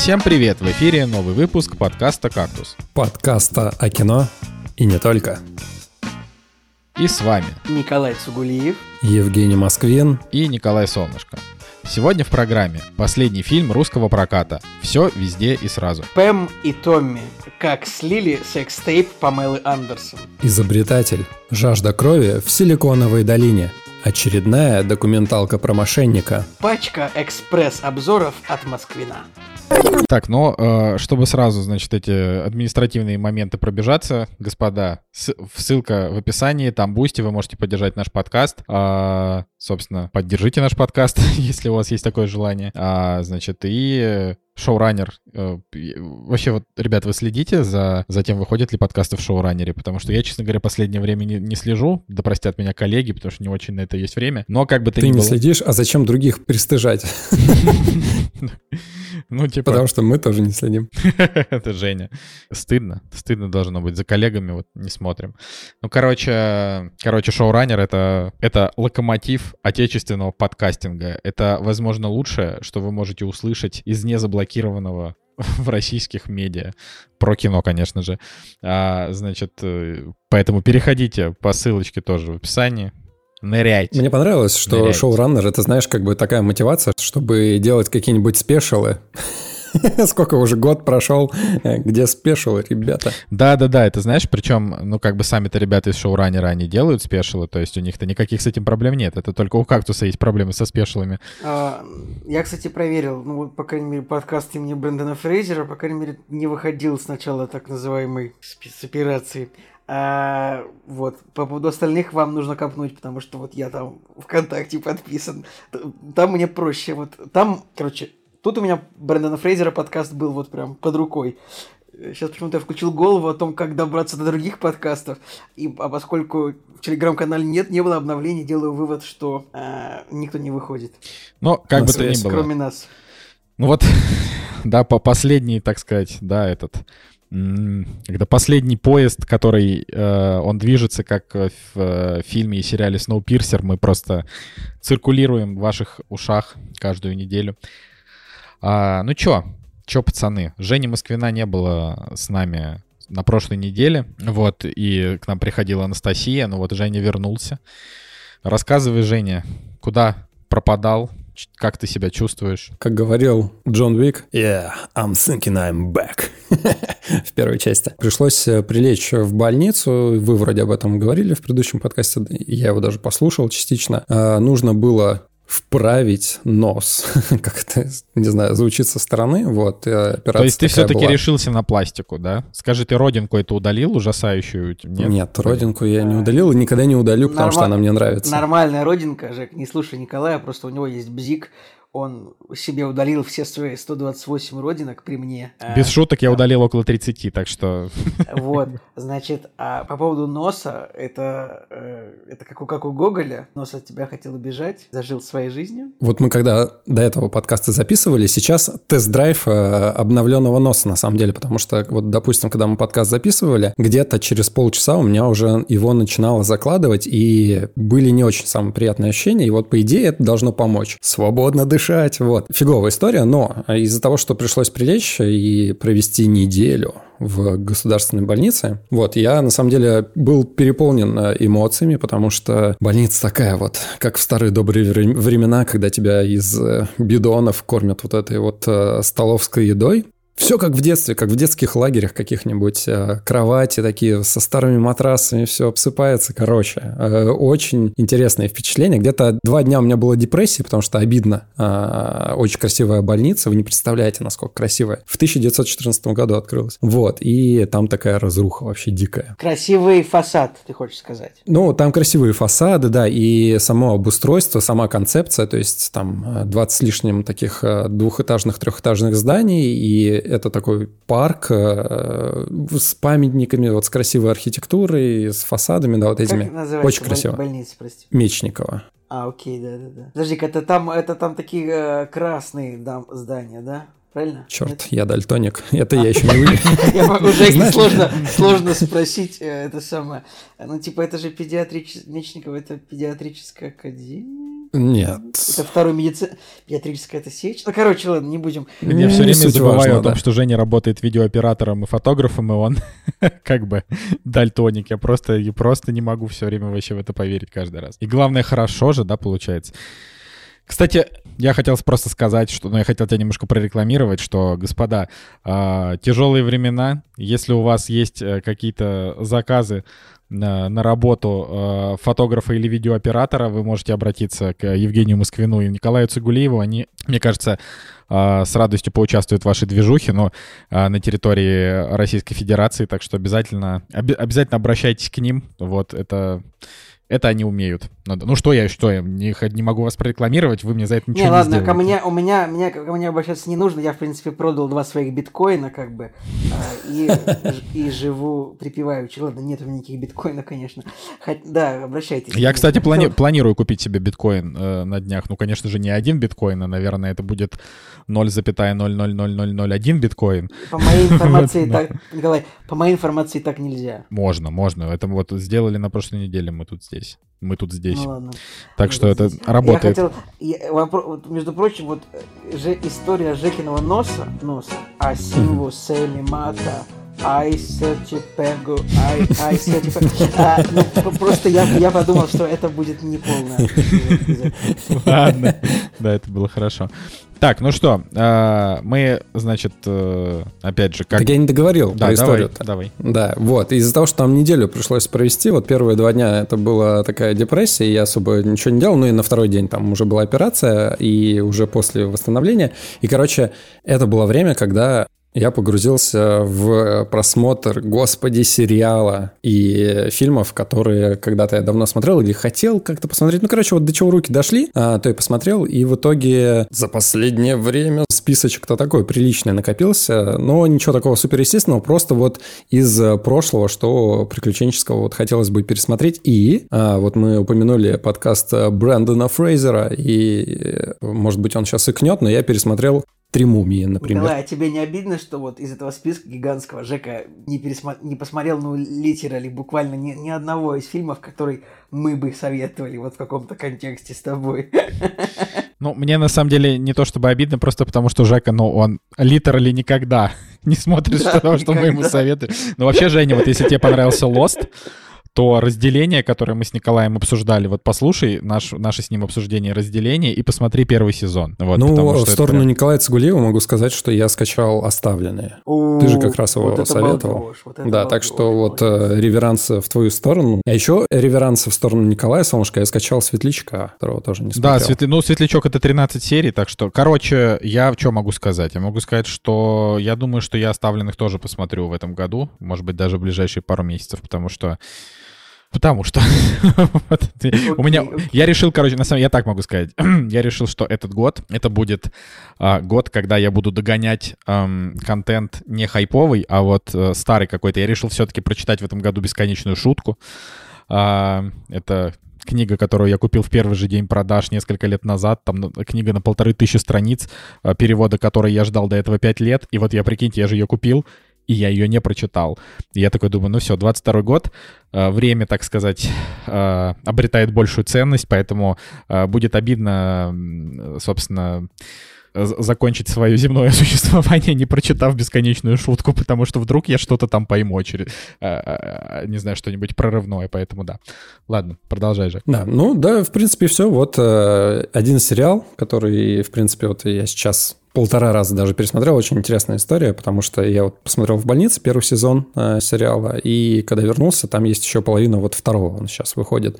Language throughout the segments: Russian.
Всем привет! В эфире новый выпуск подкаста «Кактус». Подкаста о кино и не только. И с вами Николай Цугулиев, Евгений Москвин и Николай Солнышко. Сегодня в программе последний фильм русского проката «Все, везде и сразу». Пэм и Томми. Как слили секс-тейп Памелы Андерсон. Изобретатель. Жажда крови в Силиконовой долине. Очередная документалка про мошенника. Пачка экспресс-обзоров от Москвина. Так, ну, э, чтобы сразу, значит, эти административные моменты пробежаться, господа, ссылка в описании, там Boosty, вы можете поддержать наш подкаст. А, собственно, поддержите наш подкаст, если у вас есть такое желание. А, значит, и э, шоураннер. э, Вообще, вот, ребят, вы следите за, за тем, выходят ли подкасты в шоураннере, потому что я, честно говоря, последнее время не, не слежу, да простят меня коллеги, потому что не очень на это есть время. Но как бы Ты ни не было... следишь, а зачем других пристыжать? Ну, типа... Потому что мы тоже не следим. Это Женя. Стыдно. Стыдно должно быть. За коллегами вот не смотрим. Ну, короче, короче, шоураннер — это, это локомотив отечественного подкастинга. Это, возможно, лучшее, что вы можете услышать из незаблокированного в российских медиа. Про кино, конечно же. А, значит, э, поэтому переходите по ссылочке тоже в описании. Ныряйте. Мне понравилось, что Ныряйте. шоураннер это, знаешь, как бы такая мотивация, чтобы делать какие-нибудь спешалы. Сколько уже год прошел, где спешалы, ребята. Да-да-да, это знаешь, причем, ну, как бы сами-то ребята из шоураннера, они делают спешилы, то есть у них-то никаких с этим проблем нет. Это только у кактуса есть проблемы со спешилами. А, Я, кстати, проверил, ну, вот, по крайней мере, подкаст имени Брэндона Фрейзера, по крайней мере, не выходил с начала так называемой спецоперации. А, вот, по поводу остальных вам нужно копнуть, потому что вот я там ВКонтакте подписан. Там мне проще. Вот там, короче, тут у меня Брэндона Фрейзера подкаст был вот прям под рукой. Сейчас почему-то я включил голову о том, как добраться до других подкастов. И, а поскольку в телеграм-канале нет, не было обновлений, делаю вывод, что а, никто не выходит, Но как бы то ни связь, было. кроме нас. Ну вот, да, по последний, так сказать, да, этот... Когда последний поезд, который э, он движется, как э, в э, фильме и сериале Snowpiercer, мы просто циркулируем в ваших ушах каждую неделю. А, ну чё, чё, пацаны, Жени Москвина не было с нами на прошлой неделе, вот, и к нам приходила Анастасия, ну вот Женя вернулся. Рассказывай, Женя, куда пропадал, как ты себя чувствуешь? Как говорил Джон Уик, «Yeah, I'm thinking I'm back» в первой части. Пришлось э, прилечь в больницу, вы вроде об этом говорили в предыдущем подкасте, я его даже послушал частично. А, Нужно было вправить нос, как это, не знаю, звучит со стороны, вот, операция То есть ты все-таки была. решился на пластику, да? Скажи, ты родинку это удалил, ужасающую? Нет? Нет, родинку я не удалил и никогда не удалю, потому что Норма- она мне нравится. Нормальная родинка, Жек, не слушай Николая, просто у него есть бзик, он себе удалил все свои 128 родинок при мне. А, Без шуток я удалил около 30, так что... Вот, значит, а по поводу носа, это, э, это как, у, как у Гоголя, нос от тебя хотел убежать, зажил своей жизнью. Вот мы когда до этого подкаста записывали, сейчас тест-драйв э, обновленного носа на самом деле, потому что вот, допустим, когда мы подкаст записывали, где-то через полчаса у меня уже его начинало закладывать, и были не очень самые приятные ощущения, и вот по идее это должно помочь. Свободно дышать, вот. Фиговая история, но из-за того, что пришлось прилечь и провести неделю в государственной больнице. Вот, я на самом деле был переполнен э, эмоциями, потому что больница такая вот, как в старые добрые вре- времена, когда тебя из э, бидонов кормят вот этой вот э, столовской едой. Все как в детстве, как в детских лагерях каких-нибудь. э, Кровати такие со старыми матрасами, все обсыпается. Короче, э, очень интересное впечатление. Где-то два дня у меня была депрессия, потому что обидно. Э, Очень красивая больница, вы не представляете, насколько красивая. В 1914 году открылась. Вот, и там такая разруха вообще дикая. Красивый фасад, ты хочешь сказать. Ну, там красивые фасады, да, и само обустройство, сама концепция, то есть там э, 20 с лишним таких двухэтажных, трехэтажных зданий, и это такой парк э, с памятниками, вот с красивой архитектурой, с фасадами, да, вот этими. Как называется Очень красиво. больница, прости? Мечникова. А, окей, да-да-да. Подожди-ка, это там, это там такие э, красные дам, здания, да? Правильно? Черт, Нет? я дальтоник. Это я еще не могу- уже сложно, сложно спросить э, это самое. Ну, типа, это же педиатрическая... Мечникова, это педиатрическая академия? Нет. Это второй медици... педиатрическая это сечь. Ну, короче, ладно, не будем. Я все время забываю о том, что Женя работает видеооператором и фотографом, и он как бы дальтоник. Я просто, я просто не могу все время вообще в это поверить каждый раз. И главное, хорошо же, да, получается. Кстати, я хотел просто сказать, что, ну, я хотел тебя немножко прорекламировать, что, господа, э, тяжелые времена, если у вас есть э, какие-то заказы на, на работу э, фотографа или видеооператора, вы можете обратиться к Евгению Москвину и Николаю Цигулиеву. Они, мне кажется, э, с радостью поучаствуют в вашей движухе, но э, на территории Российской Федерации, так что обязательно, об, обязательно обращайтесь к ним. Вот это это они умеют. Ну что я, что я не, не могу вас прорекламировать, вы мне за это ничего не, не ладно, сделаете. ко мне, у меня, меня, ко мне обращаться не нужно, я, в принципе, продал два своих биткоина, как бы, и, и живу припеваючи. Ладно, нет у меня никаких биткоинов, конечно. Хоть, да, обращайтесь. Я, кстати, плани планирую купить себе биткоин э, на днях. Ну, конечно же, не один биткоин, а, наверное, это будет 0,00001 биткоин. По моей информации так, Николай, по моей информации так нельзя. Можно, можно. Это вот сделали на прошлой неделе мы тут здесь. Мы тут здесь. Ну, ладно. Так что это работает. Я хотел, я, вопрос, между прочим, вот же, история Жекиного носа, носа, Асиву, Семи, Мата, Ай, Сертипегу, Ай, Ай, Сертипегу. А, ну, просто я, я подумал, что это будет неполно. Ладно. Да, это было хорошо. Так, ну что, э, мы, значит, э, опять же, как... Так я не договорил да, про историю. Давай, давай. Да, вот. Из-за того, что там неделю пришлось провести, вот первые два дня это была такая депрессия, я особо ничего не делал, ну и на второй день там уже была операция, и уже после восстановления. И, короче, это было время, когда я погрузился в просмотр, господи, сериала и фильмов, которые когда-то я давно смотрел или хотел как-то посмотреть. Ну, короче, вот до чего руки дошли, а, то я посмотрел, и в итоге за последнее время списочек-то такой приличный накопился, но ничего такого суперестественного, просто вот из прошлого, что приключенческого вот хотелось бы пересмотреть. И а, вот мы упомянули подкаст Брэндона Фрейзера, и, может быть, он сейчас икнет, но я пересмотрел Три мумии, например. Николай, а тебе не обидно, что вот из этого списка гигантского Жека не, пересма... не посмотрел, ну, литерали буквально ни, ни одного из фильмов, который мы бы советовали вот в каком-то контексте с тобой? Ну, мне на самом деле не то чтобы обидно, просто потому что Жека, ну, он литерали никогда не смотрит да, что, что мы ему советуем. Ну, вообще, Женя, вот если тебе понравился Lost, то разделение, которое мы с Николаем обсуждали, вот послушай наш, наше с ним обсуждение разделения и посмотри первый сезон. Вот, ну, в сторону это... Николая Цигулиева могу сказать, что я скачал «Оставленные». Ты же как раз его вот советовал. Вот да, так что вот э, реверанс в твою сторону. А еще реверанс в сторону Николая Солнышко я скачал «Светлячка», которого тоже не смотрел. Да, светли... ну, «Светлячок» — это 13 серий, так что, короче, я что могу сказать? Я могу сказать, что я думаю, что я «Оставленных» тоже посмотрю в этом году, может быть, даже в ближайшие пару месяцев, потому что Потому что у меня... Я решил, короче, на самом деле, я так могу сказать. я решил, что этот год, это будет а, год, когда я буду догонять контент не хайповый, а вот э, старый какой-то. Я решил все-таки прочитать в этом году «Бесконечную шутку». А, это книга, которую я купил в первый же день продаж несколько лет назад. Там книга на полторы тысячи страниц, а, перевода которой я ждал до этого пять лет. И вот я, прикиньте, я же ее купил, и я ее не прочитал. И я такой думаю, ну все, 22 год, э, время, так сказать, э, обретает большую ценность, поэтому э, будет обидно, собственно, закончить свое земное существование, не прочитав бесконечную шутку, потому что вдруг я что-то там пойму через, не знаю, что-нибудь прорывное, поэтому да. Ладно, продолжай же. Да, ну да, в принципе, все. Вот один сериал, который, в принципе, вот я сейчас полтора раза даже пересмотрел. Очень интересная история, потому что я вот посмотрел в больнице первый сезон э, сериала, и когда вернулся, там есть еще половина вот второго, он сейчас выходит.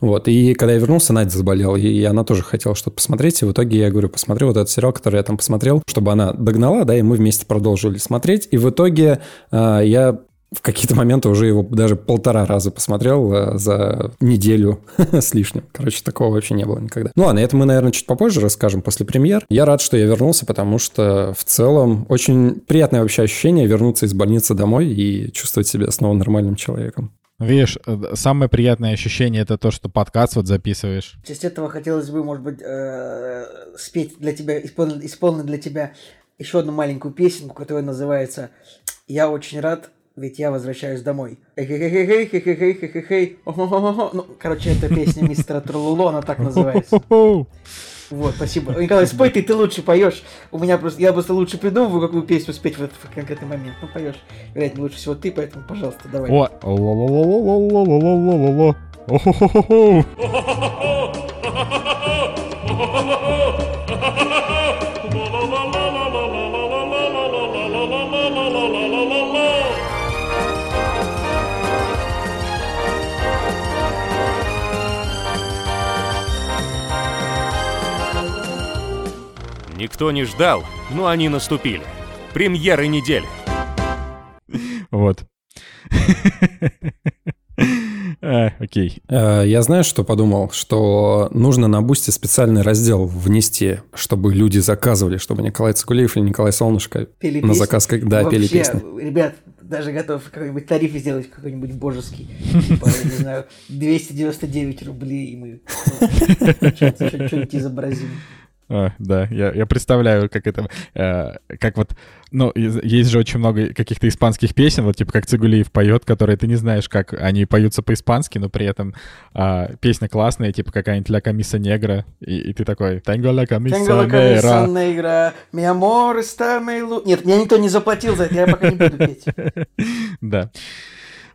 Вот, и когда я вернулся, Надя заболела, и она тоже хотела что-то посмотреть, и в итоге я говорю, посмотри вот этот сериал, который я там посмотрел, чтобы она догнала, да, и мы вместе продолжили смотреть, и в итоге э, я в какие-то моменты уже его даже полтора раза посмотрел э, за неделю с лишним. Короче, такого вообще не было никогда. Ну ладно, это мы, наверное, чуть попозже расскажем после премьер. Я рад, что я вернулся, потому что в целом очень приятное вообще ощущение вернуться из больницы домой и чувствовать себя снова нормальным человеком. Видишь, э, самое приятное ощущение это то, что подкаст вот записываешь. В честь этого хотелось бы, может быть, э, спеть для тебя, исполнить для тебя еще одну маленькую песенку, которая называется «Я очень рад, ведь я возвращаюсь домой. Ну, короче, это песня мистера Трулуло, она так называется. Вот, спасибо. Николай, спой ты, ты лучше поешь. У меня просто, я просто лучше придумываю, какую песню спеть в этот конкретный момент. Ну, поешь. Вероятно, лучше всего ты, поэтому, пожалуйста, давай. О, Никто не ждал, но они наступили. Премьеры недели. Вот. А, окей. Э, я знаю, что подумал, что нужно на Бусте специальный раздел внести, чтобы люди заказывали, чтобы Николай Цигулиев или Николай Солнышко пели на заказ, да, Вообще, пели песни. Ребят, даже готов какой-нибудь тариф сделать, какой-нибудь божеский. Типа, я не знаю, 299 рублей, и мы что-нибудь изобразим. А, да, я, я представляю, как это, э, как вот, ну, есть же очень много каких-то испанских песен, вот типа как Цигулиев поет, которые ты не знаешь, как они поются по-испански, но при этом э, песня классная, типа какая-нибудь «Ля камиса негра», и, и ты такой «Tengo la camisa Tengo la camisa negra, mi amor está muy...» Нет, мне никто не заплатил за это, я пока не буду петь. Да.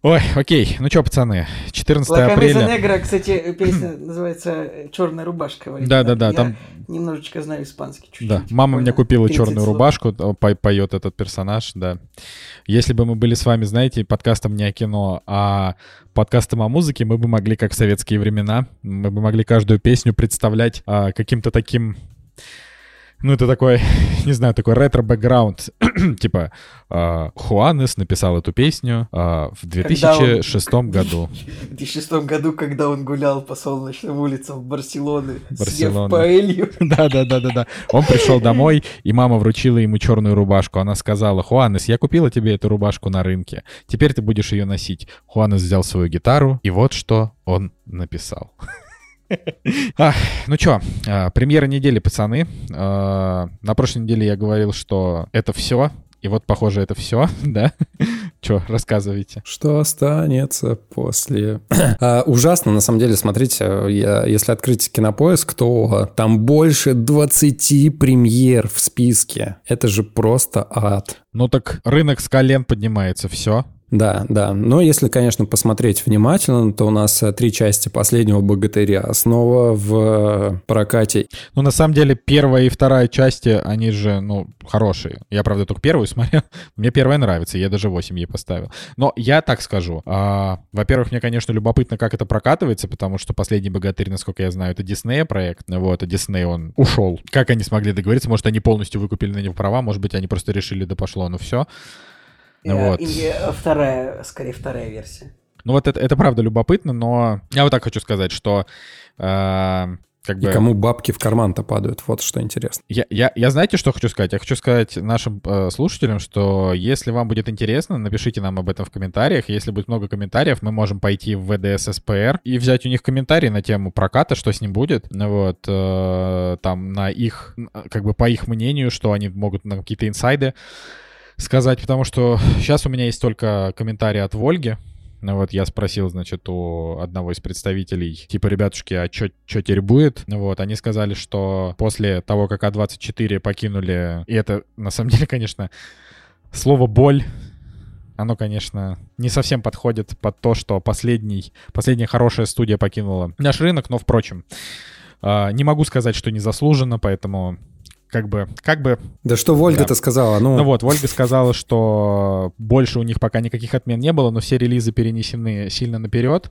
Ой, окей. Ну что, пацаны, 14 Ла апреля... Негра, кстати, песня называется «Черная рубашка». Да-да-да, там... немножечко знаю испанский чуть-чуть. Да, мама мне купила черную слов. рубашку, поет этот персонаж, да. Если бы мы были с вами, знаете, подкастом не о кино, а подкастом о музыке, мы бы могли, как в советские времена, мы бы могли каждую песню представлять а, каким-то таким ну, это такой, не знаю, такой ретро-бэкграунд. типа, э, Хуанес написал эту песню э, в 2006 он... году. В 2006 году, когда он гулял по солнечным улицам Барселоны, Барселона. съев паэлью. Да-да-да-да-да. Он пришел домой, и мама вручила ему черную рубашку. Она сказала, Хуанес, я купила тебе эту рубашку на рынке. Теперь ты будешь ее носить. Хуанес взял свою гитару, и вот что он написал. А, ну чё, а, премьера недели, пацаны. А, на прошлой неделе я говорил, что это все. И вот, похоже, это все, да? Че, рассказывайте. Что останется после... а, ужасно, на самом деле, смотрите, я, если открыть кинопоиск, то там больше 20 премьер в списке. Это же просто ад. Ну так рынок с колен поднимается, все. Да, да. Но если, конечно, посмотреть внимательно, то у нас э, три части последнего «Богатыря» снова в э, прокате. Ну, на самом деле, первая и вторая части, они же, ну, хорошие. Я, правда, только первую смотрел. Мне первая нравится, я даже 8 ей поставил. Но я так скажу. А, во-первых, мне, конечно, любопытно, как это прокатывается, потому что «Последний богатырь», насколько я знаю, это Диснея проект. Вот, а Дисней, он ушел. Как они смогли договориться? Может, они полностью выкупили на него права, может быть, они просто решили, да пошло, ну все. Э, вот. И вторая, скорее, вторая версия. Ну вот это, это правда любопытно, но я вот так хочу сказать, что э, как бы... И кому бабки в карман-то падают, вот что интересно. Я, я, я знаете, что хочу сказать? Я хочу сказать нашим э, слушателям, что если вам будет интересно, напишите нам об этом в комментариях. Если будет много комментариев, мы можем пойти в ВДС СПР и взять у них комментарии на тему проката, что с ним будет. Ну вот, э, там на их, как бы по их мнению, что они могут на какие-то инсайды сказать, потому что сейчас у меня есть только комментарий от Вольги. Ну вот я спросил, значит, у одного из представителей, типа, ребятушки, а что теперь будет? Ну вот, они сказали, что после того, как А24 покинули, и это, на самом деле, конечно, слово «боль», оно, конечно, не совсем подходит под то, что последний, последняя хорошая студия покинула наш рынок, но, впрочем, а, не могу сказать, что незаслуженно, поэтому как бы, как бы... Да что Вольга-то да. сказала? Ну... ну вот, Вольга сказала, что больше у них пока никаких отмен не было, но все релизы перенесены сильно наперед.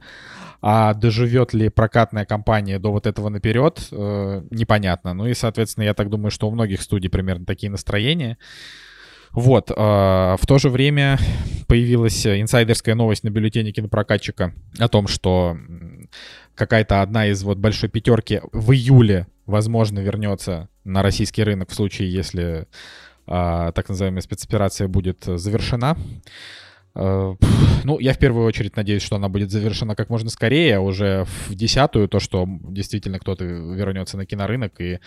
А доживет ли прокатная компания до вот этого наперед, э, непонятно. Ну и, соответственно, я так думаю, что у многих студий примерно такие настроения. Вот, э, в то же время появилась инсайдерская новость на бюллетене кинопрокатчика о том, что какая-то одна из вот большой пятерки в июле, возможно, вернется на российский рынок в случае, если а, так называемая спецоперация будет завершена. А, ну, я в первую очередь надеюсь, что она будет завершена как можно скорее, а уже в десятую то, что действительно кто-то вернется на кинорынок и э,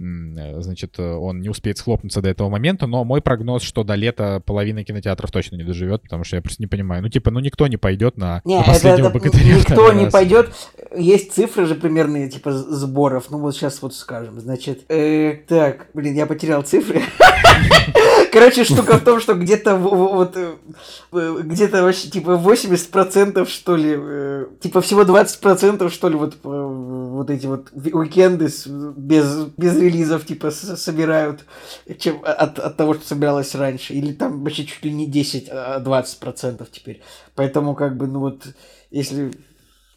значит, он не успеет схлопнуться до этого момента, но мой прогноз, что до лета половина кинотеатров точно не доживет, потому что я просто не понимаю. Ну, типа, ну никто не пойдет на, Не, на последнего это богатыря. никто не раз. пойдет. Есть цифры же примерные, типа, сборов. Ну, вот сейчас вот скажем. Значит, э, так, блин, я потерял цифры. Короче, штука в том, что где-то вот э, э, где-то вообще типа 80% что ли, э, типа всего 20% что ли вот вот эти вот уикенды без, без релизов типа собирают чем, от, от того, что собиралось раньше. Или там вообще чуть ли не 10, а 20% теперь. Поэтому как бы, ну вот, если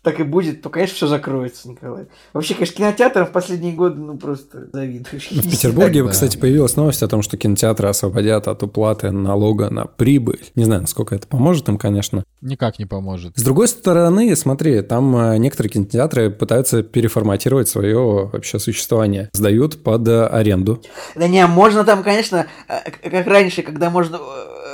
так и будет, то, конечно, все закроется, Николай. Вообще, конечно, кинотеатрам в последние годы, ну, просто завидуешь. В Петербурге, да. кстати, появилась новость о том, что кинотеатры освободят от уплаты налога на прибыль. Не знаю, насколько это поможет им, конечно. Никак не поможет. С другой стороны, смотри, там э, некоторые кинотеатры пытаются переформатировать свое вообще существование. Сдают под э, аренду. Да не, можно там, конечно, э, как раньше, когда можно,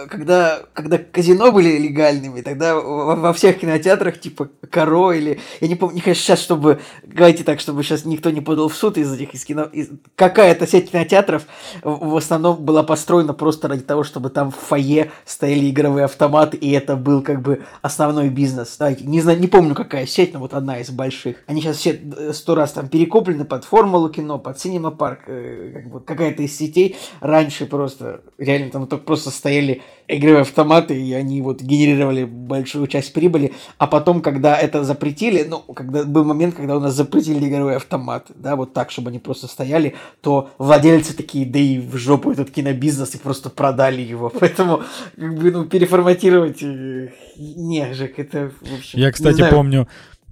когда, когда казино были легальными, тогда во, во всех кинотеатрах, типа Каро или, я не помню, не хочу сейчас, чтобы, говорите так, чтобы сейчас никто не подал в суд из этих, из кино, из- какая-то сеть кинотеатров в, основном была построена просто ради того, чтобы там в фойе стояли игровые автоматы, и это был как бы основной бизнес. Да, не знаю, не помню, какая сеть, но вот одна из больших. Они сейчас все э, сто раз там перекуплены под формулу кино, под Cinema Park, э, как бы какая-то из сетей. Раньше просто, реально там только просто стояли игровые автоматы, и они вот генерировали большую часть прибыли. А потом, когда это запретили, ну, когда был момент, когда у нас запретили игровые автоматы, да, вот так, чтобы они просто стояли, то владельцы такие, да и в жопу этот кинобизнес, и просто продали его. Поэтому, как бы, ну, переформатировать... э, Не, Жек, это, в общем... Я, кстати, помню,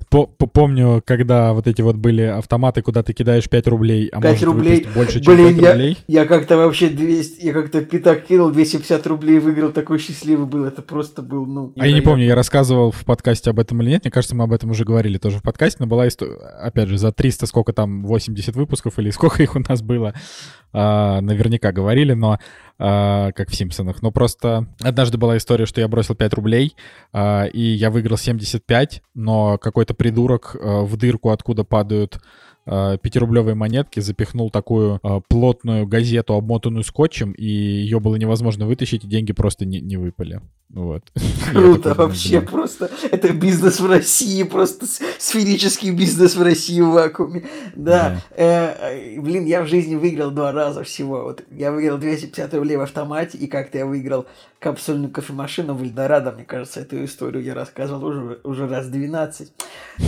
по- по- помню, когда вот эти вот были автоматы, куда ты кидаешь 5 рублей, а 5 может рублей. больше, чем Блин, 5 я, рублей. я как-то вообще 200, я как-то пятак кинул, 250 рублей выиграл, такой счастливый был, это просто был, ну... А я не помню, я рассказывал в подкасте об этом или нет. Мне кажется, мы об этом уже говорили тоже в подкасте, но была история, опять же, за 300 сколько там, 80 выпусков или сколько их у нас было, а, наверняка говорили, но а, как в Симпсонах. Но просто однажды была история, что я бросил 5 рублей, а, и я выиграл 75, но какой-то придурок а, в дырку, откуда падают пятирублевые монетки, запихнул такую а, плотную газету, обмотанную скотчем, и ее было невозможно вытащить, и деньги просто не, не выпали. Вот. Круто, вообще просто. Это бизнес в России, просто сферический бизнес в России в вакууме. Да. Э, э, блин, я в жизни выиграл два раза всего. Вот я выиграл 250 рублей в автомате, и как-то я выиграл капсульную кофемашину в Эльдорадо. Мне кажется, эту историю я рассказывал уже, уже раз 12.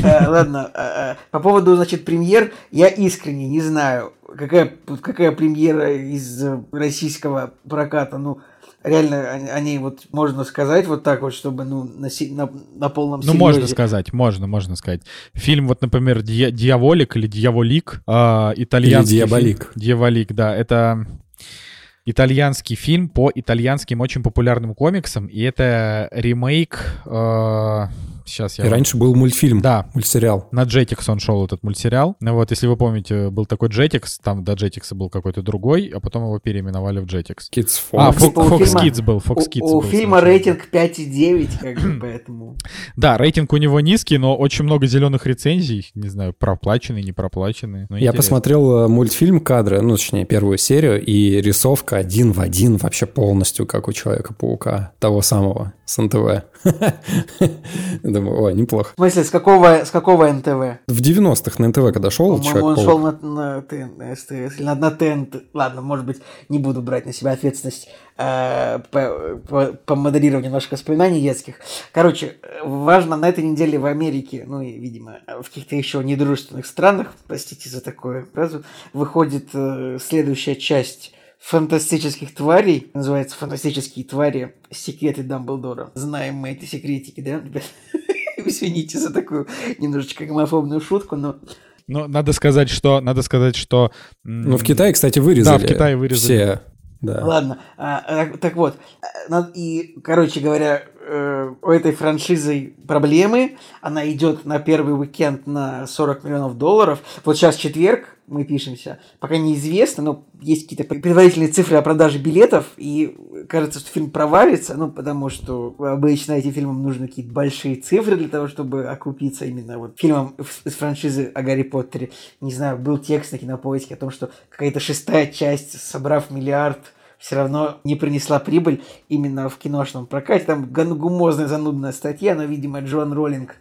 Э, Ладно, э, по поводу, значит, премьер, я искренне не знаю, какая, какая премьера из российского проката, ну, реально о, о ней вот можно сказать вот так вот, чтобы, ну, на, на, на полном Ну, серьезе. можно сказать, можно, можно сказать. Фильм, вот, например, «Дья- «Дьяволик» или «Дьяволик», а, итальянский Или фильм. «Дьяволик». «Дьяволик», да, это итальянский фильм по итальянским очень популярным комиксам, и это ремейк... сейчас я... И вам- раньше был мультфильм, Да, мультсериал. на Jetix он шел, этот мультсериал. Ну вот, если вы помните, был такой Jetix, там до Jetix был какой-то другой, а потом его переименовали в Jetix. Kids А, Fox. Типа у Fox фильма- Kids был, Fox у, Kids у был фильма сначала. рейтинг 5,9, как бы, поэтому... Да, рейтинг у него низкий, но очень много зеленых рецензий. Не знаю, проплаченные, не проплаченные. но Я интересно. посмотрел э, мультфильм кадры, ну, точнее, первую серию, и рисовка один в один вообще полностью, как у Человека-паука, того самого, с НТВ. Думаю, о, неплохо. В смысле, с какого, с какого НТВ? В 90-х на НТВ, когда шел По-моему, он шел Человек-паук, на, на, на СТС, на, на ТНТ. Ладно, может быть, не буду брать на себя ответственность э, по, по, по модерированию немножко воспоминаний детских. Короче, важно, на этой неделе в Америке, ну и, видимо, в каких-то еще недружественных странах, простите за такую фразу, выходит э, следующая часть фантастических тварей, называется «Фантастические твари. Секреты Дамблдора». Знаем мы эти секретики, да, ребят? Извините за такую немножечко гомофобную шутку, но Ну, надо сказать, что... Надо сказать, что... Ну, в Китае, кстати, вырезали. Да, в Китае вырезали. Все, да. Ладно, а, так, так вот, над- и, короче говоря, э, у этой франшизы проблемы. Она идет на первый уикенд на 40 миллионов долларов. Вот сейчас четверг, мы пишемся. Пока неизвестно, но есть какие-то предварительные цифры о продаже билетов, и кажется, что фильм провалится, ну, потому что обычно этим фильмам нужны какие-то большие цифры для того, чтобы окупиться именно вот фильмом из франшизы о Гарри Поттере. Не знаю, был текст на кинопоиске о том, что какая-то шестая часть, собрав миллиард, все равно не принесла прибыль именно в киношном прокате. Там гумозная занудная статья, но, видимо, Джон Роллинг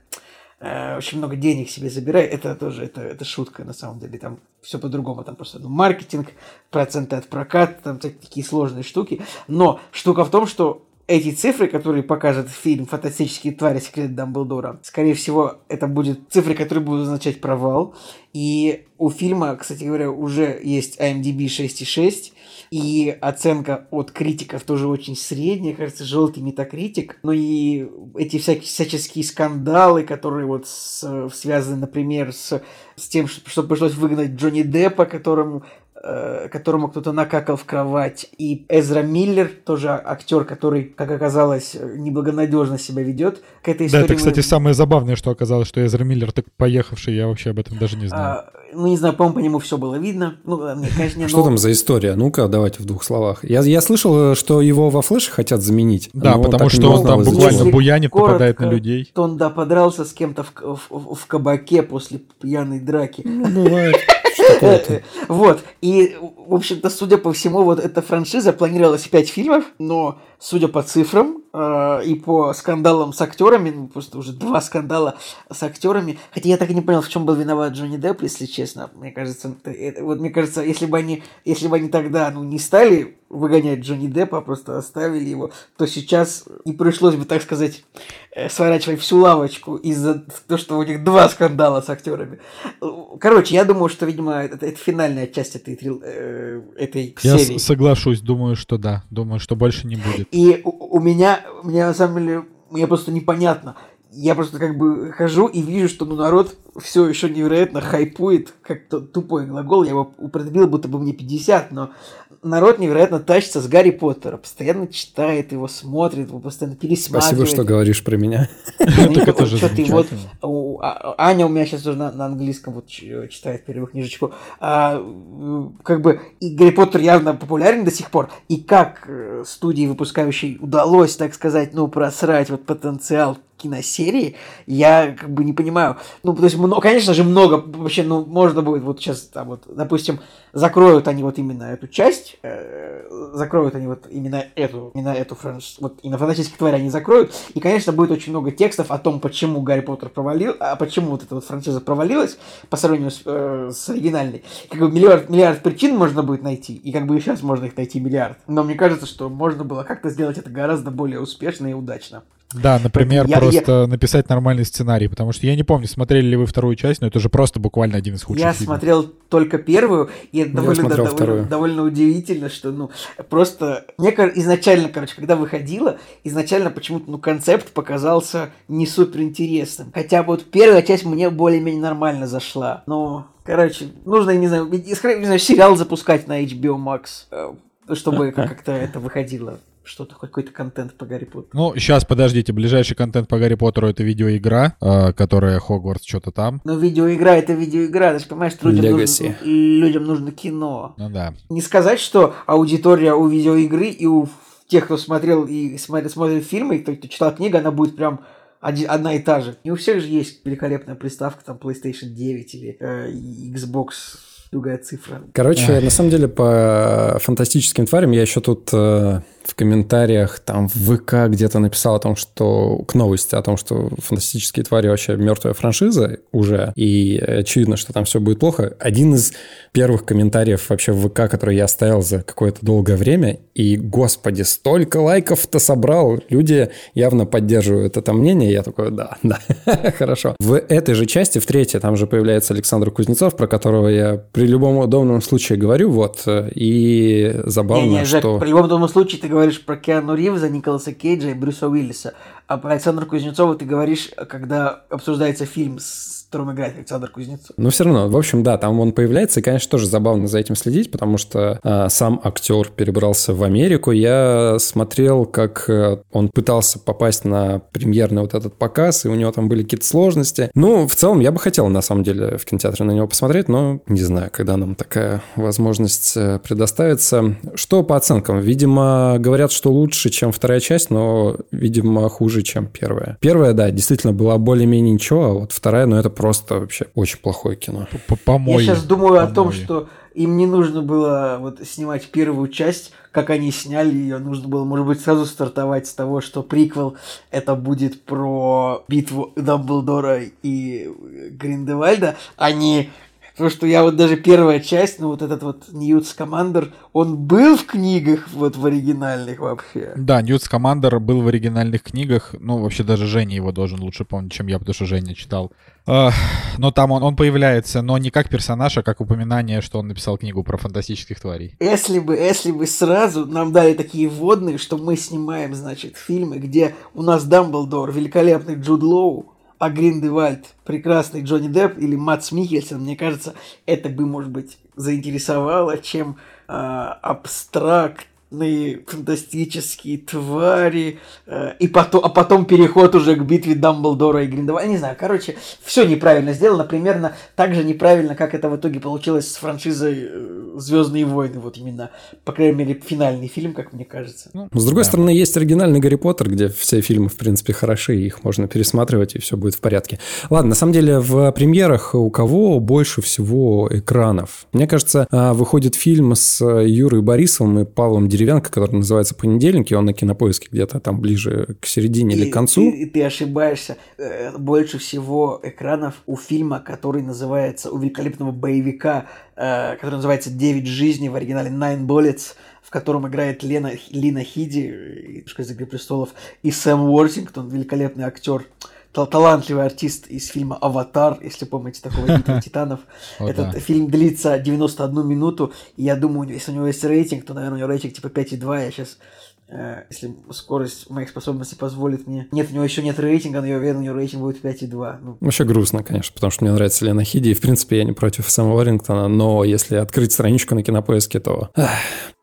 э, очень много денег себе забирает. Это тоже, это, это шутка на самом деле. Там все по-другому. Там просто ну, маркетинг, проценты от проката, там такие сложные штуки. Но штука в том, что эти цифры, которые покажет фильм «Фантастические твари. Секрет Дамблдора», скорее всего, это будут цифры, которые будут означать провал. И у фильма, кстати говоря, уже есть IMDb 6,6, и оценка от критиков тоже очень средняя, кажется, желтый метакритик. Ну и эти всякие всяческие скандалы, которые вот с, связаны, например, с, с тем, что пришлось выгнать Джонни Деппа, которому которому кто-то накакал в кровать, и Эзра Миллер, тоже актер, который, как оказалось, неблагонадежно себя ведет к этой истории. Да, это, кстати, самое забавное, что оказалось, что Эзра Миллер так поехавший, я вообще об этом даже не знаю. А, ну, не знаю, по-моему, по нему все было видно. Ну, мне, конечно, но... Что там за история? Ну-ка, давайте в двух словах. Я, я слышал, что его во флеше хотят заменить. Да, потому что он там буквально Если буянит, коротко, попадает на людей. То он, да, подрался с кем-то в, в, в кабаке после пьяной драки. Ну, бывает. Вот. И, в общем-то, судя по всему, вот эта франшиза планировалась пять фильмов, но судя по цифрам э, и по скандалам с актерами, ну, просто уже два скандала с актерами, хотя я так и не понял, в чем был виноват Джонни Депп, если честно. Мне кажется, вот мне кажется, если бы они, если бы они тогда, ну, не стали выгонять Джонни Деппа, просто оставили его, то сейчас не пришлось бы, так сказать, э, сворачивать всю лавочку из-за того, что у них два скандала с актерами. Короче, я думаю, что, видимо, это, это финальная часть этой, э, этой я серии. Я соглашусь, думаю, что да. Думаю, что больше не будет. И у, у меня, мне на самом деле, мне просто непонятно. Я просто как бы хожу и вижу, что ну, народ все еще невероятно хайпует, как то тупой глагол, я его употребил, будто бы мне 50, но народ невероятно тащится с Гарри Поттера, постоянно читает его, смотрит, его постоянно пересматривает. Спасибо, что говоришь про меня. А, Аня у меня сейчас уже на английском вот читает первую книжечку. А, как бы и Гарри Поттер явно популярен до сих пор. И как э, студии выпускающей удалось, так сказать, ну, просрать вот потенциал киносерии, я как бы не понимаю. Ну, то есть, много, конечно же, много вообще, ну, можно будет вот сейчас, там, вот, допустим, закроют они вот именно эту часть, э, закроют они вот именно эту, именно эту франшизу, вот именно фантастические твари они закроют, и, конечно, будет очень много текстов о том, почему Гарри Поттер провалил, а почему вот эта вот франшиза провалилась по сравнению с, э, с оригинальной. Как бы миллиард, миллиард причин можно будет найти, и как бы и сейчас можно их найти миллиард. Но мне кажется, что можно было как-то сделать это гораздо более успешно и удачно. Да, например, я, просто я... написать нормальный сценарий, потому что я не помню, смотрели ли вы вторую часть, но это же просто буквально один из худших Я фильмов. смотрел только первую, и это довольно, да, довольно, довольно удивительно, что, ну, просто... Мне изначально, короче, когда выходила, изначально почему-то, ну, концепт показался не супер интересным. Хотя вот первая часть мне более-менее нормально зашла, но... Короче, нужно, не знаю, не знаю, сериал запускать на HBO Max, э, чтобы как-то это выходило что-то, хоть какой-то контент по Гарри Поттеру. Ну, сейчас, подождите, ближайший контент по Гарри Поттеру — это видеоигра, э, которая Хогвартс что-то там. Но видеоигра — это видеоигра, ты же понимаешь, что людям нужно, людям нужно кино. Ну да. Не сказать, что аудитория у видеоигры и у тех, кто смотрел и смотрит, смотрит фильмы, и кто, кто читал книгу, она будет прям одна и та же. Не у всех же есть великолепная приставка, там, PlayStation 9 или э, Xbox другая цифра. Короче, Ах. на самом деле, по фантастическим тварям я еще тут э, в комментариях, там, в ВК где-то написал о том, что к новости, о том, что фантастические твари вообще мертвая франшиза уже, и очевидно, что там все будет плохо. Один из первых комментариев вообще в ВК, который я оставил за какое-то долгое время, и, господи, столько лайков-то собрал, люди явно поддерживают это мнение, я такой, да, да, хорошо. В этой же части, в третьей, там же появляется Александр Кузнецов, про которого я при любом удобном случае говорю, вот, и забавно, не, не, Жек, что... при любом удобном случае ты говоришь про Киану Ривза, Николаса Кейджа и Брюса Уиллиса. А про Александра Кузнецова ты говоришь, когда обсуждается фильм с котором играет Александр Кузнецов. Но все равно, в общем, да, там он появляется, и, конечно, тоже забавно за этим следить, потому что э, сам актер перебрался в Америку. Я смотрел, как э, он пытался попасть на премьерный вот этот показ, и у него там были какие-то сложности. Ну, в целом, я бы хотел, на самом деле, в кинотеатре на него посмотреть, но не знаю, когда нам такая возможность э, предоставится. Что по оценкам? Видимо, говорят, что лучше, чем вторая часть, но, видимо, хуже, чем первая. Первая, да, действительно была более-менее ничего, а вот вторая, ну, это просто вообще очень плохое кино. Я сейчас думаю о том, что им не нужно было вот снимать первую часть, как они сняли ее, нужно было, может быть, сразу стартовать с того, что приквел это будет про битву Дамблдора и Гриндевальда, а не то, что я вот даже первая часть, ну вот этот вот Ньютс Командер, он был в книгах вот в оригинальных вообще. Да, Ньютс Командер был в оригинальных книгах, ну вообще даже Женя его должен лучше помнить, чем я, потому что Женя читал. Но там он, он появляется, но не как персонаж, а как упоминание, что он написал книгу про фантастических тварей. Если бы, если бы сразу нам дали такие вводные, что мы снимаем, значит, фильмы, где у нас Дамблдор, великолепный Джуд Лоу, а Гриндевальд, прекрасный Джонни Депп или Матс Микельсон, мне кажется, это бы, может быть, заинтересовало, чем э, абстракт фантастические твари, э, и потом, а потом переход уже к битве Дамблдора и Гриндевальда. Не знаю, короче, все неправильно сделано, примерно так же неправильно, как это в итоге получилось с франшизой э, Звездные войны, вот именно, по крайней мере, финальный фильм, как мне кажется. Ну, с другой да. стороны, есть оригинальный Гарри Поттер, где все фильмы, в принципе, хороши, их можно пересматривать, и все будет в порядке. Ладно, на самом деле, в премьерах у кого больше всего экранов? Мне кажется, а, выходит фильм с Юрой Борисовым и Павлом деревянка, которая называется «Понедельник», и он на кинопоиске где-то там ближе к середине и, или к концу. И, и ты ошибаешься. Э, больше всего экранов у фильма, который называется, у великолепного боевика, э, который называется «Девять жизней», в оригинале «Nine Bullets», в котором играет Лена, Лина Хиди из «Игры престолов», и Сэм Уортингтон, великолепный актер талантливый артист из фильма «Аватар», если помните такого «Битва титанов». Этот фильм длится 91 минуту, и я думаю, если у него есть рейтинг, то, наверное, у него рейтинг типа 5,2. Я сейчас э, если скорость моих способностей позволит мне. Нет, у него еще нет рейтинга, но я уверен, у него рейтинг будет 5,2. Ну. Вообще грустно, конечно, потому что мне нравится Лена Хиди, и, в принципе, я не против Сэма Уоррингтона, но если открыть страничку на кинопоиске, то ах,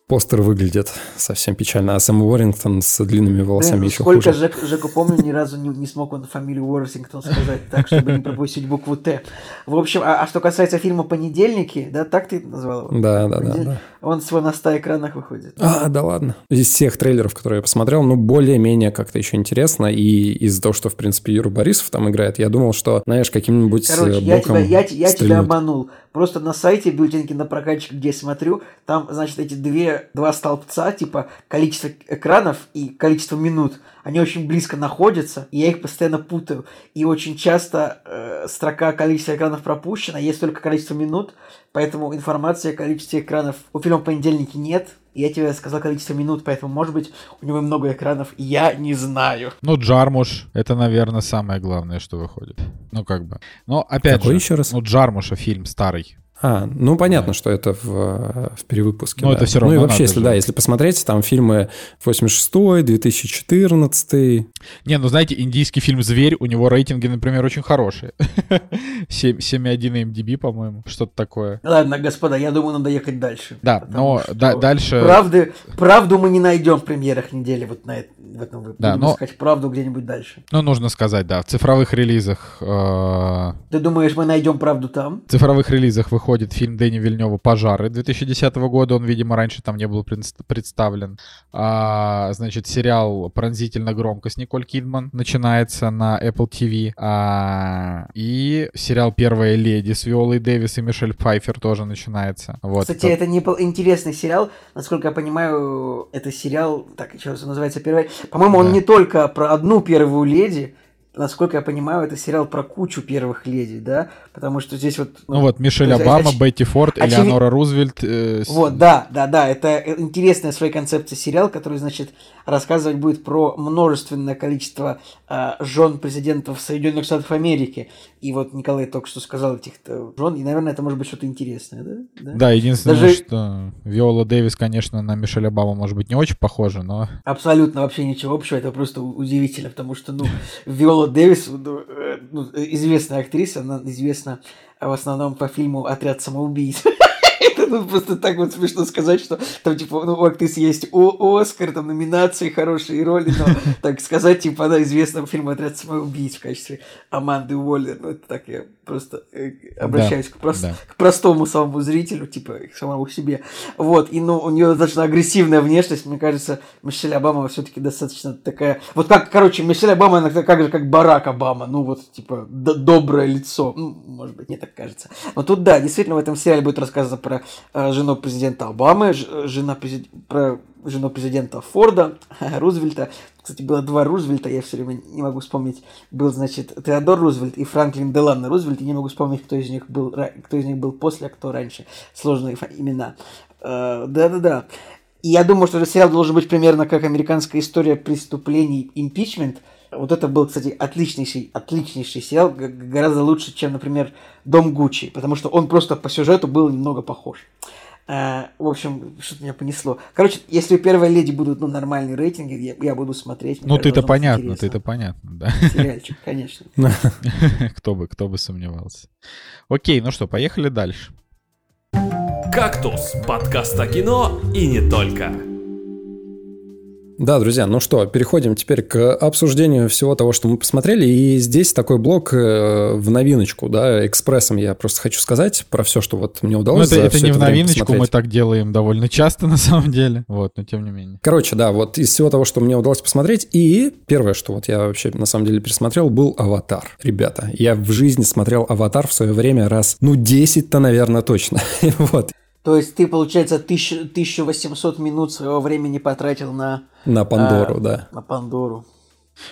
Постер выглядит совсем печально, а Сэм Уоррингтон с длинными волосами Блин, еще сколько хуже. Сколько Жеку помню, ни разу не, не смог он фамилию Уоррингтон сказать так, чтобы не пропустить букву Т. В общем, а, а что касается фильма «Понедельники», да, так ты назвал его? Да, да, да, да. Он всего на 100 экранах выходит. А, да ладно. Из всех трейлеров, которые я посмотрел, ну, более-менее как-то еще интересно, и из-за того, что, в принципе, Юра Борисов там играет, я думал, что, знаешь, каким-нибудь Короче, я тебя, я, я тебя обманул. Просто на сайте бюллетеньки на прокатчик, где я смотрю, там, значит, эти две, два столбца, типа количество экранов и количество минут, они очень близко находятся, и я их постоянно путаю. И очень часто э, строка количества экранов пропущена, есть только количество минут, поэтому информации о количестве экранов у фильма «Понедельники» нет, я тебе сказал количество минут, поэтому, может быть, у него много экранов, я не знаю. Ну, Джармуш, это, наверное, самое главное, что выходит. Ну, как бы. Но, опять Какой же, еще раз? ну, Джармуша фильм старый. А, ну понятно, да. что это в, в перевыпуске. Но да. это все равно. Ну и вообще, если же. да, если посмотреть, там фильмы 86 2014 Не, ну знаете, индийский фильм «Зверь», у него рейтинги, например, очень хорошие. 7,1 на MDB, по-моему, что-то такое. Ладно, господа, я думаю, надо ехать дальше. Да, но да, дальше... Правды, правду мы не найдем в премьерах недели вот на это, в этом выпуске. Да, но... искать правду где-нибудь дальше. Ну, нужно сказать, да, в цифровых релизах... Э... Ты думаешь, мы найдем правду там? В цифровых релизах выходит выходит фильм Дэни Вильнева «Пожары» 2010 года. Он, видимо, раньше там не был представлен. А, значит, сериал «Пронзительно громко» с Николь Кидман начинается на Apple TV. А, и сериал «Первая леди» с Виолой Дэвис и Мишель Пфайфер тоже начинается. Вот. Кстати, это не был интересный сериал. Насколько я понимаю, это сериал, так, еще называется «Первая». По-моему, да. он не только про одну первую леди, насколько я понимаю, это сериал про кучу первых леди, да? Потому что здесь вот... Ну, ну вот, Мишель есть, Обама, оч... Бетти Форд, очевид... Элеонора Рузвельт. Э, вот, да, да, да, это интересная своей концепции сериал, который, значит, рассказывать будет про множественное количество э, жен президентов Соединенных Штатов Америки. И вот Николай только что сказал этих жен, и, наверное, это может быть что-то интересное, да? Да, да единственное, Даже... что Виола Дэвис, конечно, на Мишель Обама может быть не очень похожа, но... Абсолютно вообще ничего общего, это просто удивительно, потому что, ну, Виола Дэвис, ну, э, ну, известная актриса, она известна в основном по фильму «Отряд самоубийц». Это ну, просто так вот смешно сказать, что там, типа, ну, у актрисы есть О Оскар, там, номинации, хорошие роли, но, так сказать, типа, она известна по фильму «Отряд самоубийц» в качестве Аманды Уоллер. Ну, это так я просто э, обращаюсь да, к, прост... да. к простому самому зрителю, типа, к самому себе. Вот, и, ну, у нее достаточно агрессивная внешность, мне кажется, Мишель Обама все таки достаточно такая... Вот как, короче, Мишель Обама, она как же, как Барак Обама, ну, вот, типа, доброе лицо. Ну, может быть, мне так кажется. Но тут, да, действительно, в этом сериале будет рассказано про э, жену президента Обамы, ж, жена президента, про жену президента Форда, Рузвельта. Кстати, было два Рузвельта, я все время не могу вспомнить. Был, значит, Теодор Рузвельт и Франклин Деланно Рузвельт, и не могу вспомнить, кто из них был, кто из них был после, а кто раньше. Сложные имена. Э, да-да-да. И я думаю, что этот сериал должен быть примерно как американская история преступлений импичмент. Вот это был, кстати, отличнейший, отличнейший сериал, гораздо лучше, чем, например, Дом Гуччи, потому что он просто по сюжету был немного похож. А, в общем, что-то меня понесло. Короче, если у первой леди будут ну, нормальные рейтинги, я, я буду смотреть. Ну, ты-то понятно, ты-то понятно, да. Сериальчик, конечно. кто бы, кто бы сомневался. Окей, ну что, поехали дальше. «Кактус» — подкаст о кино и не только. Да, друзья, ну что, переходим теперь к обсуждению всего того, что мы посмотрели. И здесь такой блок э, в новиночку, да, экспрессом я просто хочу сказать про все, что вот мне удалось. Ну, это, это не это в новиночку, посмотреть. мы так делаем довольно часто на самом деле, вот, но тем не менее. Короче, да, вот из всего того, что мне удалось посмотреть, и первое, что вот я вообще на самом деле пересмотрел, был «Аватар». Ребята, я в жизни смотрел «Аватар» в свое время раз, ну, 10-то, наверное, точно. вот. То есть ты, получается, 1800 минут своего времени потратил на... На Пандору, а, да. На Пандору.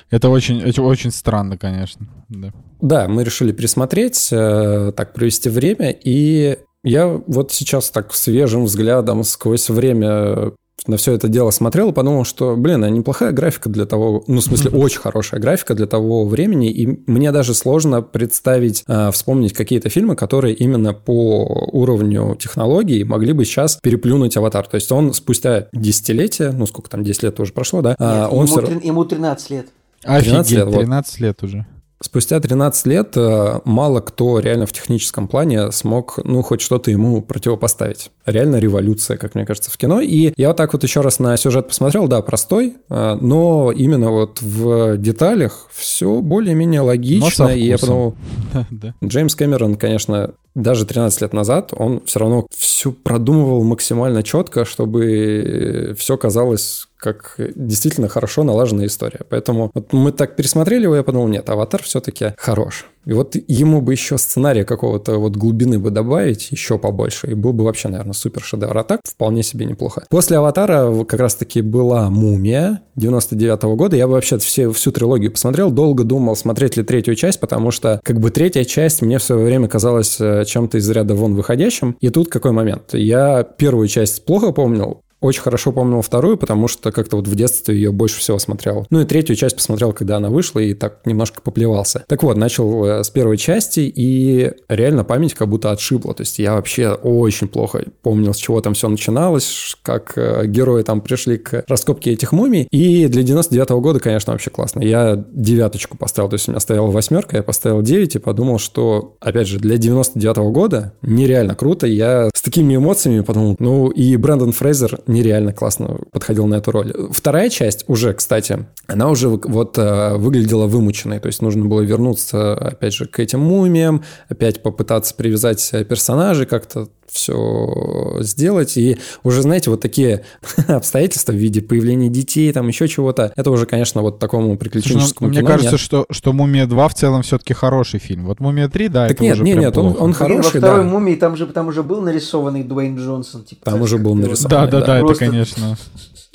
Это очень, это очень странно, конечно. Да. да, мы решили пересмотреть, э, так провести время, и я вот сейчас так свежим взглядом сквозь время на все это дело смотрел и подумал, что, блин, а неплохая графика для того, ну, в смысле, очень хорошая графика для того времени, и мне даже сложно представить, э, вспомнить какие-то фильмы, которые именно по уровню технологий могли бы сейчас переплюнуть «Аватар». То есть он спустя десятилетия, ну, сколько там, 10 лет уже прошло, да? А, Нет, он ему, все... ему 13 лет. Офигеть, 13 лет, 13 лет уже. Спустя 13 лет э, мало кто реально в техническом плане смог, ну, хоть что-то ему противопоставить. Реально революция, как мне кажется, в кино. И я вот так вот еще раз на сюжет посмотрел, да, простой, э, но именно вот в деталях все более-менее логично. И я подумал, Джеймс Кэмерон, конечно, даже 13 лет назад он все равно все продумывал максимально четко, чтобы все казалось как действительно хорошо налаженная история. Поэтому вот мы так пересмотрели его, я подумал, нет, «Аватар» все-таки хорош. И вот ему бы еще сценария какого-то вот глубины бы добавить еще побольше, и был бы вообще, наверное, супер шедевр. А так вполне себе неплохо. После «Аватара» как раз-таки была «Мумия» 99 -го года. Я бы вообще все, всю трилогию посмотрел, долго думал, смотреть ли третью часть, потому что как бы третья часть мне в свое время казалась э, чем-то из ряда вон выходящим. И тут какой момент? Я первую часть плохо помнил, очень хорошо помнил вторую, потому что как-то вот в детстве ее больше всего смотрел. Ну и третью часть посмотрел, когда она вышла, и так немножко поплевался. Так вот, начал э, с первой части, и реально память как будто отшибла. То есть я вообще очень плохо помнил, с чего там все начиналось, как э, герои там пришли к раскопке этих мумий. И для 99 -го года, конечно, вообще классно. Я девяточку поставил, то есть у меня стояла восьмерка, я поставил 9 и подумал, что, опять же, для 99 -го года нереально круто. Я с такими эмоциями подумал, ну и Брэндон Фрейзер нереально классно подходил на эту роль. Вторая часть уже, кстати, она уже вот э, выглядела вымученной, то есть нужно было вернуться, опять же, к этим мумиям, опять попытаться привязать персонажей как-то все сделать. И уже, знаете, вот такие обстоятельства в виде появления детей, там еще чего-то, это уже, конечно, вот такому ну, приключенческому Мне кажется, что, что «Мумия 2» в целом все-таки хороший фильм. Вот «Мумия 3», да, так это нет, уже нет, нет, он, он хороший, Во второй да. «Мумии» там же, там уже был нарисованный Дуэйн Джонсон. Типа, там уже был нарисован. Да, да, да, это, конечно.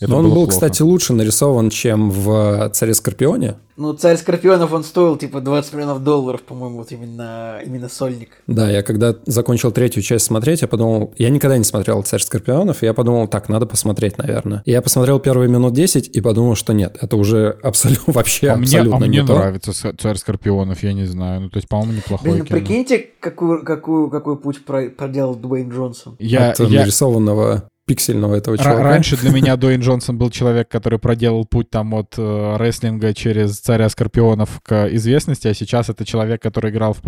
Это Но он был, плохо. кстати, лучше нарисован, чем в «Царе Скорпионе». Ну, «Царь Скорпионов» он стоил типа 20 миллионов долларов, по-моему, вот именно, именно сольник. Да, я когда закончил третью часть смотреть, я подумал, я никогда не смотрел «Царь Скорпионов», и я подумал, так, надо посмотреть, наверное. И я посмотрел первые минут 10 и подумал, что нет, это уже абсолютно, вообще а абсолютно мне, а не мне то. нравится «Царь Скорпионов», я не знаю. Ну, то есть, по-моему, неплохой Блин, ну, прикиньте, какую, какую, какой путь проделал Дуэйн Джонсон. Я, От я... нарисованного пиксельного этого чувака. Раньше для меня Дуэйн Джонсон был человек, который проделал путь там от э, рестлинга через царя скорпионов к известности, а сейчас это человек, который играл в,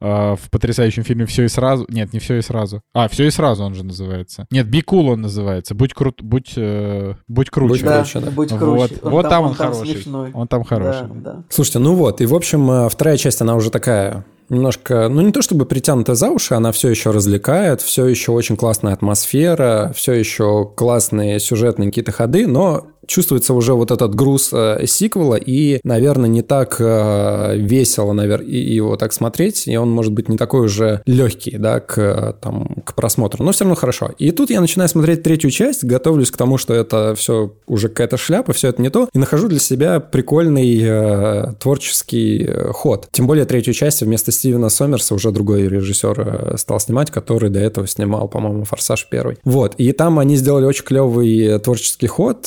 э, в потрясающем фильме Все и сразу. Нет, не все и сразу. А, все и сразу он же называется. Нет, Be Cool он называется. Будь крут, будь, э, будь круче. Будь Да, круче, да. будь Вот, круче. вот там он, там хороший. смешной. Он там хороший. Да, да. Слушайте, ну вот, и в общем, э, вторая часть, она уже такая немножко, ну не то чтобы притянутая за уши, она все еще развлекает, все еще очень классная атмосфера, все еще классные сюжетные какие-то ходы, но чувствуется уже вот этот груз э, сиквела, и, наверное, не так э, весело, наверное, его так смотреть, и он может быть не такой уже легкий, да, к, э, там, к просмотру, но все равно хорошо. И тут я начинаю смотреть третью часть, готовлюсь к тому, что это все уже какая-то шляпа, все это не то, и нахожу для себя прикольный э, творческий ход. Тем более третью часть вместо Стивена Сомерса уже другой режиссер стал снимать, который до этого снимал, по-моему, «Форсаж» первый. Вот, и там они сделали очень клевый творческий ход,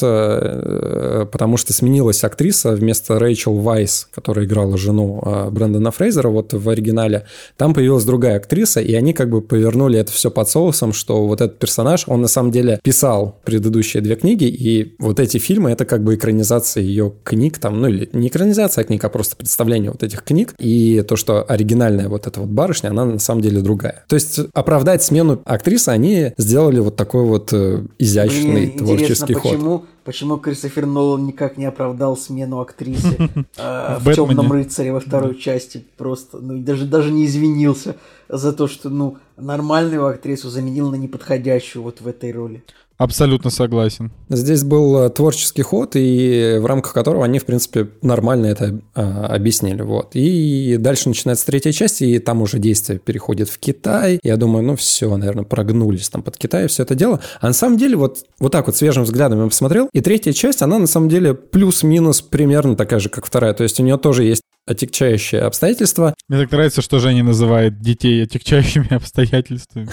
потому что сменилась актриса вместо Рэйчел Вайс, которая играла жену э, Брэндона Фрейзера вот в оригинале. Там появилась другая актриса, и они как бы повернули это все под соусом, что вот этот персонаж, он на самом деле писал предыдущие две книги, и вот эти фильмы — это как бы экранизация ее книг, там, ну или не экранизация книг, а просто представление вот этих книг, и то, что оригинальная вот эта вот барышня, она на самом деле другая. То есть оправдать смену актрисы они сделали вот такой вот э, изящный Блин, творческий интересно, ход. почему, почему Кристофер Нолан никак не оправдал смену актрисы э, В в «Темном рыцаре» во второй части? Просто, ну, даже, даже не извинился за то, что, ну, нормальную актрису заменил на неподходящую вот в этой роли. Абсолютно согласен. Здесь был э, творческий ход, и в рамках которого они, в принципе, нормально это а, объяснили. Вот. И дальше начинается третья часть, и там уже действие переходит в Китай. Я думаю, ну все, наверное, прогнулись там под Китай все это дело. А на самом деле, вот, вот так вот свежим взглядом я посмотрел, и третья часть, она на самом деле плюс-минус примерно такая же, как вторая. То есть у нее тоже есть отягчающие обстоятельства. Мне так нравится, что Женя называет детей отягчающими обстоятельствами.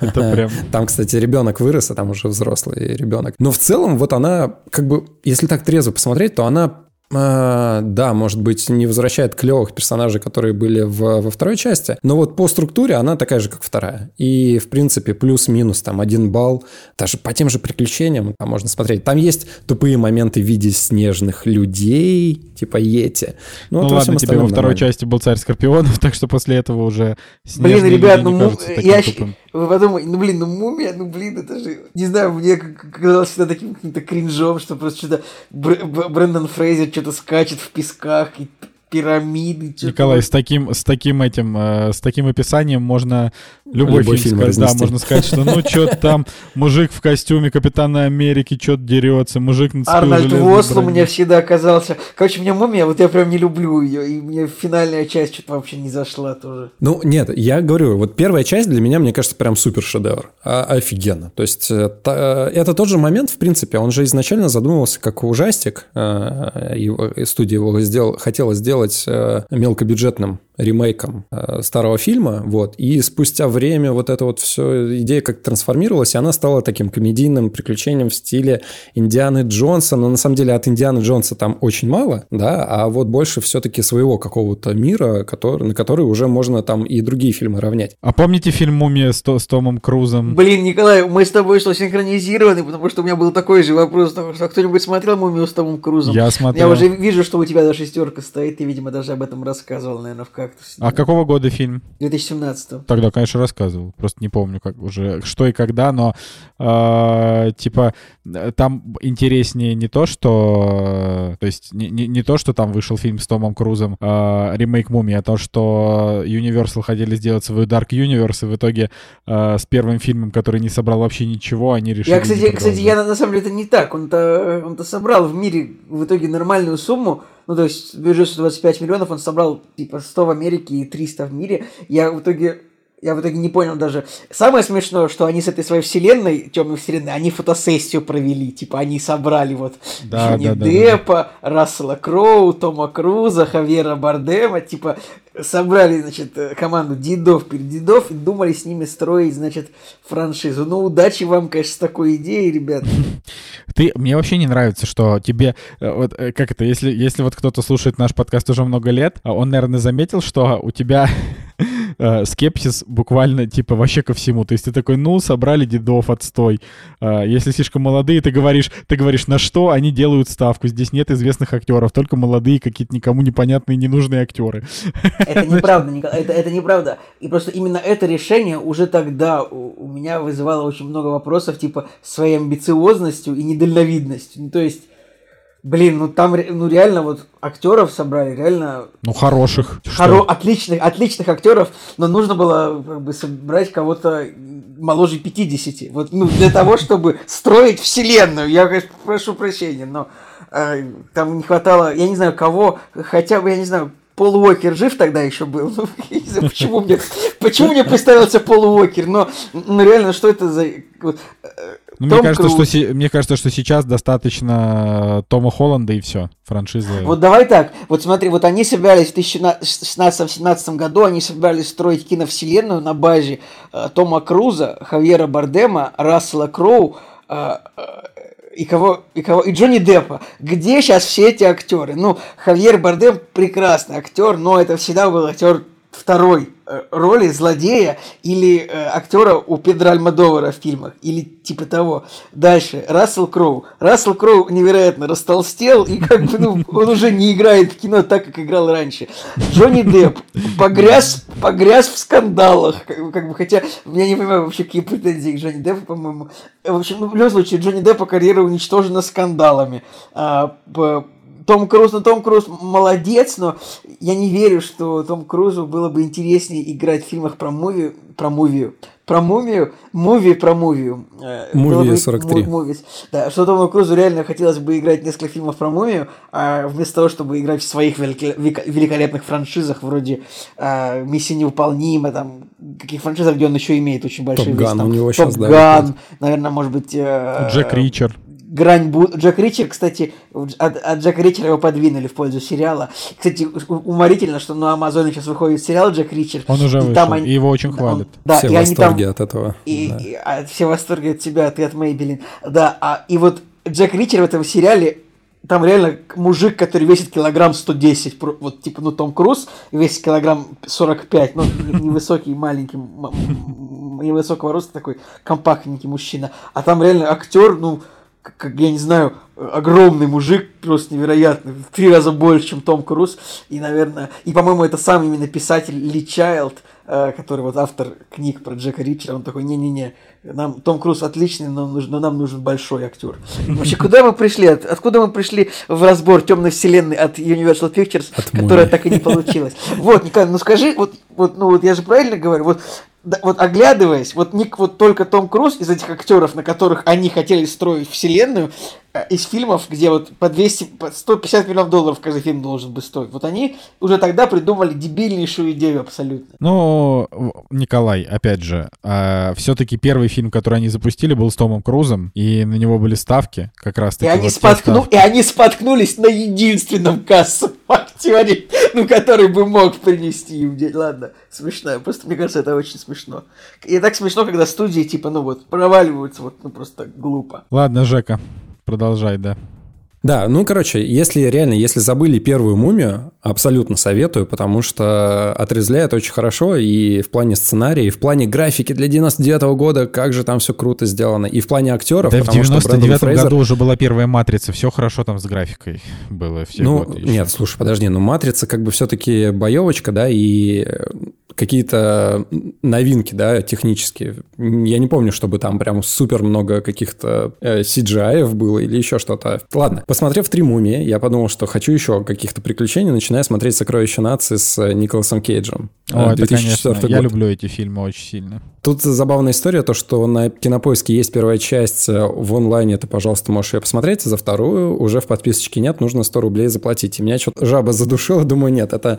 Это прям... Там, кстати, ребенок вырос, а там уже взрослый ребенок. Но в целом, вот она, как бы, если так трезво посмотреть, то она а, да, может быть, не возвращает клевых персонажей, которые были в, во второй части, но вот по структуре она такая же, как вторая. И, в принципе, плюс-минус там один балл, даже по тем же приключениям там можно смотреть. Там есть тупые моменты в виде снежных людей, типа Йети. Ну вот во всем ладно, тебе во второй нормально. части был царь Скорпионов, так что после этого уже Блин, ребят, люди ну, таким я тупым. Вы подумайте, ну, блин, ну, мумия, ну, блин, это же, не знаю, мне казалось всегда таким каким-то кринжом, что просто что-то Бр- Б- Брэндон Фрейзер что-то скачет в песках, и пирамиды, что-то... Николай, с таким, с таким этим, э, с таким описанием можно любой, Любой фильм, фильм. Да, можно сказать, что ну что там мужик в костюме Капитана Америки что-то дерется, мужик на Арнольд железной Восл у брони. меня всегда оказался... Короче, мне мумия, вот я прям не люблю ее, и мне финальная часть что-то вообще не зашла тоже. Ну, нет, я говорю, вот первая часть для меня, мне кажется, прям супер шедевр. А, офигенно. То есть, э, та- это тот же момент, в принципе, он же изначально задумывался как ужастик. э, его- и студия его сделал, хотела сделать э, мелкобюджетным ремейком э, старого фильма, вот, и спустя время вот эта вот все идея как трансформировалась, и она стала таким комедийным приключением в стиле Индианы Джонса, но на самом деле от Индианы Джонса там очень мало, да, а вот больше все-таки своего какого-то мира, который, на который уже можно там и другие фильмы равнять. А помните фильм «Мумия» с, с Томом Крузом? Блин, Николай, мы с тобой что, синхронизированы, потому что у меня был такой же вопрос, что кто-нибудь смотрел «Мумию» с Томом Крузом? Я Я смотрел. уже вижу, что у тебя даже шестерка стоит, ты, видимо, даже об этом рассказывал, наверное, в «Кактусе». А какого года фильм? 2017 Тогда, конечно, рассказывал. Просто не помню, как уже что и когда, но э, типа там интереснее не то, что то есть не, не, не то, что там вышел фильм с Томом Крузом э, ремейк Мумии, а то, что Universal хотели сделать свой Dark Universe, и в итоге э, с первым фильмом, который не собрал вообще ничего, они решили. Я, кстати, кстати, я на на самом деле это не так. Он-то, он-то собрал в мире в итоге нормальную сумму. Ну, то есть бюджет 125 миллионов, он собрал типа 100 в Америке и 300 в мире. Я в итоге я в итоге не понял даже. Самое смешное, что они с этой своей вселенной, темной вселенной, они фотосессию провели. Типа они собрали вот Да, Джонни да, да, да, Деппа, Рассела Кроу, Тома Круза, Хавьера Бардема. Типа собрали, значит, команду дедов перед дедов и думали с ними строить, значит, франшизу. Ну, удачи вам, конечно, с такой идеей, ребят. Ты, мне вообще не нравится, что тебе, э, вот э, как это, если, если вот кто-то слушает наш подкаст уже много лет, а он, наверное, заметил, что у тебя скепсис буквально, типа, вообще ко всему. То есть ты такой, ну, собрали дедов, отстой. Э, если слишком молодые, ты говоришь, ты говоришь, на что они делают ставку. Здесь нет известных актеров, только молодые какие-то никому непонятные, ненужные актеры. Это неправда, это, это неправда. И просто именно это решение уже тогда у, у меня вызывало очень много вопросов, типа, своей амбициозностью и недальновидностью. Ну, то есть, блин, ну там ну реально вот актеров собрали, реально... Ну, хороших. Хоро... Отличных, отличных актеров, но нужно было как бы собрать кого-то моложе 50. Вот, ну, для того, чтобы строить вселенную. Я, конечно, прошу прощения, но э, там не хватало, я не знаю, кого, хотя бы, я не знаю, Пол Уокер жив тогда еще был. Ну, я не знаю, почему мне, почему мне представился Пол Уокер, но ну, реально, что это за... Вот, э, ну, мне, кажется, Круз. что, мне кажется, что сейчас достаточно Тома Холланда и все, франшизы. Вот давай так, вот смотри, вот они собирались в 2016-2017 году, они собирались строить киновселенную на базе э, Тома Круза, Хавьера Бардема, Рассела Кроу, э, э, и кого, и кого, и Джонни Деппа. Где сейчас все эти актеры? Ну, Хавьер Бардем прекрасный актер, но это всегда был актер второй э, роли злодея или э, актера у Педро Альмадовара в фильмах, или типа того. Дальше, Рассел Кроу. Рассел Кроу невероятно растолстел, и как бы, ну, он уже не играет в кино так, как играл раньше. Джонни Депп погряз, погряз в скандалах, как, как бы, хотя я не понимаю вообще, какие претензии к Джонни Деппу, по-моему. В общем, ну, в любом случае, Джонни Деппа карьера уничтожена скандалами. А, по, том Круз, ну Том Круз молодец, но я не верю, что Том Крузу было бы интереснее играть в фильмах про муви, про мувию, про мумию, муви про мувию. Муви 43. Мувис. Да, что Тому Крузу реально хотелось бы играть несколько фильмов про мумию, а вместо того, чтобы играть в своих великолепных франшизах, вроде а, «Миссия невыполнима», там, каких франшизах, где он еще имеет очень большие Топ Ган у него сейчас, да. Ган, наверное, может быть... Э, Джек Ричард грань... Бу... Джек Ричер, кстати, от, от Джека Ричера его подвинули в пользу сериала. Кстати, уморительно, что на Амазоне сейчас выходит сериал Джек Ричер. Он уже вышел, там они... и его очень хвалят. Он... Да, все и в восторге там... от этого. И, да. и, а, все в восторге от тебя, ты от Мейбелин. Да, а, и вот Джек Ричер в этом сериале там реально мужик, который весит килограмм 110, вот типа, ну, Том Круз весит килограмм 45, ну, невысокий, маленький, невысокого роста такой компактненький мужчина. А там реально актер, ну, как, я не знаю, огромный мужик, просто невероятный, в три раза больше, чем Том Круз, и, наверное, и, по-моему, это сам именно писатель Ли Чайлд, э, который вот автор книг про Джека Ричера, он такой, не-не-не, нам Том Круз отличный, но, нужен, но нам нужен большой актер. Вообще, куда мы пришли? От, откуда мы пришли в разбор темной вселенной от Universal Pictures, от которая так и не получилась? Вот, Николай, ну скажи, вот, вот, ну вот я же правильно говорю, вот да, вот оглядываясь, вот Ник, вот только Том Круз из этих актеров, на которых они хотели строить вселенную, э, из фильмов, где вот по 200, по 150 миллионов долларов каждый фильм должен бы стоить. Вот они уже тогда придумали дебильнейшую идею абсолютно. Ну, Николай, опять же, а, все-таки первый фильм, который они запустили, был с Томом Крузом, и на него были ставки как раз. И, они, вот споткну... и они споткнулись на единственном кассовом актере, ну, который бы мог принести им деньги. Ладно, смешно. Просто мне кажется, это очень смешно. И так смешно, когда студии, типа, ну вот, проваливаются, вот, ну, просто глупо. Ладно, Жека, продолжай, да. Да, ну, короче, если реально, если забыли первую мумию, абсолютно советую, потому что отрезляет очень хорошо и в плане сценария, и в плане графики для 99 -го года, как же там все круто сделано, и в плане актеров. Да, в 99 Фрейзер... году уже была первая «Матрица», все хорошо там с графикой было. Все ну, нет, слушай, подожди, ну «Матрица» как бы все-таки боевочка, да, и какие-то новинки, да, технические. Я не помню, чтобы там прям супер много каких-то э, CGI было или еще что-то. Ладно, посмотрев «Три мумии», я подумал, что хочу еще каких-то приключений, начиная смотреть «Сокровища нации» с э, Николасом Кейджем. О, это, конечно, год. я люблю эти фильмы очень сильно. Тут забавная история, то, что на Кинопоиске есть первая часть э, в онлайне, ты, пожалуйста, можешь ее посмотреть, за вторую уже в подписочке нет, нужно 100 рублей заплатить. И меня что-то жаба задушила, думаю, нет, это...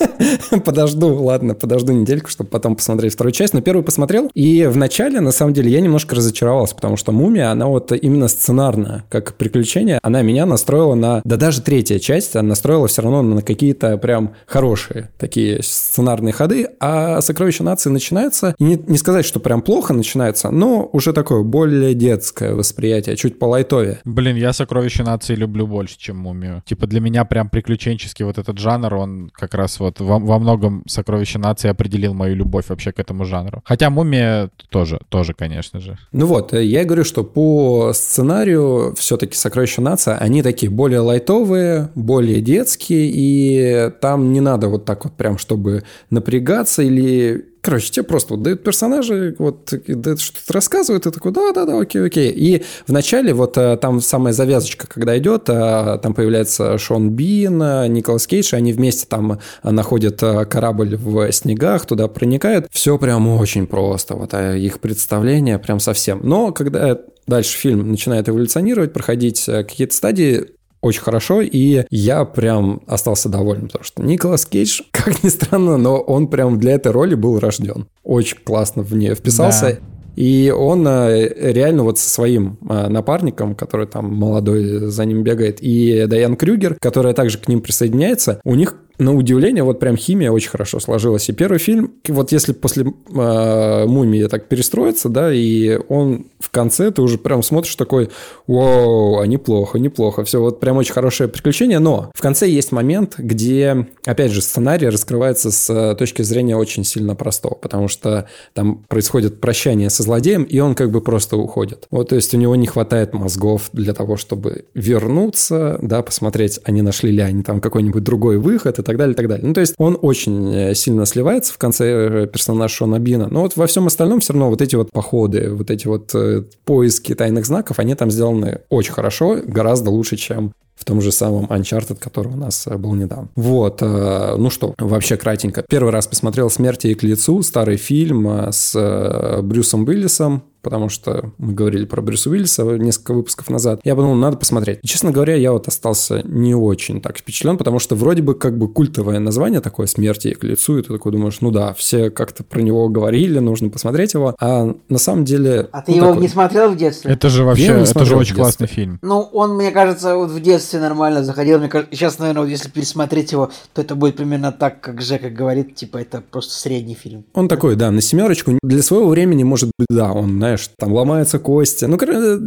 подожду, ладно, подожду недельку, чтобы потом посмотреть вторую часть. Но первую посмотрел, и в начале, на самом деле, я немножко разочаровался, потому что «Мумия», она вот именно сценарная, как приключение, она меня настроила на... Да даже третья часть настроила все равно на какие-то прям хорошие такие сценарные ходы, а «Сокровище нации» начинается, и не, не сказать, что прям плохо начинается, но уже такое более детское восприятие, чуть по лайтове. Блин, я «Сокровище нации» люблю больше, чем «Мумию». Типа для меня прям приключенческий вот этот жанр, он как раз вот во, во многом «Сокровище нации» определил мою любовь вообще к этому жанру. Хотя «Мумия» тоже, тоже, конечно же. Ну вот, я говорю, что по сценарию все-таки «Сокровище нации», они такие более лайтовые, более детские, и там не надо вот так вот прям, чтобы напрягаться или Короче, тебе просто вот дают персонажи, вот дают что-то рассказывают, и такой, да-да-да, окей, окей. И вначале вот э, там самая завязочка, когда идет, э, там появляется Шон Бин, э, Николас Кейдж, они вместе там находят корабль в снегах, туда проникают. Все прям очень просто, вот их представление прям совсем. Но когда дальше фильм начинает эволюционировать, проходить какие-то стадии, очень хорошо, и я прям остался доволен, потому что Николас Кейдж, как ни странно, но он прям для этой роли был рожден. Очень классно в нее вписался. Да. И он э, реально вот со своим э, напарником, который там молодой за ним бегает, и Дайан Крюгер, которая также к ним присоединяется, у них на удивление, вот прям химия очень хорошо сложилась. И первый фильм, вот если после э, «Мумии» так перестроиться, да, и он в конце, ты уже прям смотришь такой, вау, а неплохо, неплохо. Все, вот прям очень хорошее приключение. Но в конце есть момент, где, опять же, сценарий раскрывается с точки зрения очень сильно простого, потому что там происходит прощание со злодеем, и он как бы просто уходит. Вот, то есть у него не хватает мозгов для того, чтобы вернуться, да, посмотреть, они нашли ли они там какой-нибудь другой выход, так далее, и так далее. Ну, то есть он очень э, сильно сливается в конце э, персонаж Шона Бина, но вот во всем остальном все равно вот эти вот походы, вот эти вот э, поиски тайных знаков, они там сделаны очень хорошо, гораздо лучше, чем в том же самом Uncharted, который у нас был недавно. Вот, ну что, вообще кратенько. Первый раз посмотрел «Смерти и к лицу», старый фильм с Брюсом Уиллисом, потому что мы говорили про Брюса Уиллиса несколько выпусков назад. Я подумал, надо посмотреть. И, честно говоря, я вот остался не очень так впечатлен, потому что вроде бы как бы культовое название такое «Смерти к лицу», и ты такой думаешь, ну да, все как-то про него говорили, нужно посмотреть его, а на самом деле... А ты ну, его такой. не смотрел в детстве? Это же вообще, это же очень классный фильм. Ну, он, мне кажется, вот в детстве нормально заходил. Мне кажется, сейчас, наверное, вот если пересмотреть его, то это будет примерно так, как Жека говорит, типа это просто средний фильм. Он такой, да, на семерочку. Для своего времени, может быть, да, он, знаешь, там ломается ломаются кости. Ну,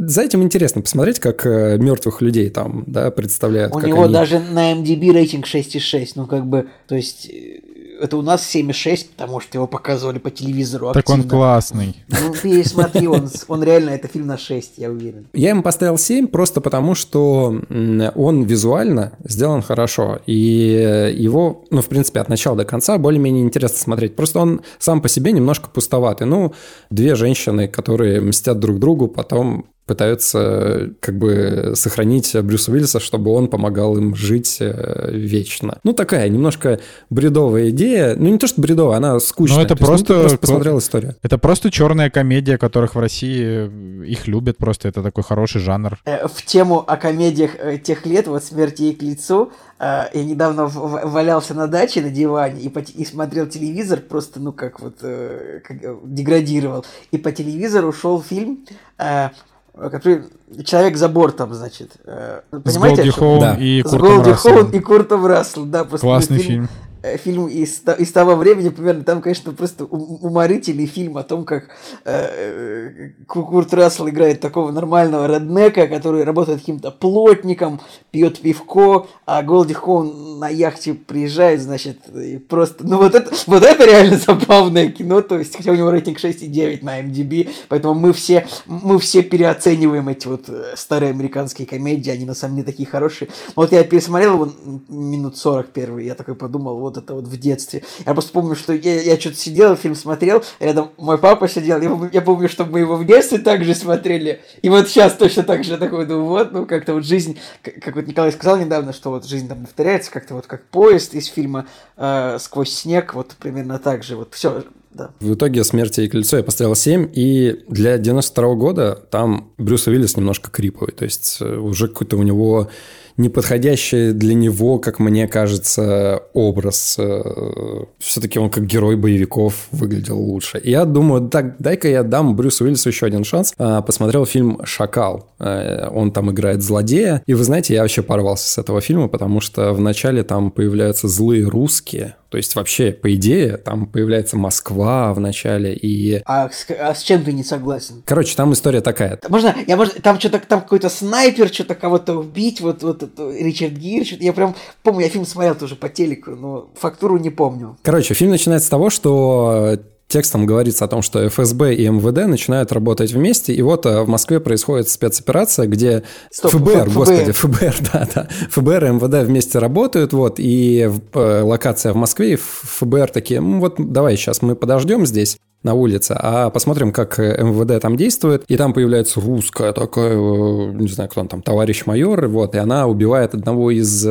за этим интересно посмотреть, как э, мертвых людей там, да, представляют. У него они... даже на MDB рейтинг 6,6. Ну, как бы, то есть э, это у нас 7,6, потому что его показывали по телевизору Так он классный. Ну, ты смотри, он, он реально, это фильм на 6, я уверен. Я ему поставил 7 просто потому, что он визуально сделан хорошо. И его, ну, в принципе, от начала до конца более-менее интересно смотреть. Просто он сам по себе немножко пустоватый. Ну, две женщины, которые мстят друг другу, потом пытаются как бы сохранить Брюса Уиллиса, чтобы он помогал им жить э, вечно. Ну, такая немножко бредовая идея. Ну, не то, что бредовая, она скучная. Ну, это то просто... Есть, ну, просто посмотрел историю. Это просто черная комедия, которых в России э, их любят просто. Это такой хороший жанр. Э, в тему о комедиях тех лет, вот «Смерть ей к лицу», я недавно валялся на даче на диване и, по, и смотрел телевизор, просто, ну, как вот, как, деградировал. И по телевизору шел фильм который человек за бортом, значит. Понимаете? С Голди Хоун да. и Куртом С Голди Хоун и Куртом Рассел, да. Классный фильм. Э, фильм из, из того времени, примерно, там, конечно, просто уморительный фильм о том, как э, Курт Рассел играет такого нормального реднека, который работает каким-то плотником, пьет пивко, а Голди Хоун на яхте приезжает, значит, и просто... Ну, вот это, вот это реально забавное кино, то есть, хотя у него рейтинг 6,9 на MDB, поэтому мы все, мы все переоцениваем эти вот э, старые американские комедии, они на самом деле такие хорошие. Вот я пересмотрел его минут 40 первый, я такой подумал, вот это вот в детстве. Я просто помню, что я, я что-то сидел, фильм смотрел, рядом мой папа сидел, я, я помню, что мы его в детстве также смотрели, и вот сейчас точно так же такой, ну вот, ну как-то вот жизнь, как, как вот Николай сказал недавно, что вот жизнь там повторяется, как-то вот как поезд из фильма э, «Сквозь снег», вот примерно так же, вот все, да. В итоге «Смерти и кольцо» я поставил 7, и для 92 года там Брюс Уиллис немножко криповый, то есть э, уже какой-то у него неподходящий для него, как мне кажется, образ. Э, Все-таки он как герой боевиков выглядел лучше. И я думаю, так, дай-ка я дам Брюсу Уиллису еще один шанс. А, посмотрел фильм «Шакал». Э, он там играет злодея. И вы знаете, я вообще порвался с этого фильма, потому что вначале там появляются злые русские, то есть вообще, по идее, там появляется Москва в начале и... А с, а с чем ты не согласен? Короче, там история такая. Можно, я можно, там что-то, там какой-то снайпер, что-то кого-то убить, вот, вот это, Ричард Гир, что-то, я прям помню, я фильм смотрел тоже по телеку, но фактуру не помню. Короче, фильм начинается с того, что текстом говорится о том, что ФСБ и МВД начинают работать вместе, и вот э, в Москве происходит спецоперация, где Стоп, ФБР, Ф- господи, ФБР, да, да, ФБР и МВД вместе работают, вот, и э, локация в Москве, и ФБР такие, ну вот давай сейчас мы подождем здесь, на улице, а посмотрим, как э, МВД там действует, и там появляется русская такая, не знаю, кто он там, товарищ майор, вот, и она убивает одного из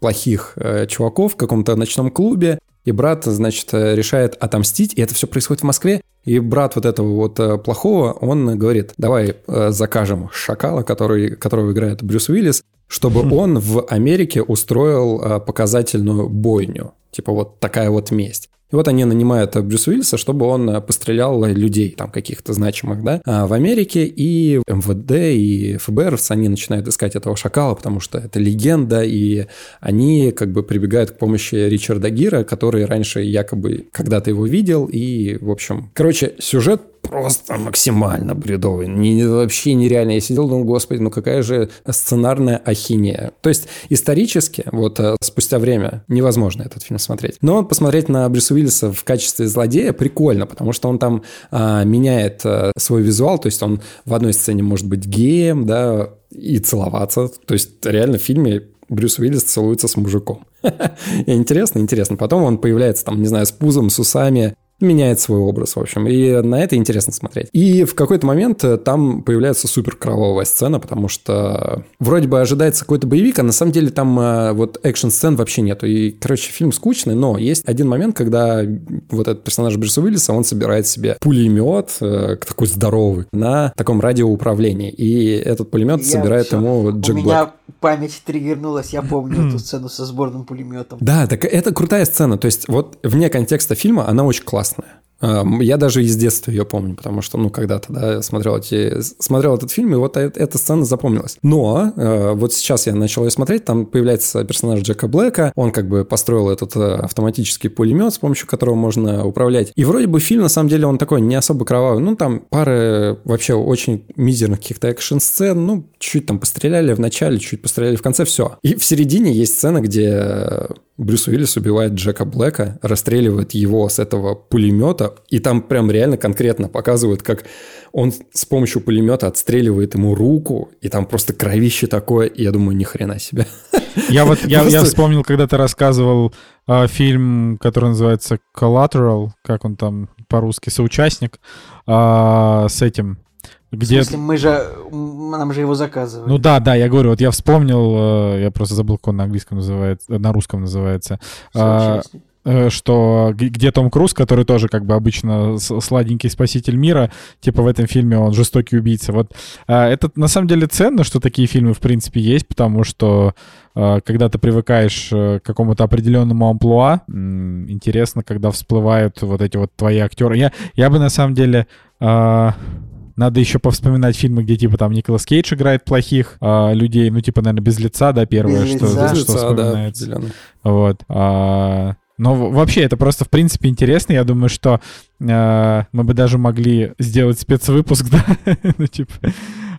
плохих чуваков в каком-то ночном клубе, и брат, значит, э, решает отомстить, и это все происходит в Москве. И брат вот этого вот э, плохого, он говорит, давай э, закажем шакала, который, которого играет Брюс Уиллис, чтобы он в Америке устроил показательную бойню. Типа вот такая вот месть. И вот они нанимают э, Брюса Уиллиса, чтобы он э, пострелял людей, там, каких-то значимых, да, а в Америке. И МВД, и ФБР, они начинают искать этого шакала, потому что это легенда, и они как бы прибегают к помощи Ричарда Гира, который раньше якобы когда-то его видел, и, в общем... Короче, сюжет просто максимально бредовый. Не, вообще нереально. Я сидел, думал, господи, ну какая же сценарная ахинея. То есть исторически, вот э, спустя время, невозможно этот фильм смотреть. Но посмотреть на Брюса Уиллиса в качестве злодея прикольно, потому что он там а, меняет а, свой визуал, то есть он в одной сцене может быть геем, да, и целоваться. То есть реально в фильме Брюс Уиллис целуется с мужиком. Интересно, интересно. Потом он появляется там, не знаю, с пузом, с усами, меняет свой образ, в общем. И на это интересно смотреть. И в какой-то момент э, там появляется супер кровавая сцена, потому что вроде бы ожидается какой-то боевик, а на самом деле там э, вот экшн-сцен вообще нету. И, короче, фильм скучный, но есть один момент, когда вот этот персонаж Брюса Уиллиса, он собирает себе пулемет, э, такой здоровый, на таком радиоуправлении. И этот пулемет Я собирает всё. ему Джек Блэк. меня память триггернулась, я помню эту сцену со сборным пулеметом. Да, так это крутая сцена. То есть вот вне контекста фильма она очень классная. Эм, Я даже из детства ее помню, потому что, ну, когда-то, да, смотрел, эти, смотрел этот фильм, и вот э- эта сцена запомнилась. Но э, вот сейчас я начал ее смотреть, там появляется персонаж Джека Блэка, он как бы построил этот э, автоматический пулемет, с помощью которого можно управлять. И вроде бы фильм, на самом деле, он такой не особо кровавый. Ну, там пары вообще очень мизерных каких-то экшн-сцен, ну, чуть там постреляли в начале, чуть постреляли в конце, все. И в середине есть сцена, где Брюс Уиллис убивает Джека Блэка, расстреливает его с этого пулемета, и там прям реально конкретно показывают, как он с помощью пулемета отстреливает ему руку, и там просто кровище такое, и я думаю, ни хрена себе. Я вот я, я Просто- вспомнил, когда ты рассказывал а, фильм, который называется Collateral, как он там по-русски, соучастник, а, с этим, В где... смысле, мы же, нам же его заказывали. Ну да, да, я говорю, вот я вспомнил, э, я просто забыл, как он на английском называется, э, на русском называется, а, э, что где Том Круз, который тоже как бы обычно сладенький спаситель мира, типа в этом фильме он жестокий убийца. Вот а, это на самом деле ценно, что такие фильмы в принципе есть, потому что когда ты привыкаешь к какому-то определенному амплуа, интересно, когда всплывают вот эти вот твои актеры. Я, я бы на самом деле... а, надо еще повспоминать фильмы, где типа там Николас Кейдж играет плохих а, людей, ну типа, наверное, без лица, да, первое, Без что, лица. что лица, да, вспоминается. определенно. Вот. А, но вообще это просто в принципе интересно. Я думаю, что а, мы бы даже могли сделать спецвыпуск, да, ну типа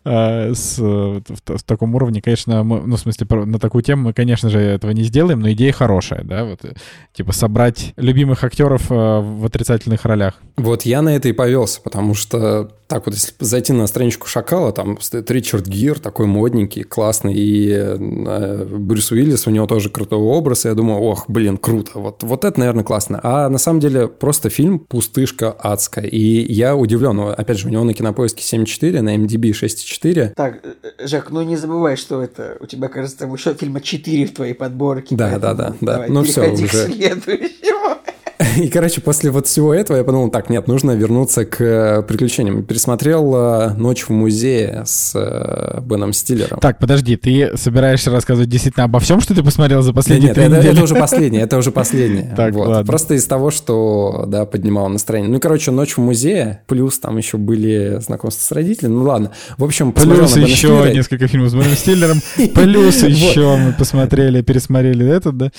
с, э, в, в- таком уровне, конечно, мы, ну в смысле на такую тему мы, конечно же, этого не сделаем, но идея хорошая, да, вот э, типа собрать любимых актеров э, в отрицательных ролях. Вот я на это и повелся, потому что так вот, если зайти на страничку Шакала, там стоит Ричард Гир, такой модненький, классный, и э, Брюс Уиллис, у него тоже крутой образ, и я думаю, ох, блин, круто, вот, вот это, наверное, классно. А на самом деле просто фильм пустышка адская, и я удивлен, опять же, у него на кинопоиске 7.4, на MDB 6.4, Так, э, э, Жак, ну не забывай, что это у тебя, кажется, там еще фильма 4 в твоей подборке. Да, да, да, да. Ну всё, переходи к уже. следующему. И, короче, после вот всего этого я подумал, так, нет, нужно вернуться к э, приключениям. Пересмотрел э, «Ночь в музее» с э, Беном Стиллером. Так, подожди, ты собираешься рассказывать действительно обо всем, что ты посмотрел за последние Нет, три это, недели? это уже последнее, это уже последнее. Так, Вот. ладно. Просто из того, что, да, поднимало настроение. Ну, короче, «Ночь в музее», плюс там еще были знакомства с родителями, ну ладно. В общем, Плюс еще Стиллера. несколько фильмов с Беном Стиллером. Плюс еще мы посмотрели, пересмотрели этот, да?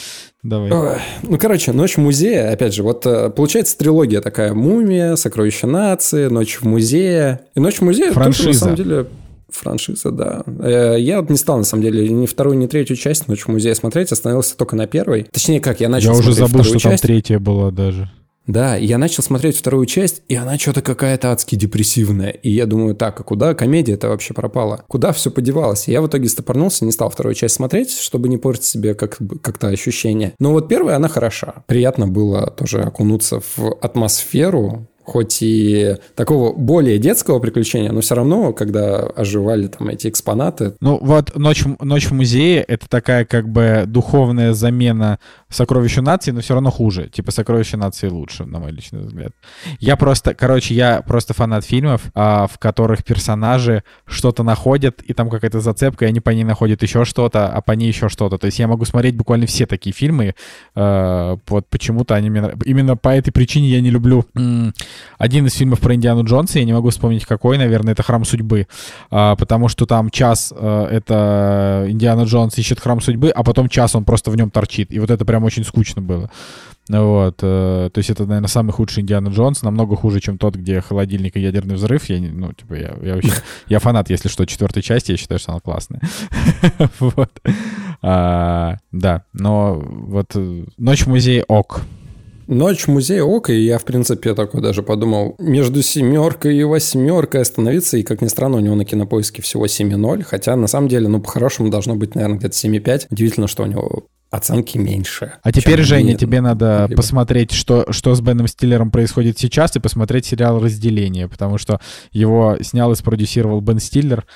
Давай. Ну, короче, «Ночь в музее», опять же, вот э, получается трилогия такая «Мумия», «Сокровища нации», «Ночь в музее». И «Ночь в музее» тоже, на Франшиза. самом деле, франшиза, да. Э, Я вот не стал, на самом деле, ни вторую, ни третью часть «Ночь в музее» смотреть, остановился только на первой. Точнее, как, я начал Я уже забыл, что там часть. третья была даже. Да, я начал смотреть вторую часть, и она что-то какая-то адски депрессивная. И я думаю, так, а куда комедия-то вообще пропала? Куда все подевалось? Я в итоге стопорнулся, не стал вторую часть смотреть, чтобы не портить себе как, как-то ощущение. Но вот первая, она хороша. Приятно было тоже окунуться в атмосферу, хоть и такого более детского приключения, но все равно, когда оживали там эти экспонаты, Ну вот «Ночь, «Ночь в музее» — это такая как бы духовная замена «Сокровищу нации», но все равно хуже. Типа «Сокровище нации» лучше, на мой личный взгляд. Я просто, короче, я просто фанат фильмов, а, в которых персонажи что-то находят, и там какая-то зацепка, и они по ней находят еще что-то, а по ней еще что-то. То есть я могу смотреть буквально все такие фильмы. э, вот почему-то они мне... Именно по этой причине я не люблю один из фильмов про Индиану Джонса, я не могу вспомнить какой, наверное, это «Храм судьбы», А, потому что там час э, это Индиана Джонс ищет Храм судьбы, а потом час он просто в нем торчит, и вот это прям очень скучно было. Вот, э, то есть это, наверное, самый худший Индиана Джонс, намного хуже, чем тот, где холодильник и ядерный взрыв. Я, не- ну, типа, я, я вообще, я фанат, если что, четвертой части, я считаю, что она классная. Вот. А, Да, но вот э, «Ночь в музее» ок. Ночь в музее ок, и я, в принципе, такой даже подумал, между семеркой и восьмеркой остановиться, и, как ни странно, у него на кинопоиске всего 7.0, хотя, на самом деле, ну, по-хорошему должно быть, наверное, где-то 7.5. Удивительно, что у него оценки меньше. А теперь, Женя, мне тебе надо бы. посмотреть, что, что с Беном Стиллером происходит сейчас, и посмотреть сериал «Разделение», потому что его снял и спродюсировал Бен Стиллер.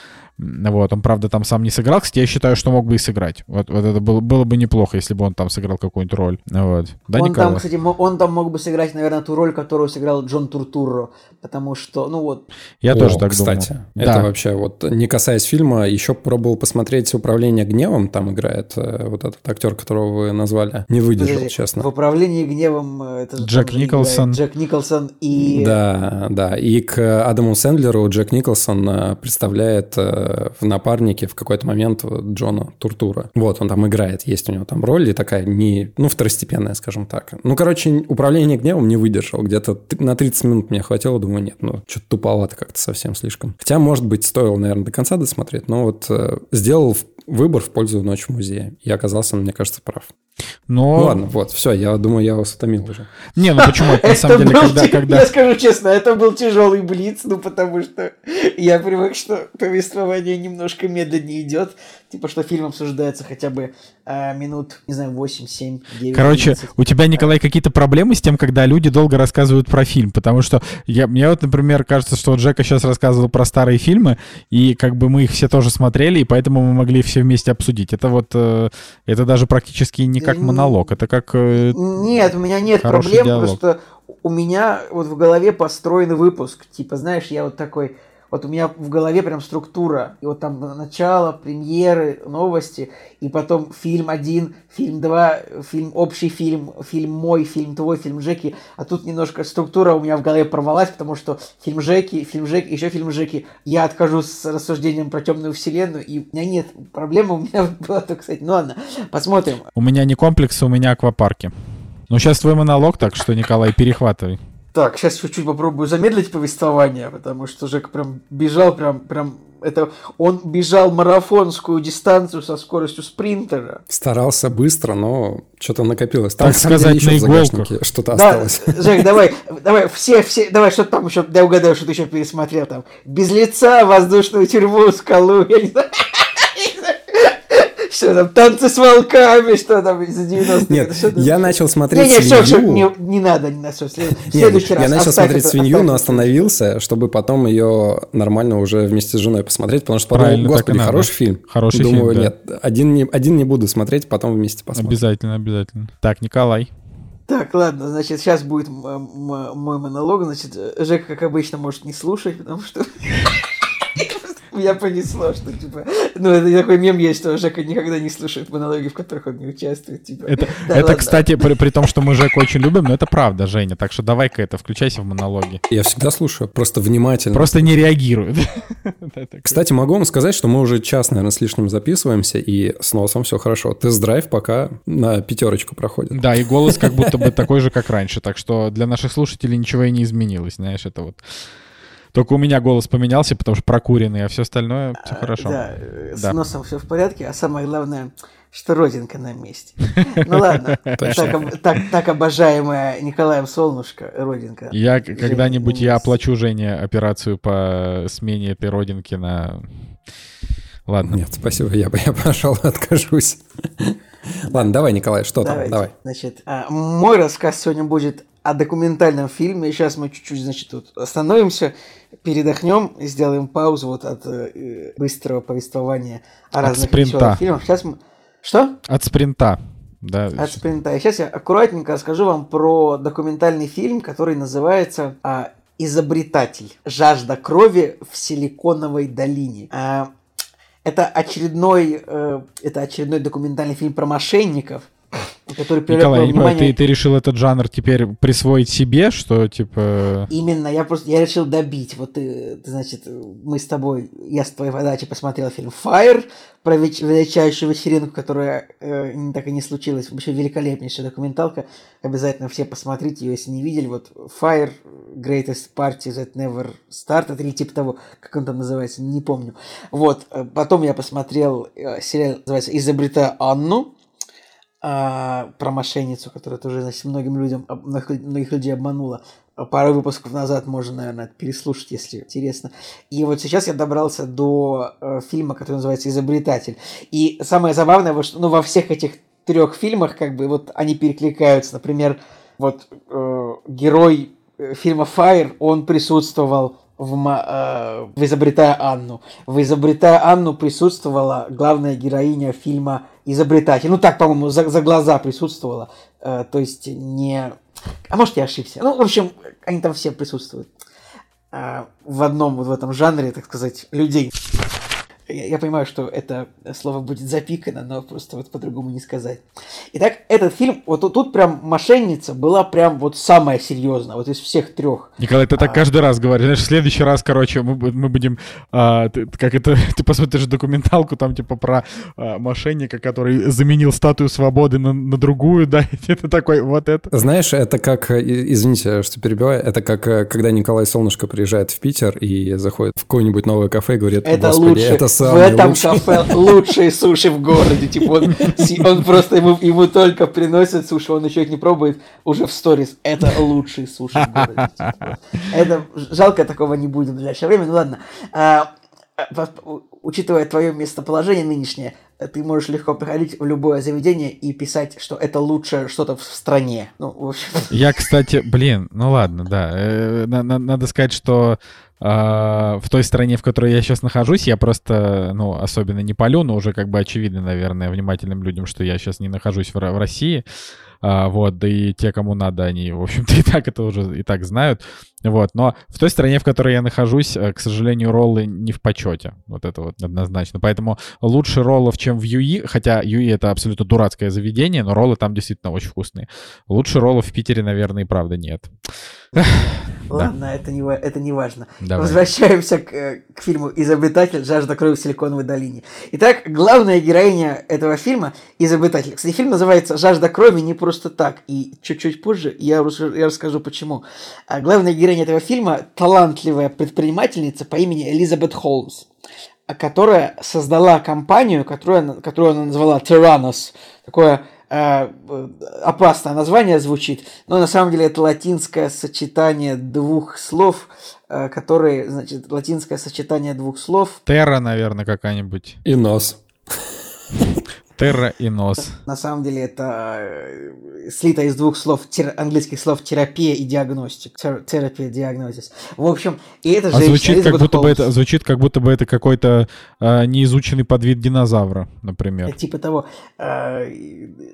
Вот, он, правда, там сам не сыграл. Кстати, я считаю, что мог бы и сыграть. Вот, вот это было, было бы неплохо, если бы он там сыграл какую-нибудь роль. Вот. Да, он Николай? там, кстати, он там мог бы сыграть, наверное, ту роль, которую сыграл Джон Туртурро, потому что, ну вот, Я О, тоже так кстати, думаю. это Да. вообще вот, не касаясь фильма, еще пробовал посмотреть «Управление гневом», там играет э, вот этот актер, которого вы назвали, не выдержал, подожди, честно. в управлении гневом э, это же Джек Николсон. Джек Николсон и Да, да. И к Адаму Сэндлеру Джек Николсон э, представляет э, в напарнике в какой-то момент Джона Туртура. Вот, он там играет, есть у него там роль и такая не, ну, второстепенная, скажем так. Ну, короче, управление гневом не выдержал. Где-то на 30 минут мне хватило, думаю, нет, ну, что-то туповато как-то совсем слишком. Хотя, может быть, стоило, наверное, до конца досмотреть, но вот э, сделал выбор в пользу «Ночь в музее». И оказался, мне кажется, прав. Но... Ну, ладно, вот, все, я думаю, я вас утомил уже. Не, ну почему? Это на самом деле, был когда... когда... Я скажу честно, это был тяжелый блиц, ну потому что я привык, что повествование немножко медленнее идет, типа что фильм обсуждается хотя бы а, минут, не знаю, 8, 7, 9. Короче, 11. у тебя, Николай, какие-то проблемы с тем, когда люди долго рассказывают про фильм? Потому что я, мне вот, например, кажется, что Джека сейчас рассказывал про старые фильмы, и как бы мы их все тоже смотрели, и поэтому мы могли все вместе обсудить. Это вот, э, это даже практически не как монолог, это как... э, Нет, у меня нет проблем, диалог. просто у меня вот в голове построен выпуск. Типа, знаешь, я вот такой, вот у меня в голове прям структура. И вот там начало, премьеры, новости, и потом фильм один, фильм два, фильм общий фильм, фильм мой, фильм твой, фильм Джеки. А тут немножко структура у меня в голове порвалась, потому что фильм Джеки, фильм Джеки, еще фильм Джеки. Я откажусь с рассуждением про темную вселенную, и у меня нет проблемы, у меня была только, кстати, ну ладно, посмотрим. У меня не комплексы, у меня аквапарки. Ну, сейчас твой монолог, так что, Николай, перехватывай. Так, сейчас чуть-чуть попробую замедлить повествование, потому что Жека прям бежал, прям, прям, это, он бежал марафонскую дистанцию со скоростью спринтера. Старался быстро, но что-то накопилось. Так на самом сказать, на в иголках. загашнике Что-то Да, осталось. Жек, давай, давай, все, все, давай, что там еще, дай угадаю, что ты еще пересмотрел там. Без лица, воздушную тюрьму, скалу, я не знаю. Что там, танцы с волками, что там из 90-х. Нет, я начал смотреть Не, не, все, все, свинью. не, не надо, не надо, все, следующий раз. я начал смотреть свинью, но остановился, чтобы потом ее нормально уже вместе с женой посмотреть, потому что подумал, господи, хороший фильм. Хороший Думаю, фильм, да. нет, один не, один не буду смотреть, потом вместе посмотрим. Обязательно, обязательно. Так, Николай. Так, ладно, значит, сейчас будет мой монолог. Значит, Жека, как обычно, может не слушать, потому что меня понесло, что типа. Ну, это такой мем есть, что Жека никогда не слушает монологи, в которых он не участвует. Типа. Это, да, это кстати, при, при том, что мы Жеку очень любим, но это правда, Женя. Так что давай-ка это, включайся в монологи. Я всегда слушаю, просто внимательно. Просто не реагирует. Кстати, могу вам сказать, что мы уже час, наверное, с лишним записываемся, и с носом все хорошо. Тест-драйв пока на пятерочку проходит. Да, и голос как будто бы такой же, как раньше. Так что для наших слушателей ничего и не изменилось, знаешь, это вот только у меня голос поменялся, потому что прокуренный, а все остальное все а, хорошо. Да, с да. носом все в порядке, а самое главное, что родинка на месте. Ну ладно, так обожаемая Николаем Солнышко, родинка. Я когда-нибудь я оплачу Жене операцию по смене этой родинки на... Ладно. Нет, спасибо, я, я пошел, откажусь. Ладно, давай, Николай, что Давайте. там? Давай. Значит, а, мой рассказ сегодня будет о документальном фильме. Сейчас мы чуть-чуть, значит, тут остановимся, передохнем, сделаем паузу вот от э, быстрого повествования о от разных спринта. фильмах. Сейчас мы... Что? От спринта. Да. От спринта. И сейчас я аккуратненько расскажу вам про документальный фильм, который называется а, «Изобретатель. Жажда крови в Силиконовой долине». А, это очередной, э, это очередной документальный фильм про мошенников – который Николай, я не понимаю, ты, ты решил этот жанр теперь присвоить себе, что типа... Именно, я просто, я решил добить. Вот ты, ты значит, мы с тобой, я с твоей подачи посмотрел фильм Fire про величайшую вечеринку, которая э, так и не случилась. Вообще великолепнейшая документалка. Обязательно все посмотрите ее, если не видели. Вот Fire, Greatest Party That Never Started, или типа того, как он там называется, не помню. Вот, э, потом я посмотрел э, сериал, называется «Изобретая Анну», а, про мошенницу, которая тоже, значит, многим людям, многих людей обманула. Пару выпусков назад можно, наверное, переслушать, если интересно. И вот сейчас я добрался до э, фильма, который называется «Изобретатель». И самое забавное, что ну, во всех этих трех фильмах, как бы, вот они перекликаются. Например, вот э, герой э, фильма «Fire», он присутствовал в, э, в «Изобретая Анну». В «Изобретая Анну» присутствовала главная героиня фильма «Изобретатель». Ну, так, по-моему, за, за глаза присутствовала. Э, то есть не... А может, я ошибся. Ну, в общем, они там все присутствуют. Э, в одном, вот в этом жанре, так сказать, людей. Я, я понимаю, что это слово будет запикано, но просто вот по-другому не сказать. Итак, этот фильм, вот тут, тут прям мошенница была прям вот самая серьезная, вот из всех трех. Николай, ты а... так каждый раз говоришь. Знаешь, в следующий раз, короче, мы, мы будем, а, ты, как это, ты посмотришь документалку там типа про а, мошенника, который заменил статую свободы на, на другую, да, и ты такой, вот это. Знаешь, это как, извините, что перебиваю, это как, когда Николай Солнышко приезжает в Питер и заходит в какое-нибудь новое кафе и говорит, это господи, лучше. это в этом лучший. кафе лучшие суши в городе. Типа он, он просто ему, ему только приносят суши, он еще их не пробует, уже в сторис. Это лучшие суши в городе. Типа. Это жалко такого не будет в ближайшее время. Ну ладно. А, учитывая твое местоположение нынешнее, ты можешь легко приходить в любое заведение и писать, что это лучшее что-то в стране. Ну, в общем. Я, кстати, блин, ну ладно, да. Э, надо сказать, что а, в той стране, в которой я сейчас нахожусь, я просто, ну, особенно не полю, но уже как бы очевидно, наверное, внимательным людям, что я сейчас не нахожусь в, в России. А, вот, да и те, кому надо, они, в общем-то, и так это уже и так знают. Вот, но в той стране, в которой я нахожусь, э, к сожалению, роллы не в почете. Вот это вот однозначно. Поэтому лучше роллов, чем в Юи, хотя Юи это абсолютно дурацкое заведение, но роллы там действительно очень вкусные. Лучше роллов в Питере, наверное, и правда нет. Ладно, да. это, не, это не важно. Давай. Возвращаемся к, э, к фильму «Изобретатель. Жажда крови в Силиконовой долине». Итак, главная героиня этого фильма – изобретатель. Кстати, фильм называется «Жажда крови» не просто так. И чуть-чуть позже я, я расскажу, почему. А главная героиня этого фильма – талантливая предпринимательница по имени Элизабет Холмс которая создала компанию, которую, которую она назвала Tyrannos. Такое Э, опасное название звучит, но на самом деле это латинское сочетание двух слов, э, которые, значит, латинское сочетание двух слов. Терра, наверное, какая-нибудь. И нос. Терра и нос. На самом деле это э, слито из двух слов, тер- английских слов терапия и диагностик. Терапия, диагнозис. В общем, и это А женщина, звучит как будто бы это звучит как будто бы это какой-то э, неизученный подвид динозавра, например. Типа того. э,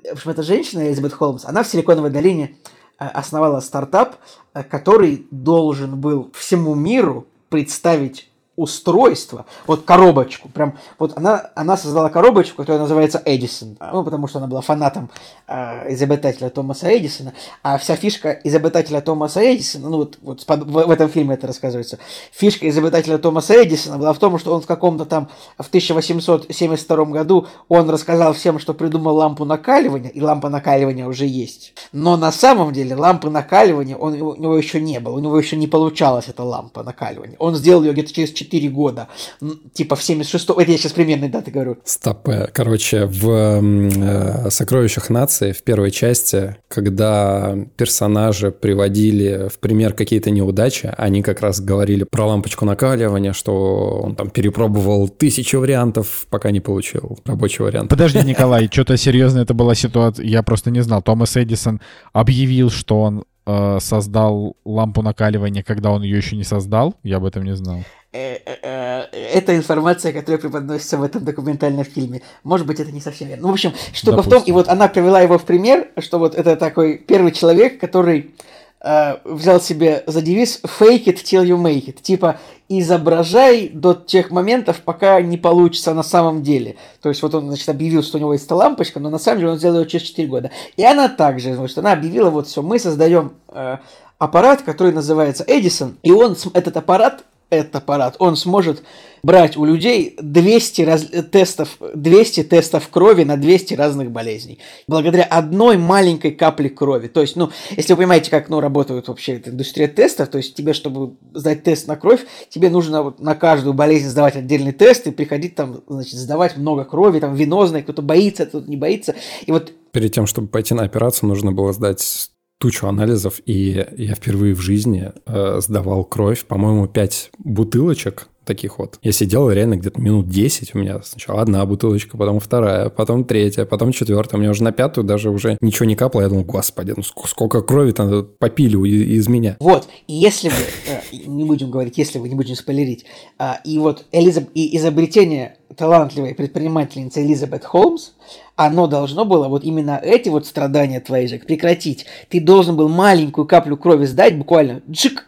В общем, эта женщина, Элизабет Холмс, она в Силиконовой долине э, основала стартап, э, который должен был всему миру представить устройство, вот коробочку, прям, вот она, она создала коробочку, которая называется Эдисон, ну, потому что она была фанатом э, изобретателя Томаса Эдисона, а вся фишка изобретателя Томаса Эдисона, ну, вот, вот в, в этом фильме это рассказывается, фишка изобретателя Томаса Эдисона была в том, что он в каком-то там, в 1872 году, он рассказал всем, что придумал лампу накаливания, и лампа накаливания уже есть, но на самом деле лампы накаливания он, у него еще не было, у него еще не получалась эта лампа накаливания, он сделал ее где-то через 4 года. М, Типа в 76 Это я сейчас примерные даты говорю. Стоп. э, Короче, в э, «Сокровищах нации» в первой части, когда персонажи приводили в пример какие-то неудачи, они как раз говорили про лампочку накаливания, что он там перепробовал тысячу вариантов, пока не получил рабочий вариант. Подожди, Николай, что-то серьезно это была ситуация. Я просто не знал. Томас Эдисон объявил, что он э, создал лампу накаливания, когда он ее еще не создал. Я об этом не знал. Э, э, э, Это информация, которая преподносится в этом документальном фильме. Может быть, это не совсем верно. Ну, в общем, штука в том, Допустим. и вот она привела его в пример, что вот это такой первый человек, который э, взял себе за девиз «fake it till you make it». Типа, изображай до тех моментов, пока не получится на самом деле. То есть, вот он, значит, объявил, что у него есть эта лампочка, но на самом деле он сделал ее через 4 года. И она также, значит, она объявила, вот все, мы создаем э, аппарат, который называется Эдисон, и он, этот аппарат, этот аппарат, он сможет брать у людей 200 раз- тестов, 200 тестов крови на 200 разных болезней. Благодаря одной маленькой капле крови. То есть, ну, если вы понимаете, как ну, работает вообще эта индустрия тестов, то есть тебе, чтобы сдать тест на кровь, тебе нужно вот на каждую болезнь сдавать отдельный тест и приходить там, значит, сдавать много крови, там, венозной, кто-то боится, кто-то не боится. И вот Перед тем, чтобы пойти на операцию, нужно было сдать тучу анализов, и я впервые в жизни э, сдавал кровь, по-моему, 5 бутылочек таких вот. Я сидел реально где-то минут 10, у меня сначала одна бутылочка, потом вторая, потом третья, потом четвертая. У меня уже на пятую даже уже ничего не капало. Я думал, господи, ну ск- сколько крови там попили из меня. Вот, и если бы, э, не будем говорить, если вы не будем спойлерить, а, и вот Элизаб- изобретение талантливой предпринимательницы Элизабет Холмс, оно должно было вот именно эти вот страдания твои же прекратить. Ты должен был маленькую каплю крови сдать, буквально джик,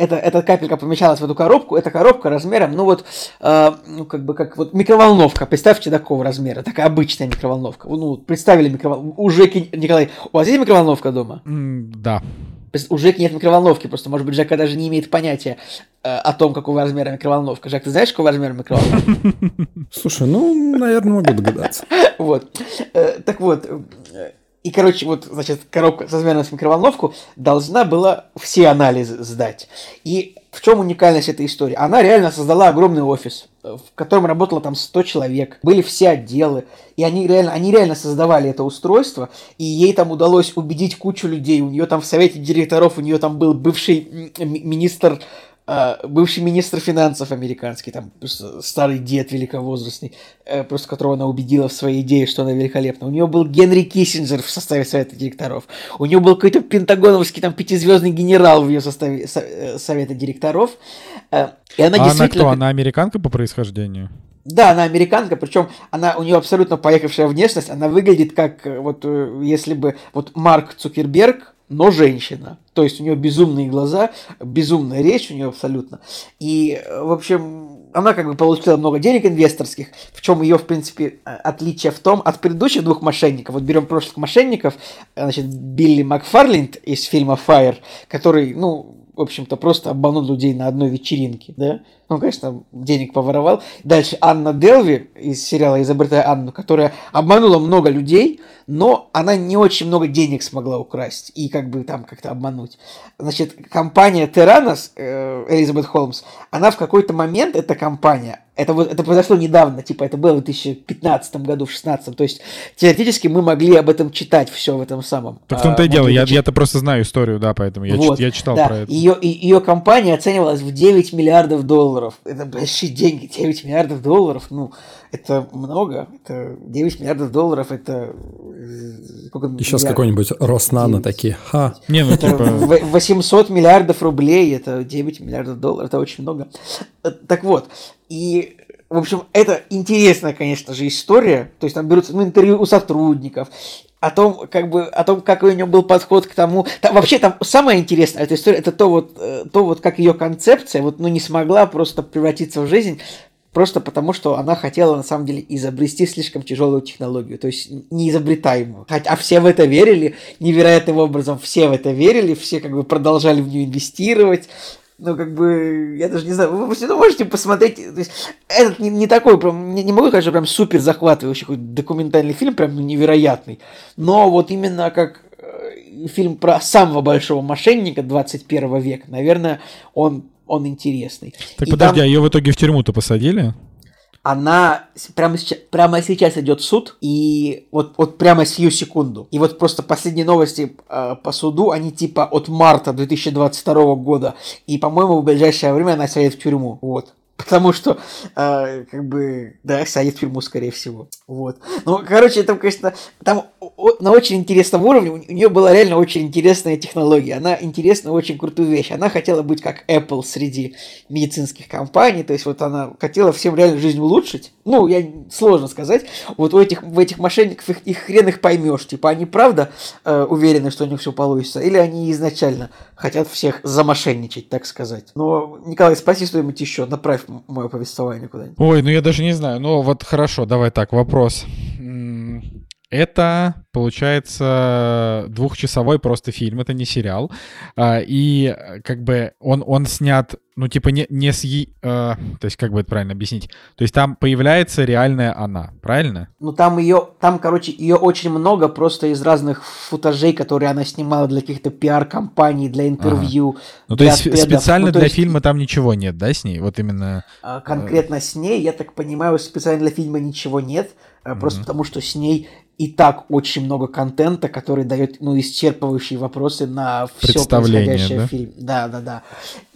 это, эта капелька помещалась в эту коробку, эта коробка размером, ну вот, э, ну как бы как вот микроволновка, представьте такого размера, такая обычная микроволновка. Ну, представили микроволновку. У Жеки, Николай, у вас есть микроволновка дома? М, Да. У Жеки нет микроволновки, просто, может быть, Жека даже не имеет понятия э, о том, какого размера микроволновка. Жек, ты знаешь, какого размера микроволновка? Слушай, ну, наверное, могу догадаться. Вот. Э, Так вот, и, короче, вот, значит, коробка размером с микроволновку должна была все анализы сдать. И в чем уникальность этой истории? Она реально создала огромный офис, э, в котором работало там 100 человек. Были все отделы. И они реально, они реально создавали это устройство. И ей там удалось убедить кучу людей. У нее там в совете директоров, у нее там был бывший ми- министр бывший министр финансов американский, там просто старый дед великовозрастный, э, просто которого она убедила в своей идее, что она великолепна. У нее был Генри Киссинджер в составе совета директоров. У нее был какой-то пентагоновский там пятизвездный генерал в ее составе со- э, совета директоров. Э, И она А она действительно... кто? Она американка по происхождению? Да, она американка, причем она у нее абсолютно поехавшая внешность, она выглядит как вот если бы вот Марк Цукерберг, но женщина. То есть у нее безумные глаза, безумная речь у нее абсолютно. И, э, в общем, она как бы получила много денег инвесторских, в чем ее, в принципе, э, отличие в том, от предыдущих двух мошенников. Вот берем прошлых мошенников, э, значит, Билли Макфарлинд из фильма Fire, который, ну, в общем-то, просто обманул людей на одной вечеринке, да? Ну, конечно, денег поворовал. Дальше Анна Делви из сериала «Изобретая Анну», которая обманула много людей, но она не очень много денег смогла украсть и как бы там как-то обмануть. Значит, компания Terranos, э, Элизабет Холмс, она в какой-то момент, эта компания, Это, вот, это произошло недавно, типа это было в 2015 году, в 2016. То есть теоретически мы могли об этом читать все в этом самом. Так в том-то и а, дело, могли я, я-то просто знаю историю, да, поэтому я, Вот, чит- я читал да. про это. Ее, и- ее компания оценивалась в 9 миллиардов долларов. Это большие деньги, 9 миллиардов долларов, ну, это много. Это 9 миллиардов долларов, это... э, сколько Еще с какой-нибудь Роснано такие. Ха. Не, ну типа... в- 800 миллиардов рублей, это 9 миллиардов долларов, это очень много. Э, Так вот, и, в общем, это интересная, конечно же, история. То есть там берутся ну, интервью у сотрудников, о том, как бы, о том, как у нее был подход к тому. Там, вообще, там самое интересное эта история, это то вот, э, то вот, как ее концепция, вот, ну, не смогла просто превратиться в жизнь, просто потому, что она хотела, на самом деле, изобрести слишком тяжелую технологию, то есть неизобретаемую. Хотя, а все в это верили невероятным образом, все в это верили, все как бы продолжали в нее инвестировать. Ну, как бы, я даже не знаю, вы можете посмотреть, то есть, этот не, не такой, прям, не, не могу сказать, что прям супер захватывающий какой-то документальный фильм, прям невероятный, но вот именно как э, фильм про самого большого мошенника 21 века, наверное, он, он интересный. Так И подожди, там а ее в итоге в тюрьму-то посадили? она прямо сейчас, прямо сейчас идет суд, и вот, вот прямо сию секунду. И вот просто последние новости э, по суду, они типа от марта 2022 года. И, по-моему, в ближайшее время она сядет в тюрьму. Вот. Потому что, э, как бы, да, сядет в тюрьму, скорее всего. Вот. Ну, короче, там, конечно, там на очень интересном уровне, у нее была реально очень интересная технология. Она интересная, очень крутую вещь. Она хотела быть как Apple среди медицинских компаний, то есть вот она хотела всем реально жизнь улучшить. Ну, я сложно сказать. Вот у этих, в этих мошенников их, их хрен их поймешь. Типа, они правда э, уверены, что у них все получится, или они изначально хотят всех замошенничать, так сказать. Но, Николай, спроси что-нибудь еще, направь мое повествование куда-нибудь. Ой, ну я даже не знаю. Ну вот хорошо, давай так, вопрос. Это, получается, двухчасовой просто фильм, это не сериал. А, И э, как бы он, он снят, ну типа не, не с... е- э, То есть как бы это правильно объяснить? То есть там появляется реальная она, правильно? Ну, там ее, там, короче, ее очень много просто из разных футажей, которые она снимала для каких-то пиар-компаний, для интервью. Ну то есть тедов. специально Ну, то для есть, фильма там ничего нет, да, с ней? Вот именно... а, Конкретно с ней, я так понимаю, специально для фильма ничего нет, а, просто потому что с ней и так очень много контента, который дает, ну, исчерпывающие вопросы на все происходящее да? в фильме. Да, да, да.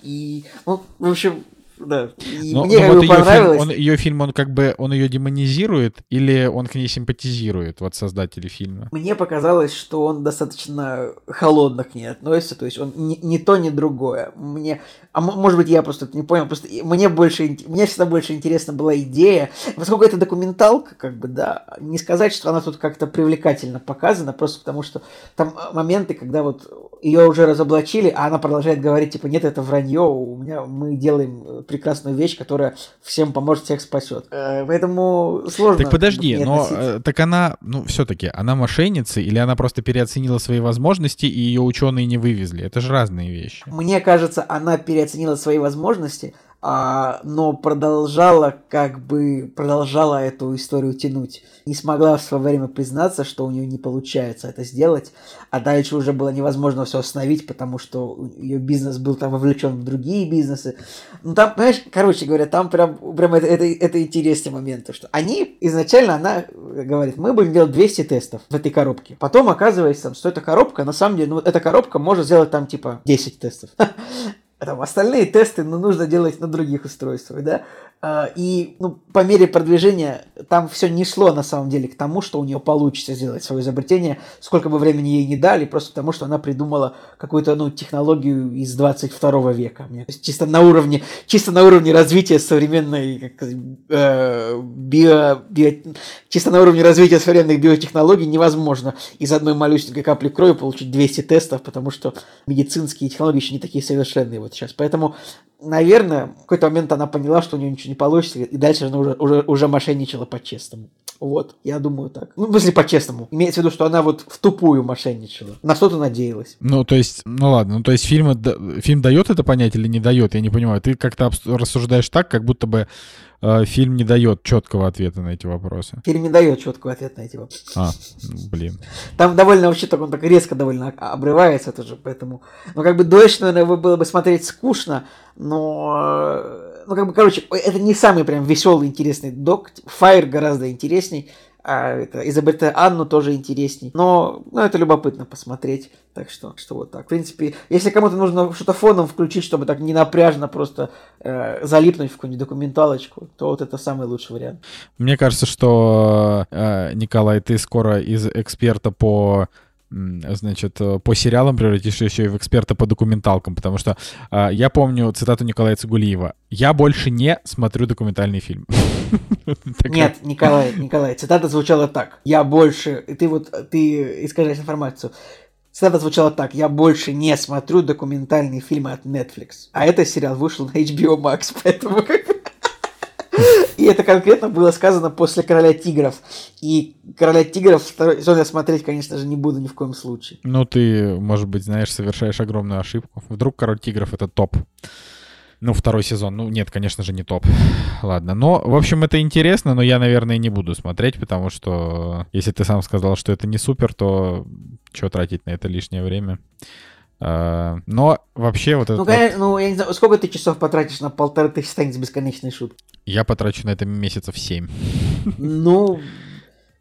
И, ну, в общем, да. Но, мне но как вот бы ее фильм, понравилось. он, ее фильм, он как бы, он ее демонизирует или он к ней симпатизирует, вот создатели фильма? Мне показалось, что он достаточно холодно к ней относится, то есть он ни, ни то, ни другое. Мне, а может быть, я просто это не понял, просто мне больше, мне всегда больше интересна была идея, поскольку это документалка, как бы, да, не сказать, что она тут как-то привлекательно показана, просто потому что там моменты, когда вот ее уже разоблачили, а она продолжает говорить, типа, нет, это вранье, у меня мы делаем э, прекрасную вещь, которая всем поможет, всех спасет. Э, Поэтому сложно. Так подожди, но э, так она, ну все-таки, она мошенница или она просто переоценила свои возможности и ее ученые не вывезли? Это же разные вещи. Мне кажется, она переоценила свои возможности, а, но продолжала как бы продолжала эту историю тянуть. Не смогла в свое время признаться, что у нее не получается это сделать, а дальше уже было невозможно все остановить, потому что ее бизнес был там вовлечен в другие бизнесы. Ну там, понимаешь, короче говоря, там прям, прям это, это, это интересный момент, то, что они изначально она говорит, мы будем делать 200 тестов в этой коробке. Потом оказывается, что эта коробка, на самом деле, ну эта коробка может сделать там типа 10 тестов. Там остальные тесты ну, нужно делать на других устройствах, да. А, И ну, по мере продвижения там все не шло на самом деле к тому, что у нее получится сделать свое изобретение, сколько бы времени ей не дали, просто потому что она придумала какую-то ну, технологию из 22 века. Чисто на уровне, чисто на уровне развития современной как, э, био, био, чисто на уровне развития современных биотехнологий невозможно из одной малюсенькой капли крови получить 200 тестов, потому что медицинские технологии еще не такие совершенные вот сейчас. Поэтому, наверное, в какой-то момент она поняла, что у нее ничего не получится, и дальше она уже, уже, уже мошенничала по-честному. Вот, я думаю так. Ну, в смысле, по-честному. Имеется в виду, что она вот в тупую мошенничала. На что-то надеялась. Ну, то есть, ну ладно, ну то есть фильм, фильм дает это понять или не дает, я не понимаю. Ты как-то рассуждаешь так, как будто бы э, фильм не дает четкого ответа на эти вопросы. Фильм не дает четкого ответа на эти вопросы. А, блин. Там довольно вообще так он так резко довольно обрывается тоже, поэтому, ну как бы дольше, наверное, было бы смотреть скучно, но, э, ну, как бы, короче, это не самый прям веселый, интересный док. Фаер гораздо интересней. А это Изабетта Анну тоже интересней. Но ну, это любопытно посмотреть. Так что, что вот так. В принципе, если кому-то нужно что-то фоном включить, чтобы так не напряжно просто э, залипнуть в какую-нибудь документалочку, то вот это самый лучший вариант. Мне кажется, что, э, Николай, ты скоро из эксперта по значит, э, по сериалам превратишься еще и в эксперта по документалкам, потому что э, я помню цитату Николая Цигулиева. «Я больше не смотрю документальный фильм». Нет, Николай, Николай, цитата звучала так. «Я больше...» Ты вот, ты искажаешь информацию. Цитата звучала так. «Я больше не смотрю документальные фильмы от Netflix». А этот сериал вышел на HBO Max, поэтому и это конкретно было сказано после «Короля тигров». И «Короля тигров» второй сезон я смотреть, конечно же, не буду ни в коем случае. Ну, ты, может быть, знаешь, совершаешь огромную ошибку. Вдруг «Король тигров» — это топ. Ну, второй сезон. Ну, нет, конечно же, не топ. Ладно. Но, в общем, это интересно, но я, наверное, не буду смотреть, потому что если ты сам сказал, что это не супер, то что тратить на это лишнее время? А, но вообще вот это... Ну, конечно, ну, я не знаю, сколько ты часов потратишь на полторы тысячи страниц бесконечной шутки? Я потрачу на это месяцев семь. Ну,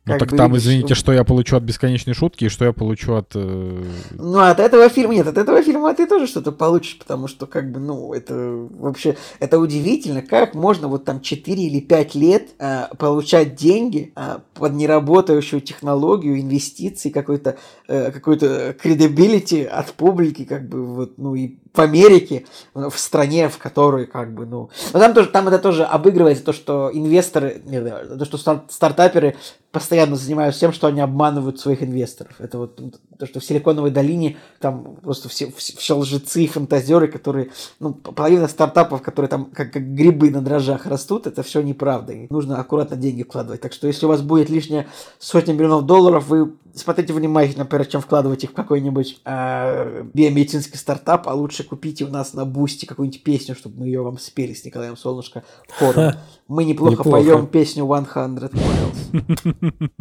ну так там, извините, что я получу от бесконечной шутки и что я получу от... Э... Ну, от этого фильма нет, от этого фильма ты тоже что-то получишь, потому что, как бы, ну, это вообще, это удивительно, как можно вот там 4 или 5 лет э, получать деньги э, под неработающую технологию, инвестиции, какой-то э, какой-то credibility от публики, как бы, вот, ну, и в Америке, в стране, в которой, как бы, ну... Но там тоже, там это тоже обыгрывается, то, что инвесторы, нет, то, что стартаперы постоянно занимаются тем, что они обманывают своих инвесторов. Это вот то, что в Силиконовой долине там просто все, все, все лжецы и фантазеры, которые, ну, половина стартапов, которые там как, как грибы на дрожжах растут, это все неправда. И нужно аккуратно деньги вкладывать. Так что если у вас будет лишняя сотня миллионов долларов, вы смотрите внимательно, прежде чем вкладывать их в какой-нибудь э, биомедицинский стартап, а лучше купите у нас на бусте какую-нибудь песню, чтобы мы ее вам спели с Николаем Солнышко хором. Мы неплохо, неплохо поем песню 100 Miles.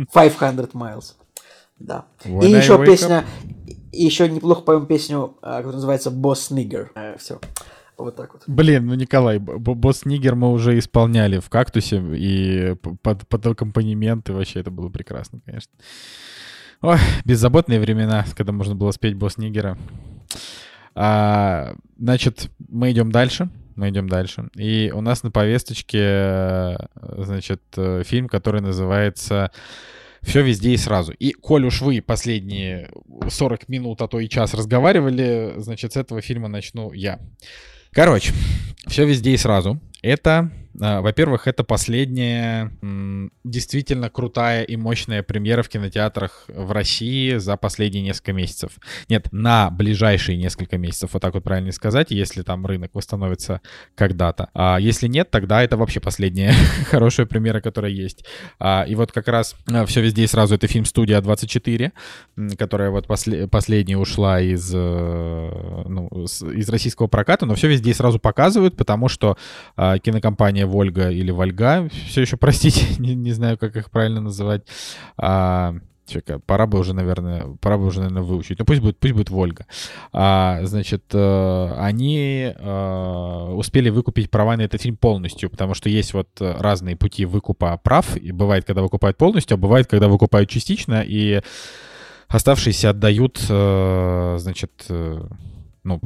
500 Miles. Да. When и еще песня, и еще неплохо поем песню, а, которая называется Boss Nigger. Э, все. Вот так вот. Блин, ну Николай, босс Нигер мы уже исполняли в кактусе и под, под аккомпанемент, и вообще это было прекрасно, конечно. Ой, беззаботные времена, когда можно было спеть босс Нигера. А, значит, мы идем дальше. Мы идем дальше. И у нас на повесточке, значит, фильм, который называется все везде и сразу. И коль уж вы последние 40 минут, а то и час разговаривали, значит, с этого фильма начну я. Короче, все везде и сразу. Это а, во-первых, это последняя действительно крутая и мощная премьера в кинотеатрах в России за последние несколько месяцев. Нет, на ближайшие несколько месяцев, вот так вот правильно сказать, если там рынок восстановится когда-то. А если нет, тогда это вообще последняя хорошая премьера, которая есть. А, и вот как раз а, все везде и сразу это фильм «Студия 24», которая вот после, последняя ушла из, э, ну, из российского проката, но все везде и сразу показывают, потому что кинокомпания Вольга или Вольга. Все еще, простите, не, не знаю, как их правильно называть. А, Чека, пора бы уже, наверное, пора бы уже, наверное, выучить. Ну, пусть будет, пусть будет Вольга. А, значит, э, они э, успели выкупить права на этот фильм полностью, потому что есть вот разные пути выкупа прав. И бывает, когда выкупают полностью, а бывает, когда выкупают частично, и оставшиеся отдают, э, значит, э, ну,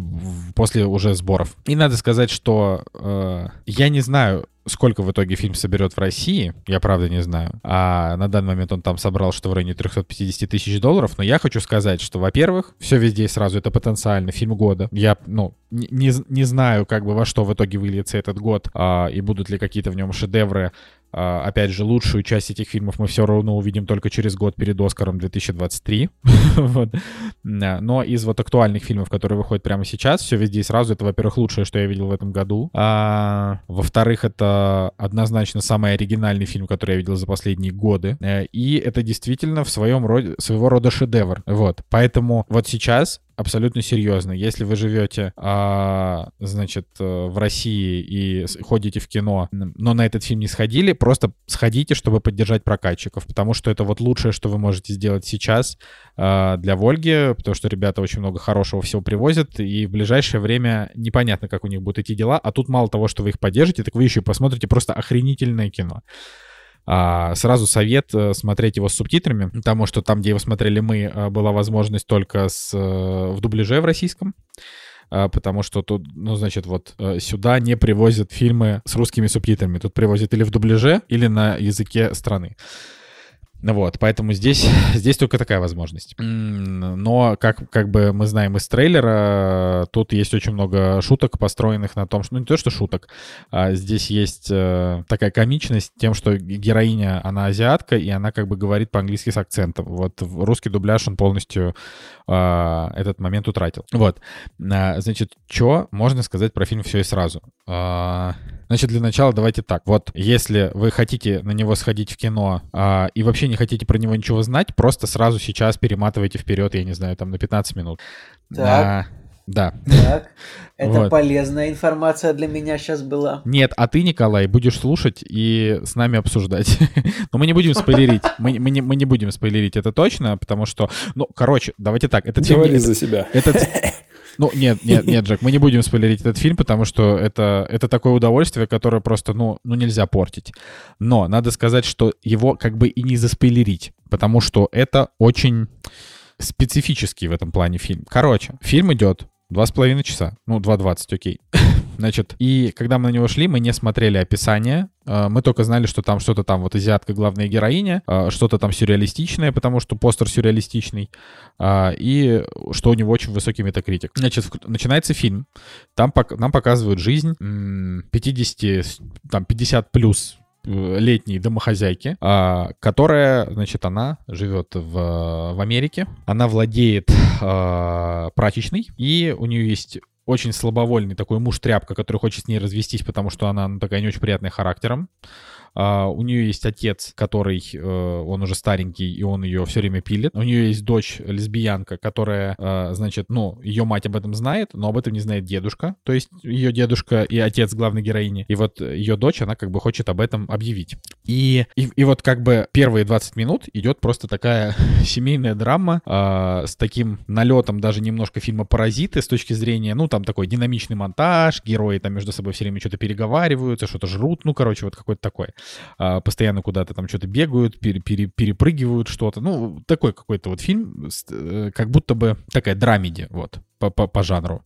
после уже сборов. И надо сказать, что э, я не знаю, сколько в итоге фильм соберет в России, я правда не знаю. А на данный момент он там собрал что в районе 350 тысяч долларов. Но я хочу сказать, что, во-первых, все везде и сразу это потенциально фильм года. Я, ну, не, не знаю, как бы во что в итоге выльется этот год, а, и будут ли какие-то в нем шедевры. А, опять же, лучшую часть этих фильмов мы все равно увидим только через год перед Оскаром 2023. вот. Но из вот актуальных фильмов, которые выходят прямо сейчас, все везде и сразу, это, во-первых, лучшее, что я видел в этом году. А, во-вторых, это однозначно самый оригинальный фильм, который я видел за последние годы. Э, и это действительно в своем роде, своего рода шедевр. Вот. Поэтому вот сейчас абсолютно серьезно. Если вы живете, а, значит, э, в России и ходите в кино, но на этот фильм не сходили, просто сходите, чтобы поддержать прокатчиков, потому что это вот лучшее, что вы можете сделать сейчас а, для Вольги, потому что ребята очень много хорошего всего привозят, и в ближайшее время непонятно, как у них будут идти дела, а тут мало того, что вы их поддержите, так вы еще и посмотрите просто охренительное кино. А, сразу совет э, смотреть его с субтитрами, потому что там, где его смотрели мы, э, была возможность только с, э, в дубляже в российском а, потому что тут, ну, значит, вот сюда не привозят фильмы с русскими субтитрами. Тут привозят или в дубляже, или на языке страны. Вот, поэтому здесь, здесь только такая возможность. Но, как, как бы мы знаем из трейлера, тут есть очень много шуток, построенных на том, что... Ну, не то, что шуток, а здесь есть э, такая комичность тем, что героиня, она азиатка, и она как бы говорит по-английски с акцентом. Вот русский дубляж, он полностью э, этот момент утратил. Вот. А, значит, что можно сказать про фильм «Все и сразу»? А, значит, для начала давайте так. Вот, если вы хотите на него сходить в кино а, и вообще не хотите про него ничего знать, просто сразу сейчас перематывайте вперед, я не знаю, там на 15 минут. Так. А, да. Так, это Вот. полезная информация для меня сейчас была. Нет, а ты, Николай, будешь слушать и с нами обсуждать. Но мы не будем спойлерить. Мы, мы, не, мы не будем спойлерить, это точно, потому что... Ну, короче, давайте так. Этот фильм- Говори это- за себя. Этот... Ну, нет, нет, нет, Джек, мы не будем спойлерить этот фильм, потому что это, это такое удовольствие, которое просто, ну, ну, нельзя портить. Но надо сказать, что его как бы и не заспойлерить, потому что это очень специфический в этом плане фильм. Короче, фильм идет два с половиной часа, ну, 2.20, окей. Значит, и когда мы на него шли, мы не смотрели описание, э, мы только знали, что там что-то там, вот азиатка главная героиня, э, что-то там сюрреалистичное, потому что постер сюрреалистичный, а, и что у него очень высокий метакритик. Значит, начинается фильм, там нам показывают жизнь м, 50, с- там 50 плюс э, летней домохозяйки, которая, значит, она живет в, в Америке, она владеет прачечной, и у нее есть очень слабовольный такой муж-тряпка, который хочет с ней развестись, потому что она ну, такая не очень приятная характером. А, у нее есть отец, который, э, он уже старенький, и он ее все время пилит. У нее есть дочь лесбиянка, которая, э, значит, ну, ее мать об этом знает, но об этом не знает дедушка, то есть ее дедушка и отец главной героини. И вот ее дочь, она как бы хочет об этом объявить. И, и, и вот как бы первые 20 минут идет просто такая семейная драма а, с таким налетом даже немножко фильма «Паразиты» с точки зрения, ну, там такой динамичный монтаж, герои там между собой все время что-то переговариваются, что-то жрут, ну, короче, вот какой-то такой. А, постоянно куда-то там что-то бегают, пере- пере- перепрыгивают что-то. Ну, такой какой-то вот фильм, э, как будто бы такая драмеди, вот, по, по, по жанру.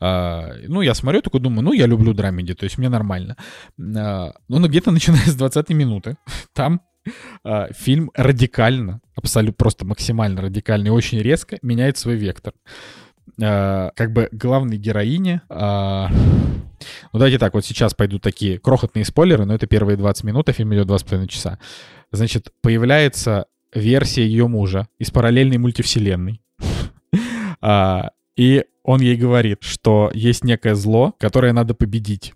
А, ну, я смотрю, такой думаю, ну, я люблю драмеди, то есть мне нормально. А, ну, но где-то начиная с 20 минуты, там а, фильм радикально, абсолютно просто максимально радикально и очень резко меняет свой вектор. А, как бы главной героине... а, ну, давайте так, вот сейчас пойдут такие крохотные спойлеры, но это первые 20 минут, а фильм идет 2,5 часа. Значит, появляется версия ее мужа из параллельной мультивселенной. А, И он ей говорит, что есть некое зло, которое надо победить.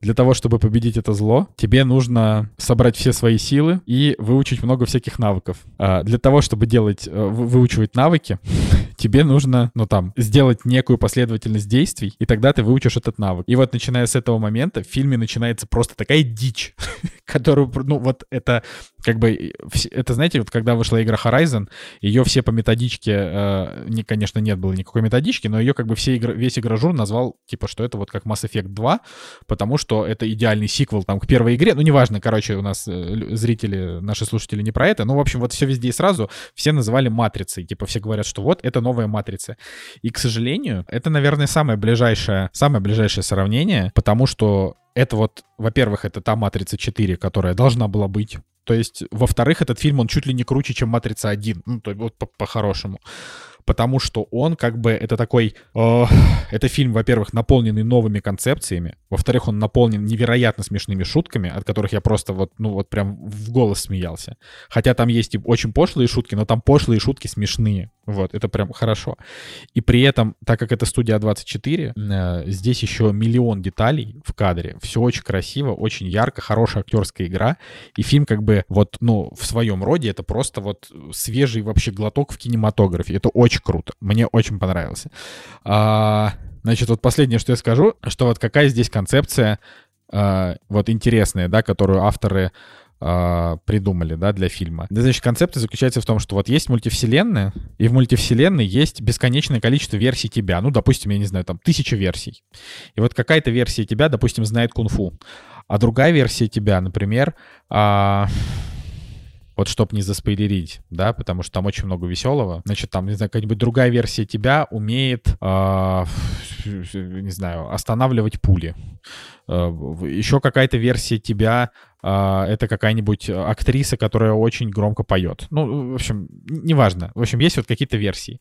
Для того, чтобы победить это зло, тебе нужно собрать все свои силы и выучить много всяких навыков. А, Для того, чтобы делать, э, вы- выучивать навыки, тебе нужно, ну там, сделать некую последовательность действий, и тогда ты выучишь этот навык. И вот начиная с этого момента в фильме начинается просто такая дичь, которую, ну вот это как бы, это знаете, вот когда вышла игра Horizon, ее все по методичке, э, не, конечно, нет было никакой методички, но ее как бы все игр- весь игражур назвал, типа, что это вот как Mass Effect 2, потому что это идеальный сиквел там к первой игре. Ну, неважно, короче, у нас э, зрители, наши слушатели не про это. Ну, в общем, вот все везде и сразу все называли матрицей. Типа все говорят, что вот это новая матрица. И, к сожалению, это, наверное, самое ближайшее, самое ближайшее сравнение, потому что это вот, во-первых, это та матрица 4, которая должна была быть. То есть, во-вторых, этот фильм, он чуть ли не круче, чем «Матрица 1», ну, то есть вот по- по-хорошему. Потому что он как бы, это такой, э, это фильм, во-первых, наполненный новыми концепциями, во-вторых, он наполнен невероятно смешными шутками, от которых я просто вот, ну вот прям в голос смеялся. Хотя там есть и очень пошлые шутки, но там пошлые шутки смешные. Вот, это прям хорошо. И при этом, так как это студия 24, э, здесь еще миллион деталей в кадре. Все очень красиво, очень ярко, хорошая актерская игра. И фильм как бы вот, ну, в своем роде это просто вот свежий вообще глоток в кинематографе. Это очень очень круто. Мне очень понравился. А, значит, вот последнее, что я скажу, что вот какая здесь концепция а, вот интересная, да, которую авторы а, придумали, да, для фильма. Значит, концепция заключается в том, что вот есть мультивселенная, и в мультивселенной есть бесконечное количество версий тебя. Ну, допустим, я не знаю, там тысяча версий. И вот какая-то версия тебя, допустим, знает кунг-фу, а другая версия тебя, например, а, вот чтобы не заспойлерить, да, потому что там очень много веселого. Значит, там, не знаю, какая-нибудь другая версия тебя умеет, э, не знаю, останавливать пули. Э, еще какая-то версия тебя э, это какая-нибудь актриса, которая очень громко поет. Ну, в общем, неважно. В общем, есть вот какие-то версии.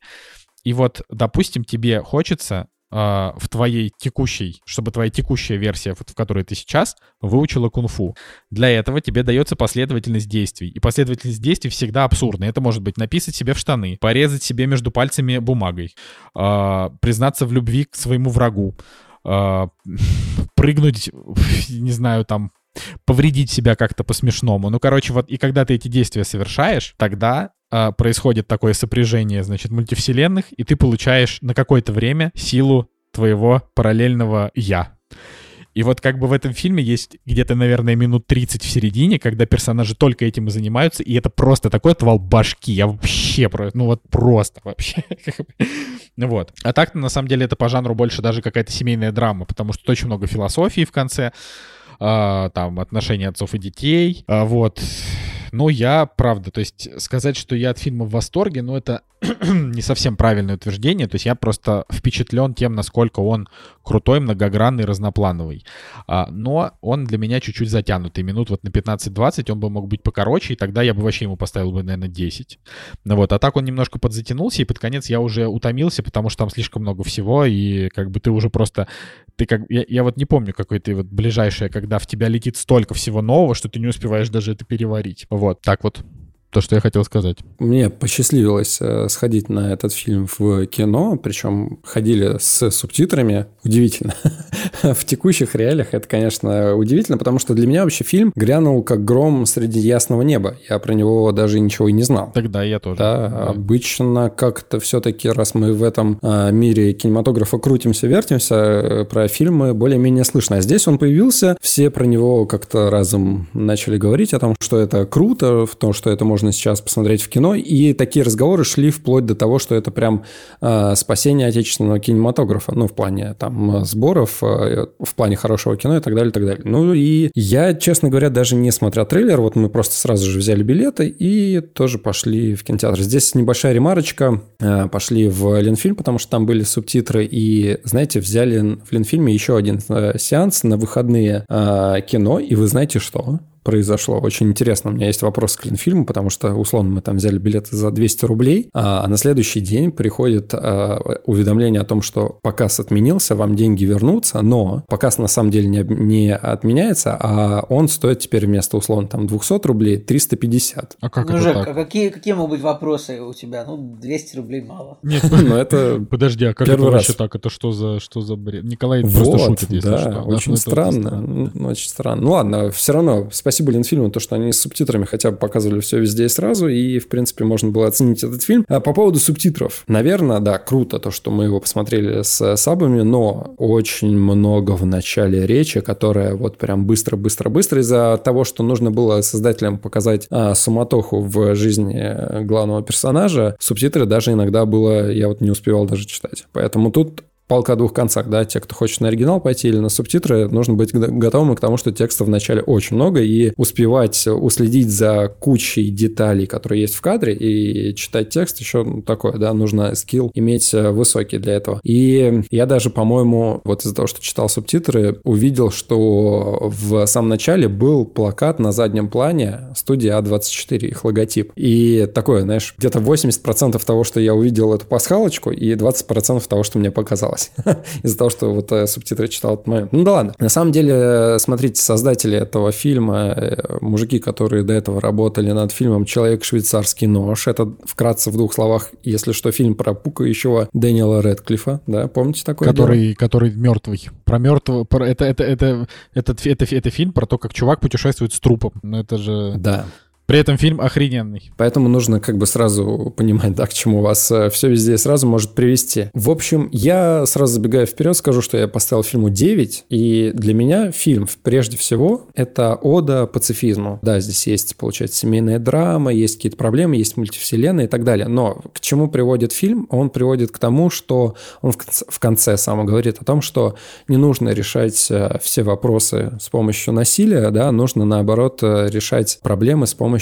И вот, допустим, тебе хочется в твоей текущей, чтобы твоя текущая версия, в которой ты сейчас, выучила кунг-фу. Для этого тебе дается последовательность действий. И последовательность действий всегда абсурдна. Это может быть написать себе в штаны, порезать себе между пальцами бумагой, э, признаться в любви к своему врагу, э, прыгнуть, не знаю, там, повредить себя как-то по-смешному. Ну, короче, вот и когда ты эти действия совершаешь, тогда а, происходит такое сопряжение, значит, мультивселенных, и ты получаешь на какое-то время силу твоего параллельного «я». И вот как бы в этом фильме есть где-то, наверное, минут 30 в середине, когда персонажи только этим и занимаются, и это просто такой отвал башки. Я вообще, ну вот просто вообще. Вот. А так, на самом деле, это по жанру больше даже какая-то семейная драма, потому что очень много философии в конце, а, там, отношения отцов и детей, а, вот. Но я, правда, то есть сказать, что я от фильма в восторге, ну, это не совсем правильное утверждение. То есть я просто впечатлен тем, насколько он крутой, многогранный, разноплановый. А, но он для меня чуть-чуть затянутый. Минут вот на 15-20 он бы мог быть покороче, и тогда я бы вообще ему поставил бы, наверное, 10. Ну вот, а так он немножко подзатянулся, и под конец я уже утомился, потому что там слишком много всего, и как бы ты уже просто... Ты как... Я, я вот не помню, какой ты вот ближайшее, когда в тебя летит столько всего нового, что ты не успеваешь даже это переварить. Вот, так вот то, что я хотел сказать. Мне посчастливилось э, сходить на этот фильм в кино, причем ходили с субтитрами. Удивительно. в текущих реалиях это, конечно, удивительно, потому что для меня вообще фильм грянул как гром среди ясного неба. Я про него даже ничего и не знал. Тогда я тоже. Да, да. обычно как-то все-таки, раз мы в этом а, мире кинематографа крутимся, вертимся, э, про фильмы более-менее слышно. А здесь он появился, все про него как-то разом начали говорить о том, что это круто, в том, что это можно можно сейчас посмотреть в кино. И такие разговоры шли вплоть до того, что это прям э, спасение отечественного кинематографа. Ну, в плане там сборов, э, в плане хорошего кино и так далее, и так далее. Ну, и я, честно говоря, даже не смотря трейлер, вот мы просто сразу же взяли билеты и тоже пошли в кинотеатр. Здесь небольшая ремарочка. Э, пошли в Ленфильм, потому что там были субтитры. И, знаете, взяли в Ленфильме еще один э, сеанс на выходные э, кино. И вы знаете что? Произошло. Очень интересно. У меня есть вопрос к Клинфильму, потому что, условно, мы там взяли билеты за 200 рублей, а, а на следующий день приходит а, уведомление о том, что показ отменился, вам деньги вернутся, но показ на самом деле не, не отменяется, а он стоит теперь вместо, условно, там 200 рублей 350. А как ну, это Жек, так? А какие, какие могут быть вопросы у тебя? Ну, 200 рублей мало. Нет, ну это... Подожди, а как это вообще так? Это что за, что за бред? Николай просто шутит, если что. очень странно. Очень странно. Ну ладно, все равно спасибо спасибо Ленфильму, то, что они с субтитрами хотя бы показывали все везде и сразу, и, в принципе, можно было оценить этот фильм. А по поводу субтитров. Наверное, да, круто то, что мы его посмотрели с сабами, но очень много в начале речи, которая вот прям быстро-быстро-быстро из-за того, что нужно было создателям показать а, суматоху в жизни главного персонажа, субтитры даже иногда было, я вот не успевал даже читать. Поэтому тут палка о двух концах, да, те, кто хочет на оригинал пойти или на субтитры, нужно быть готовым к тому, что текста вначале очень много, и успевать уследить за кучей деталей, которые есть в кадре, и читать текст еще ну, такое, да, нужно скилл иметь э, высокий для этого. И я даже, по-моему, вот из-за того, что читал субтитры, увидел, что в самом начале был плакат на заднем плане студии А24, их логотип. И такое, знаешь, где-то 80% того, что я увидел эту пасхалочку, и 20% того, что мне показалось осталось из-за того, что вот э, субтитры читал этот момент. Ну да ладно. На самом деле, э, смотрите, создатели этого фильма, э, мужики, которые до этого работали над фильмом «Человек швейцарский нож», это вкратце в двух словах, если что, фильм про пукающего Дэниела Редклифа, да, помните такой? Который, дело? который мертвый. Про мертвого, про, это, это, это, это, это, это, это фильм про то, как чувак путешествует с трупом. Ну это же... Да. При этом фильм охрененный. Поэтому нужно как бы сразу понимать, да, к чему вас э, все везде сразу может привести. В общем, я сразу забегая вперед, скажу, что я поставил фильму 9, и для меня фильм, прежде всего, это ода пацифизму. Да, здесь есть, получается, семейная драма, есть какие-то проблемы, есть мультивселенная и так далее. Но к чему приводит фильм? Он приводит к тому, что он в конце, в конце сам говорит о том, что не нужно решать э, все вопросы с помощью насилия, да, нужно, наоборот, э, решать проблемы с помощью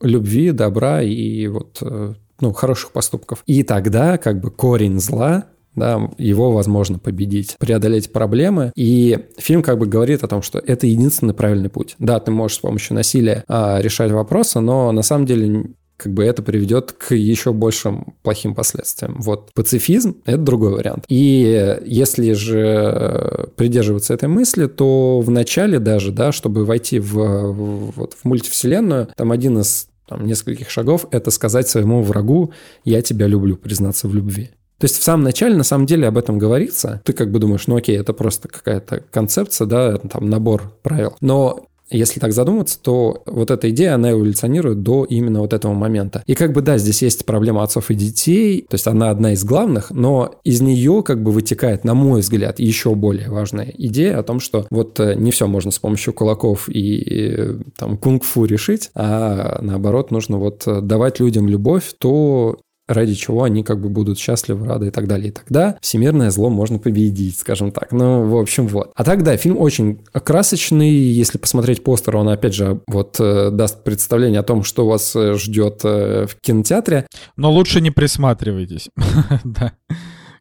любви, добра и вот э, ну, хороших поступков. И тогда как бы корень зла да, его возможно победить, преодолеть проблемы. И фильм как бы говорит о том, что это единственный правильный путь. Да, ты можешь с помощью насилия а, решать вопросы, но на самом деле как бы это приведет к еще большим плохим последствиям. Вот пацифизм — это другой вариант. И если же придерживаться этой мысли, то в начале даже, да, чтобы войти в, в, вот, в мультивселенную, там один из там, нескольких шагов — это сказать своему врагу «я тебя люблю», признаться в любви. То есть в самом начале на самом деле об этом говорится. Ты как бы думаешь, ну окей, это просто какая-то концепция, да, там набор правил. Но если так задуматься, то вот эта идея, она эволюционирует до именно вот этого момента. И как бы да, здесь есть проблема отцов и детей, то есть она одна из главных, но из нее как бы вытекает, на мой взгляд, еще более важная идея о том, что вот э, не все можно с помощью кулаков и э, там кунг-фу решить, а наоборот нужно вот э, давать людям любовь, то ради чего они как бы будут счастливы, рады и так далее. И тогда всемирное зло можно победить, скажем так. Ну, в общем, вот. А так, да, фильм очень красочный. Если посмотреть постер, он, опять же, вот э, даст представление о том, что вас э, ждет э, в кинотеатре. Но лучше не присматривайтесь,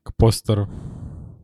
к постеру.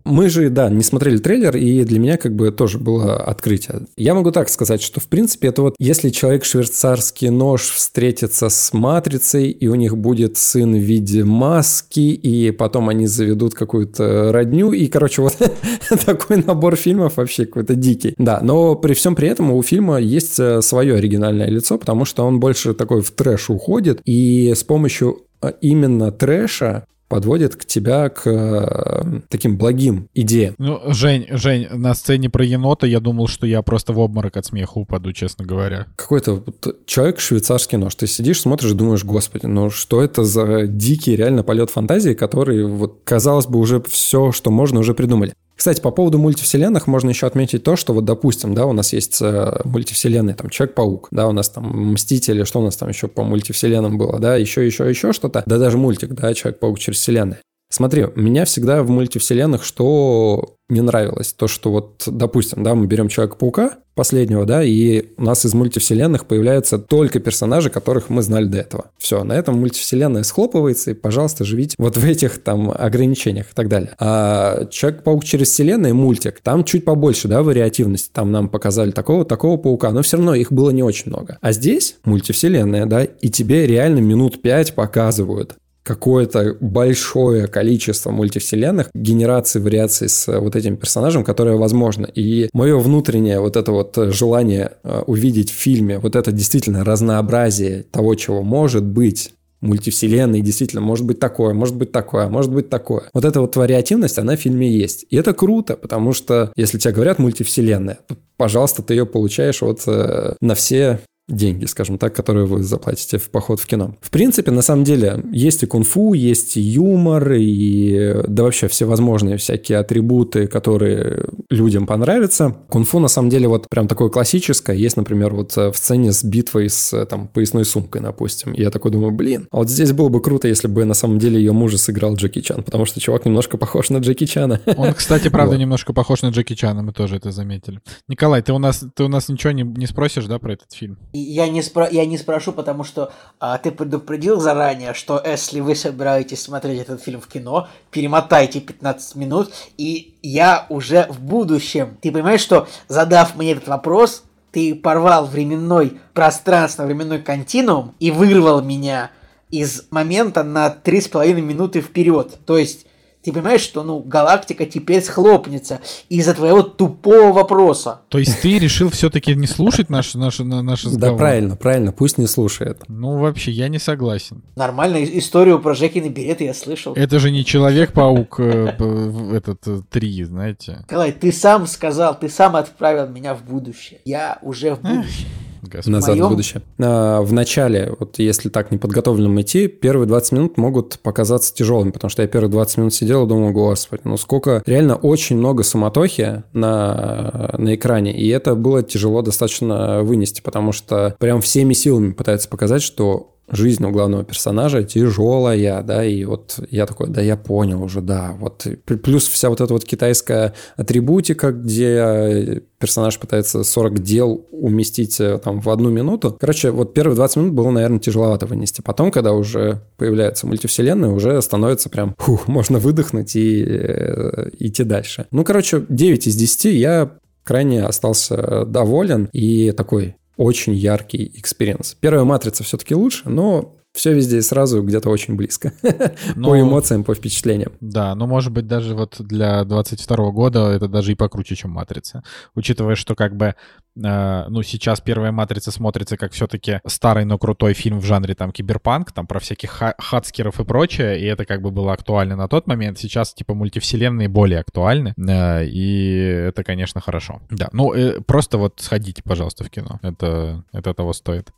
Мы же, да, не смотрели трейлер, и для меня как бы тоже было открытие. Я могу так сказать, что в принципе это вот если человек-швейцарский нож встретится с матрицей, и у них будет сын в виде маски, и потом они заведут какую-то родню, и, короче, вот такой набор фильмов вообще какой-то дикий. Да, но при всем при этом у фильма есть э, свое оригинальное лицо, потому что он больше такой в трэш уходит, и с помощью э, именно трэша подводит к тебя к э, таким благим идеям. Ну, Жень, Жень, на сцене про енота я думал, что я просто в обморок от смеха упаду, честно говоря. Какой-то вот человек швейцарский нож. Ты сидишь, смотришь и думаешь, господи, ну что это за дикий реально полет фантазии, который, вот, казалось бы, уже все, что можно, уже придумали. Кстати, по поводу мультивселенных можно еще отметить то, что вот, допустим, да, у нас есть э, мультивселенные, там, Человек-паук, да, у нас там Мстители, что у нас там еще по мультивселенным было, да, еще, еще, еще что-то, да даже мультик, да, Человек-паук через вселенные. Смотри, меня всегда в мультивселенных что не нравилось? То, что вот, допустим, да, мы берем Человека-паука последнего, да, и у нас из мультивселенных появляются только персонажи, которых мы знали до этого. Все, на этом мультивселенная схлопывается, и, пожалуйста, живите вот в этих там ограничениях и так далее. А Человек-паук через вселенные мультик, там чуть побольше, да, вариативности. Там нам показали такого, такого паука, но все равно их было не очень много. А здесь мультивселенная, да, и тебе реально минут пять показывают какое-то большое количество мультивселенных, генерации вариаций с э, вот этим персонажем, которое возможно. И мое внутреннее вот это вот желание э, увидеть в фильме вот это действительно разнообразие того, чего может быть мультивселенной, действительно, может быть такое, может быть такое, может быть такое. Вот эта вот вариативность, она в фильме есть. И это круто, потому что если тебе говорят мультивселенная, пожалуйста, ты ее получаешь вот э, на все деньги, скажем так, которые вы заплатите в поход в кино. В принципе, на самом деле, есть и кунг-фу, есть и юмор, и да вообще всевозможные всякие атрибуты, которые людям понравятся. Кунг-фу, на самом деле, вот прям такое классическое. Есть, например, вот э, в сцене с битвой с э, там поясной сумкой, допустим. И я такой думаю, блин, а вот здесь было бы круто, если бы на самом деле ее мужа сыграл Джеки Чан, потому что чувак немножко похож на Джеки Чана. Он, кстати, правда, вот. немножко похож на Джеки Чана, мы тоже это заметили. Николай, ты у нас, ты у нас ничего не, не спросишь, да, про этот фильм? Я не, спро... я не спрошу, потому что а, ты предупредил заранее, что если вы собираетесь смотреть этот фильм в кино, перемотайте 15 минут, и я уже в будущем. Ты понимаешь, что задав мне этот вопрос, ты порвал временной пространство-временной континуум и вырвал меня из момента на 3,5 минуты вперед. То есть ты понимаешь, что, ну, галактика теперь схлопнется из-за твоего тупого вопроса. То есть ты решил все-таки не слушать наш, наш, наш разговор? Да, правильно, правильно, пусть не слушает. Ну, вообще, я не согласен. Нормально, историю про Жекины береты я слышал. Это же не Человек-паук э, этот три, знаете. Николай, ты сам сказал, ты сам отправил меня в будущее. Я уже в будущем. Господи. Назад Моем? в будущее. А, в начале, вот если так неподготовленным идти, первые 20 минут могут показаться тяжелыми, потому что я первые 20 минут сидел и думал, господи, ну сколько... Реально очень много суматохи на, на экране, и это было тяжело достаточно вынести, потому что прям всеми силами пытаются показать, что жизнь у главного персонажа тяжелая, да, и вот я такой, да, я понял уже, да, вот плюс вся вот эта вот китайская атрибутика, где персонаж пытается 40 дел уместить э, там в одну минуту. Короче, вот первые 20 минут было, наверное, тяжеловато вынести. Потом, когда уже появляется мультивселенная, уже становится прям, фух, можно выдохнуть и э, идти дальше. Ну, короче, 9 из 10 я крайне остался доволен и такой очень яркий experience. Первая матрица все-таки лучше, но все везде и сразу где-то очень близко. Ну, По эмоциям, по впечатлениям. Да, но может быть даже вот для 22 года это даже и покруче, чем «Матрица». Учитывая, что как бы, э, ну, сейчас первая «Матрица» смотрится как все-таки старый, но крутой фильм в жанре там киберпанк, там про всяких ха- хацкеров и прочее, и это как бы было актуально на тот момент. Сейчас типа мультивселенные более актуальны, э, и это, конечно, хорошо. Да, ну, э, просто вот сходите, пожалуйста, в кино. Это, это того стоит.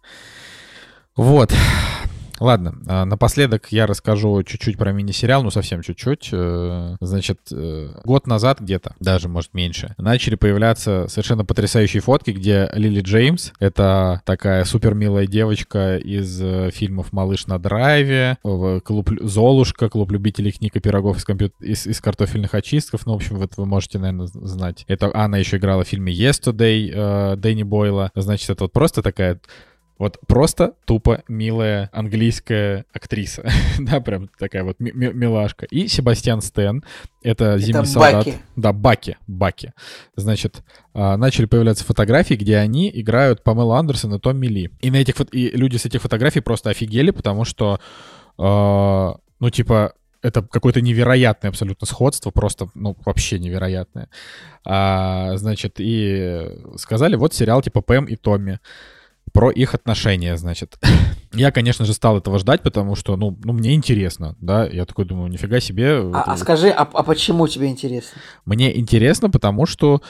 Вот. Ладно, а, напоследок я расскажу чуть-чуть про мини-сериал, ну совсем чуть-чуть. Э, Значит, э, год назад где-то, даже, может, меньше, начали появляться совершенно потрясающие фотки, где Лили Джеймс, это такая супер милая девочка из э, фильмов «Малыш на драйве», клуб «Золушка», клуб любителей книг и пирогов из, компью- из, из картофельных очистков, ну, в общем, вот вы можете, наверное, знать. Это она еще играла в фильме «Yesterday» Дэнни Бойла. Значит, это вот просто такая вот просто тупо милая английская актриса. да, прям такая вот ми- ми- милашка. И Себастьян Стэн. Это зимний солдат. Баки. Да, Баки. Баки. Значит, а, начали появляться фотографии, где они играют Памелу Андерсон и Томми Ли. И, на этих, и люди с этих фотографий просто офигели, потому что, а, ну, типа, это какое-то невероятное абсолютно сходство, просто, ну, вообще невероятное. А, значит, и сказали, вот сериал типа Пэм и Томми про их отношения, значит. Я, конечно же, стал этого ждать, потому что, ну, ну мне интересно, да. Я такой думаю, нифига себе. А, это- а скажи, а, а почему тебе интересно? Мне интересно, потому что...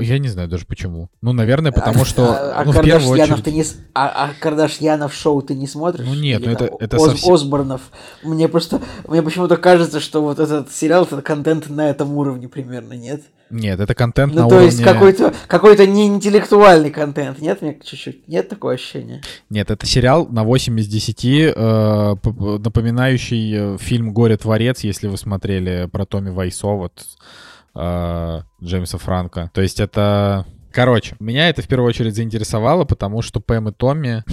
Я не знаю даже почему. Ну, наверное, потому А- что... А, а ну, в первую Кардашьянов очередь... ты не... А, а Кардашьянов шоу ты не смотришь? Ну нет, Или ну это- там это Оз- совсем- Осборнов. Мне просто... Мне почему-то кажется, что вот этот сериал, это контент на этом уровне примерно, нет? Нет, это контент Ну, на то уровне... есть какой-то какой-то не интеллектуальный контент, нет? Мне чуть-чуть нет такого ощущения. Нет, это сериал на 8 из 10, э, напоминающий э, фильм «Горе-творец», если вы смотрели про Томми Вайсо, вот, э, Джеймса Франка. То есть это... Короче, меня это в первую очередь заинтересовало, потому что Пэм и Томми...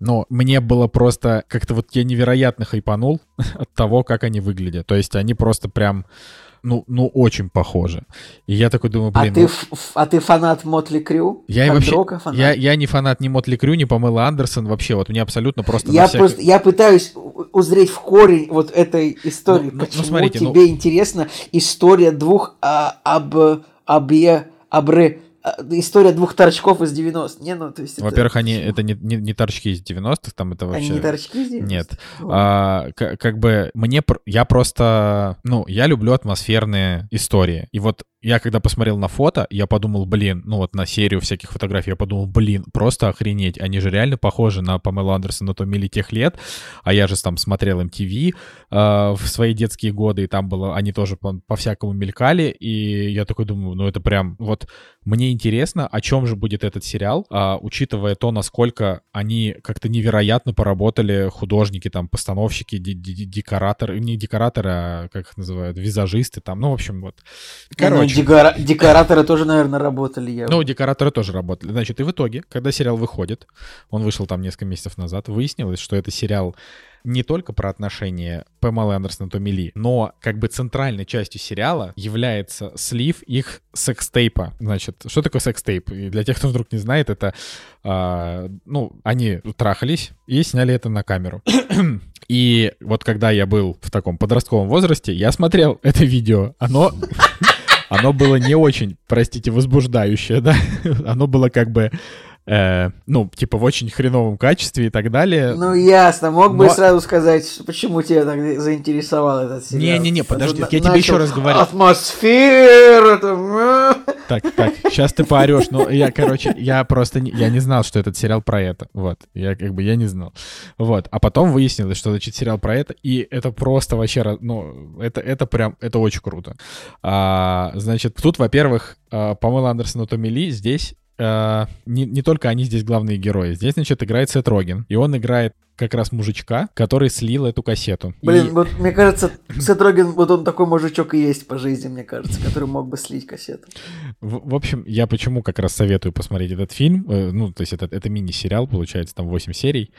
Ну, мне было просто... Как-то вот я невероятно хайпанул от того, как они выглядят. То есть они просто прям... Ну, ну, очень похожи. И я такой думаю, блин... а, ты, ну- а ты фанат Мотли Крю? я вообще, фанат? я, я не фанат ни Мотли Крю, ни Памела Андерсон вообще. Вот мне абсолютно просто Я всякий- просто я пытаюсь узреть в корень вот этой истории. Ну, ну, ну, Почему смотрите, ну- тебе интересна история двух а, об абе абре а, история двух торчков из 90 Не, ну то есть это- Во-первых, они это не, не, не торчки из 90-х, там это они вообще... не торчки из 90 Нет. А, к- как бы мне... Я просто... Ну, я люблю атмосферные истории. И вот я когда посмотрел на фото, я подумал, блин, ну вот на серию всяких фотографий, я подумал, блин, просто охренеть. Они же реально похожи на Памелу Андерсон на Томми Ли тех лет. А я же там смотрел MTV э, в свои детские годы, и там было... Они тоже по- по-всякому мелькали. И я такой думаю, ну это прям... Вот мне интересно, о чем же будет этот сериал, а, учитывая то, насколько они как-то невероятно поработали художники, там, постановщики, декораторы, не декораторы, а как их называют, визажисты, там, ну, в общем, вот. Короче, декора- декораторы тоже, наверное, работали. Я... ну, декораторы тоже работали. Значит, и в итоге, когда сериал выходит, он вышел там несколько месяцев назад, выяснилось, что это сериал не только про отношения Пэмелы Андерсон и Томми Ли, но как бы центральной частью сериала является слив их секстейпа. Значит, что такое секстейп? И для тех, кто вдруг не знает, это, а, ну, они трахались и сняли это на камеру. И вот когда я был в таком подростковом возрасте, я смотрел это видео. Оно оно было не очень, простите, возбуждающее, да. Оно было как бы э, ну, типа в очень хреновом качестве и так далее. Ну, ясно. Мог бы Но- сразу сказать, почему тебя так заинтересовал этот сериал. Не-не-не, подожди, я тебе еще раз говорю. Атмосфера, там. Так, так, сейчас ты поорешь. Ну, я, короче, я просто не, я не знал, что этот сериал про это. Вот. Я как бы я не знал. Вот. А потом выяснилось, что значит сериал про это. И это просто вообще, ну, это, это прям, это очень круто. А, значит, тут, во-первых, а, Памела Андерсон и Томми Ли здесь а, не, не только они здесь главные герои. Здесь, значит, играет Сет Роген. И он играет как раз мужичка, который слил эту кассету. И- Блин, вот мне кажется, Сет Роген, вот он такой мужичок и есть по жизни, мне кажется, который мог бы слить кассету. В, в общем, я почему как раз советую посмотреть этот фильм. э, ну, то есть это, это мини-сериал, получается, там 8 серий.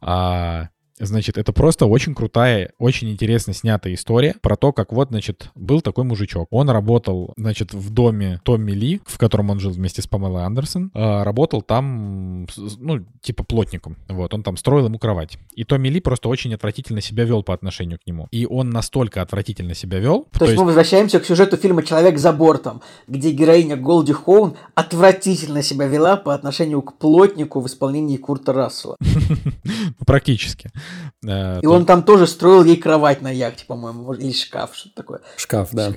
А, значит, это просто очень крутая, очень интересно снятая история про то, как вот, значит, был такой мужичок. Он работал, значит, в доме Томми Ли, в котором он жил вместе с Памелой Андерсон. а, работал там, ну, типа плотником. Вот, он там строил ему кровать. И Томми Ли просто очень отвратительно себя вел по отношению к нему. И он настолько отвратительно себя вел. То, есть мы возвращаемся к сюжету фильма «Человек за бортом», где героиня Голди Хоун отвратительно себя вела по отношению к плотнику в исполнении Курта Рассела. Практически. Э, И он там тоже строил ей кровать на яхте, по-моему, или шкаф, что-то такое. Шкаф, да.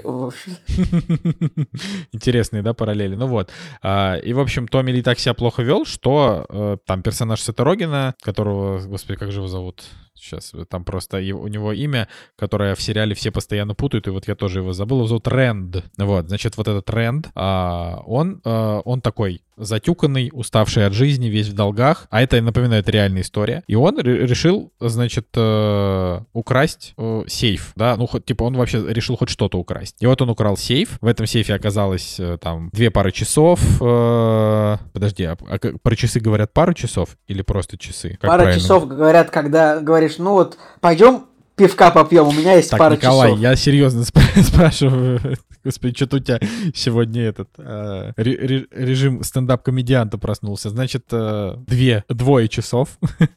Интересные, да, параллели. Ну вот. А, и, в общем, Томми Ли так себя плохо вел, что э, там персонаж Сета Рогена, которого, господи, как же его зовут? Сейчас, там просто у него имя, которое в сериале все постоянно путают, и вот я тоже его забыл, его зовут Рэнд. Вот, значит, вот этот Рэнд, а, он, э, он такой затюканный, уставший от жизни, весь в долгах, а это, напоминает, реальная история. И он ре- решил, значит, э, украсть э, сейф, да, ну, хоть, типа, он вообще решил хоть что-то украсть. И вот он украл сейф, в этом сейфе оказалось э, там две пары часов, э, подожди, а, а про часы говорят пару часов или просто часы? Как пара правильно? часов, говорят, когда говоришь, ну вот, пойдем пивка попьем, у меня есть Так, пара Николай, часов. я серьезно спра- спрашиваю. Господи, что-то у тебя сегодня этот э, ре- ре- режим стендап-комедианта проснулся. Значит, э, две, двое часов.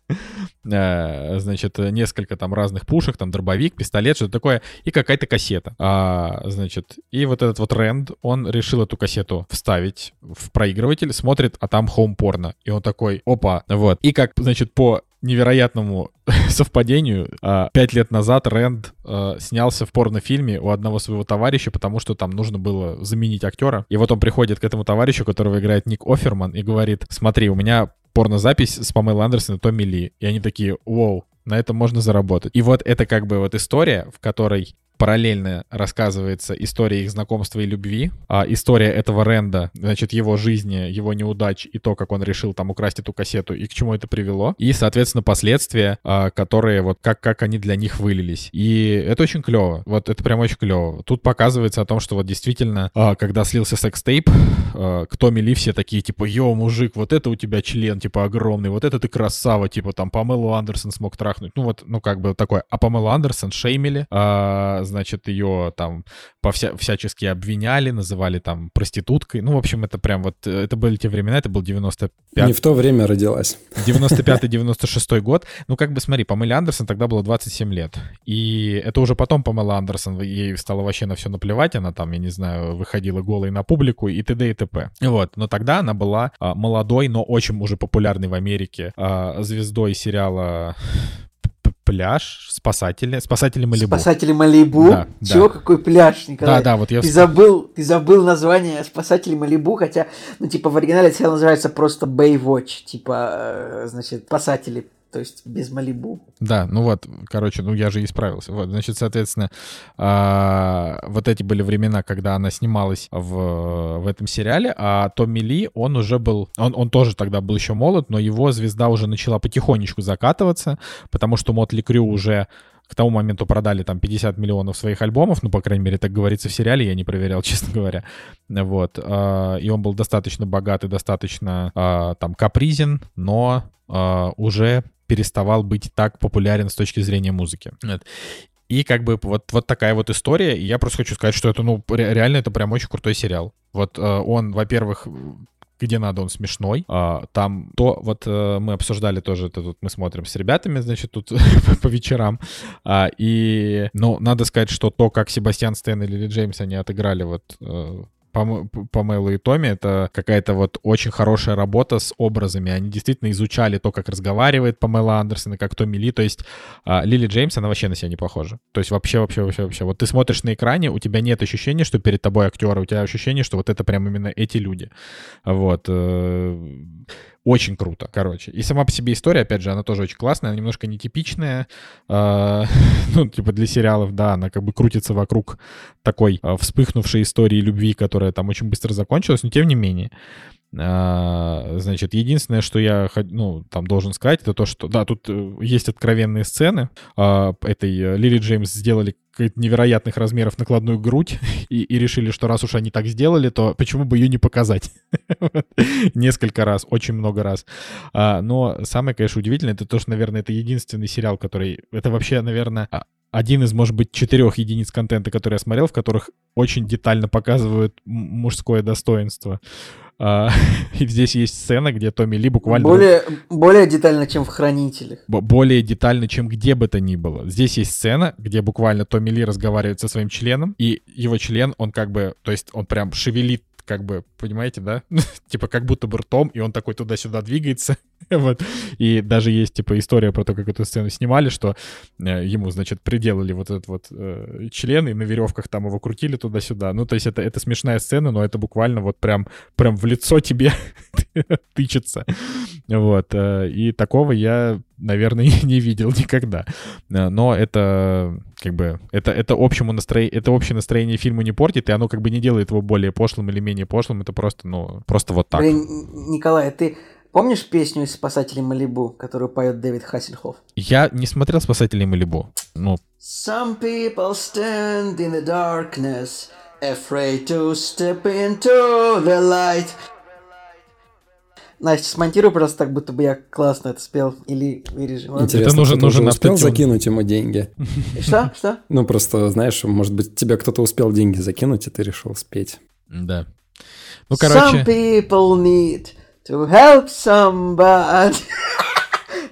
Э, Значит, несколько там разных пушек, там дробовик, пистолет, что-то такое, и какая-то кассета. А, значит, и вот этот вот Рэнд, он решил эту кассету вставить в проигрыватель, смотрит, а там хоум-порно. И он такой, опа, вот. И как, значит, по невероятному совпадению, а, пять лет назад Рэнд а, снялся в порнофильме у одного своего товарища, потому что там нужно было заменить актера. И вот он приходит к этому товарищу, которого играет Ник Оферман, и говорит, смотри, у меня порнозапись с Памелой Андерсон и Томми Ли. И они такие, вау, на этом можно заработать. И вот это как бы вот история, в которой параллельно рассказывается история их знакомства и любви, а история этого Ренда, значит, его жизни, его неудач и то, как он решил там украсть эту кассету и к чему это привело, и, соответственно, последствия, а, которые вот как, как они для них вылились. И это очень клево, вот это прям очень клево. Тут показывается о том, что вот действительно, а, когда слился секс-тейп, а, к Томми Ли все такие, типа, йоу, мужик, вот это у тебя член, типа, огромный, вот это ты красава, типа, там, Памелу Андерсон смог трахнуть. Ну вот, ну как бы такое. А Памелу Андерсон шеймили, а, значит, ее там по вся, всячески обвиняли, называли там проституткой. Ну, в общем, это прям вот, э, это были те времена, это был 95 Не в то время родилась. 95-96 год. Ну, как бы смотри, Памеле Андерсон тогда было 27 лет. И это уже потом Памела Андерсон, ей стало вообще на все наплевать. Она там, я не знаю, выходила голой на публику и т.д. и т.п. Вот. Но тогда она была а, молодой, но очень уже популярной в Америке а, звездой сериала «П- «Пляж», «Спасатели», «Спасатели Малибу». Спасатели Малибу? Да, Чего, да. какой пляж, Николай? Да, да, вот я... Ты забыл, ты забыл название Спасатели Малибу, хотя, ну, типа, в оригинале сериал называется просто Baywatch, типа, э, значит, спасатели, то есть без Малибу. Да, ну вот, короче, ну я же исправился. Вот, значит, соответственно, а, вот эти были времена, когда она снималась в, в этом сериале, а Томми Ли, он уже был, он, он тоже тогда был еще молод, но его звезда уже начала потихонечку закатываться, потому что Мотли Крю уже к тому моменту продали там 50 миллионов своих альбомов, ну, по крайней мере, так говорится в сериале, я не проверял, честно говоря. Вот. а, И он был достаточно богат и достаточно а, там капризен, но уже переставал быть так популярен с точки зрения музыки. Вот. И как бы вот, вот такая вот история. И я просто хочу сказать, что это, ну, ре- реально это прям очень крутой сериал. Вот э, он, во-первых, где надо, он смешной. А, там то, вот э, мы обсуждали тоже, это тут мы смотрим с ребятами, значит, тут по вечерам. А, и, ну, надо сказать, что то, как Себастьян Стэн и Лили Джеймс, они отыграли вот э, Памелу и Томи, это какая-то вот очень хорошая работа с образами. Они действительно изучали то, как разговаривает Памела Андерсон и как Томми Ли. То есть а, Лили Джеймс, она вообще на себя не похожа. То есть вообще, вообще, вообще, вообще. Вот ты смотришь на экране, у тебя нет ощущения, что перед тобой актеры, у тебя ощущение, что вот это прям именно эти люди. Вот. Э, очень круто, короче. И сама по себе история, опять же, она тоже очень классная, она немножко нетипичная. Э, ну, типа для сериалов, да, она как бы крутится вокруг такой э, вспыхнувшей истории любви, которая там очень быстро закончилась, но тем не менее. А, значит, единственное, что я ну, там должен сказать, это то, что, да, тут э, есть откровенные сцены. А, этой э, Лили Джеймс сделали невероятных размеров накладную грудь и, и решили, что раз уж они так сделали, то почему бы ее не показать? Несколько раз, очень много раз. А, но самое, конечно, удивительное, это то, что, наверное, это единственный сериал, который... Это вообще, наверное, один из, может быть, четырех единиц контента, который я смотрел, в которых очень детально показывают мужское достоинство. А, и здесь есть сцена, где Томми Ли буквально... Более, более детально, чем в «Хранителях». Более детально, чем где бы то ни было. Здесь есть сцена, где буквально Томми Ли разговаривает со своим членом, и его член, он как бы, то есть он прям шевелит как бы, понимаете, да? типа как будто бы ртом, и он такой туда-сюда двигается. вот. И даже есть, типа, история про то, как эту сцену снимали, что э, ему, значит, приделали вот этот вот э, член, и на веревках там его крутили туда-сюда. Ну, то есть это, это смешная сцена, но это буквально вот прям, прям в лицо тебе тычется. Вот. Э, и такого я, наверное, не видел никогда. Э, но это как бы это, это, общему настроение, это общее настроение фильма не портит, и оно как бы не делает его более пошлым или менее пошлым. Это просто, ну, просто вот так. Николай, ты помнишь песню из «Спасателей Малибу», которую поет Дэвид Хассельхоф? Я не смотрел «Спасателей Малибу». Ну. Some people stand in the darkness, afraid to step into the light. Настя, смонтируй просто так, будто бы я классно это спел. Или вырежи. Интересно, это нужен, нужен успел закинуть ему деньги? Что? Что? Ну, просто, знаешь, может быть, тебе кто-то успел деньги закинуть, и ты решил спеть. Да. Ну, короче... Some people need to help somebody.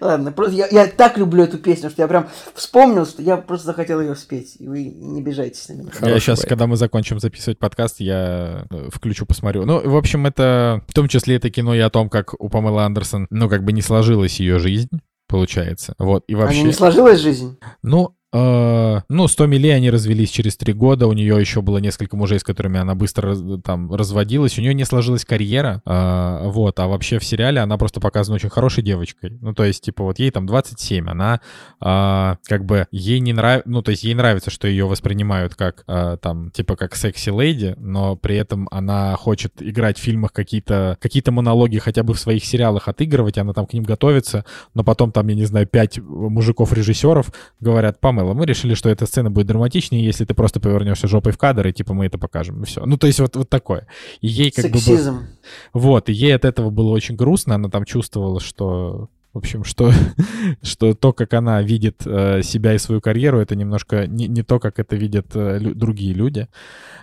Ладно, просто я, я так люблю эту песню, что я прям вспомнил, что я просто захотел ее спеть. И вы не обижайтесь на меня. Хороший я сейчас, байк. когда мы закончим записывать подкаст, я э, включу, посмотрю. Ну, в общем, это в том числе это кино и о том, как у Памелы Андерсон, ну, как бы не сложилась ее жизнь получается. Вот, и вообще... А не сложилась жизнь? Ну, ну, с Томми Ли они развелись через три года, у нее еще было несколько мужей, с которыми она быстро там разводилась, у нее не сложилась карьера, uh, вот, а вообще в сериале она просто показана очень хорошей девочкой, ну, то есть, типа, вот ей там 27, она uh, как бы, ей не нравится, ну, то есть, ей нравится, что ее воспринимают как, там, типа, как секси-лейди, но при этом она хочет играть в фильмах какие-то какие монологи хотя бы в своих сериалах отыгрывать, она там к ним готовится, но потом там, я не знаю, пять мужиков-режиссеров говорят, Памела, Мэлла. Мы решили, что эта сцена будет драматичнее, если ты просто повернешься жопой в кадр, и типа мы это покажем, и все. Ну, то есть вот, вот такое. И ей как Сексизм. бы... Было... Вот, и ей от этого было очень грустно, она там чувствовала, что в общем, что, что то, как она видит э, себя и свою карьеру, это немножко не, не то, как это видят э, лю- другие люди.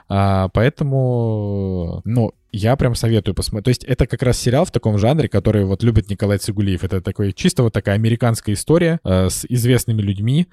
А, поэтому, ну, я прям советую посмотреть. То есть это как раз сериал в таком жанре, который вот любит Николай Цигулиев. Это такой чисто вот такая американская история э, с известными людьми,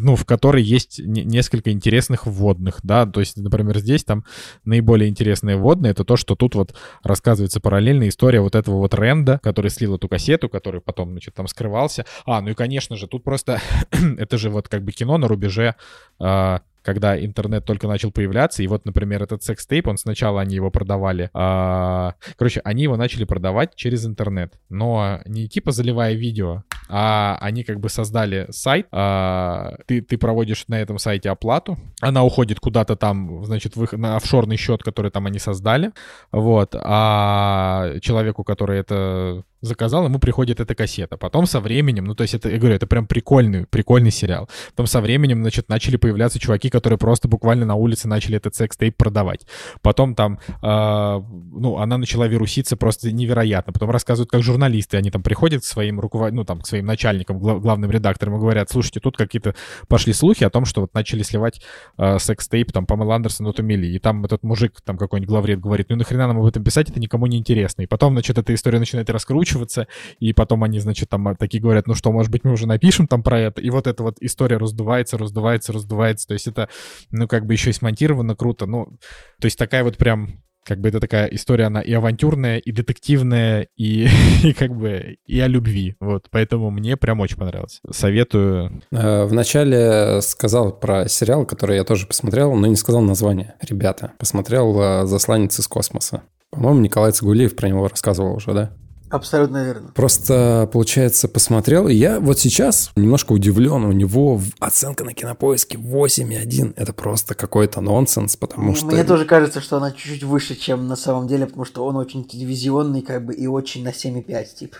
ну, в которой есть несколько интересных вводных, да, то есть, например, здесь там наиболее интересные вводные, это то, что тут вот рассказывается параллельная история вот этого вот Ренда, который слил эту кассету, который потом, значит, там скрывался. А, ну и, конечно же, тут просто, это же вот как бы кино на рубеже э, когда интернет только начал появляться, и вот, например, этот секс-тейп, он сначала они его продавали, а, короче, они его начали продавать через интернет, но не типа заливая видео, а они как бы создали сайт, а, ты, ты проводишь на этом сайте оплату, она уходит куда-то там, значит, в их, на офшорный счет, который там они создали, вот, а человеку, который это заказал, ему приходит эта кассета. Потом со временем, ну, то есть это, я говорю, это прям прикольный, прикольный сериал. Потом со временем, значит, начали появляться чуваки, которые просто буквально на улице начали этот секс-тейп продавать. Потом там, э, ну, она начала вируситься просто невероятно. Потом рассказывают, как журналисты, они там приходят к своим руковод... ну, там, к своим начальникам, глав... главным редакторам и говорят, слушайте, тут какие-то пошли слухи о том, что вот начали сливать э, секс-тейп, там, Памела Андерсон от Умели. И там этот мужик, там, какой-нибудь главред говорит, ну, нахрена нам об этом писать, это никому не интересно. И потом, значит, эта история начинает раскручиваться, раскручиваться, и потом они, значит, там такие говорят, ну что, может быть, мы уже напишем там про это, и вот эта вот история раздувается, раздувается, раздувается, то есть это, ну, как бы еще и смонтировано круто, ну, то есть такая вот прям как бы это такая история, она и авантюрная, и детективная, и, и как бы и о любви. Вот, поэтому мне прям очень понравилось. Советую. Э, Вначале сказал про сериал, который я тоже посмотрел, но не сказал название. Ребята, посмотрел э, «Засланец из космоса». По-моему, Николай Цигулиев про него рассказывал уже, да? Абсолютно верно. Просто, получается, посмотрел, и я вот сейчас немножко удивлен. У него оценка на кинопоиске 8,1. Это просто какой-то нонсенс, потому Мне, что... мне тоже кажется, что она чуть-чуть выше, чем на самом деле, потому что он очень телевизионный, как бы, и очень на 7,5, типа.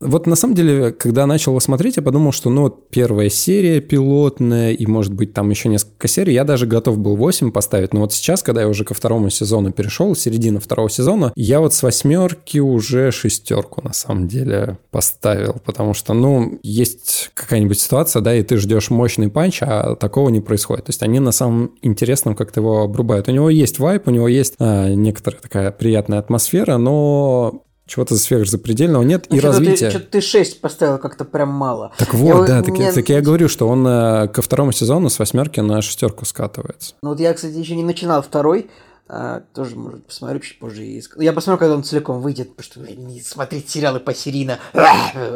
Вот на самом деле, когда начал его смотреть, я подумал, что ну вот первая серия пилотная, и может быть там еще несколько серий, я даже готов был 8 поставить, но вот сейчас, когда я уже ко второму сезону перешел, середина второго сезона, я вот с восьмерки уже шестерку на самом деле поставил, потому что, ну, есть какая-нибудь ситуация, да, и ты ждешь мощный панч, а такого не происходит. То есть они на самом интересном как-то его обрубают. У него есть вайп, у него есть а, некоторая такая приятная атмосфера, но чего-то сверхзапредельного нет, Ну, и что-то развития. Ты, что-то ты 6 поставил как-то прям мало. Так Я вот, вот- да, так, мне- я, так я говорю, что он э, ко второму сезону с восьмерки на шестерку скатывается. Ну вот я, кстати, еще не начинал второй. а, тоже, может, посмотрю чуть позже. и Я посмотрю, когда он целиком выйдет, потому что не смотреть сериалы посерийно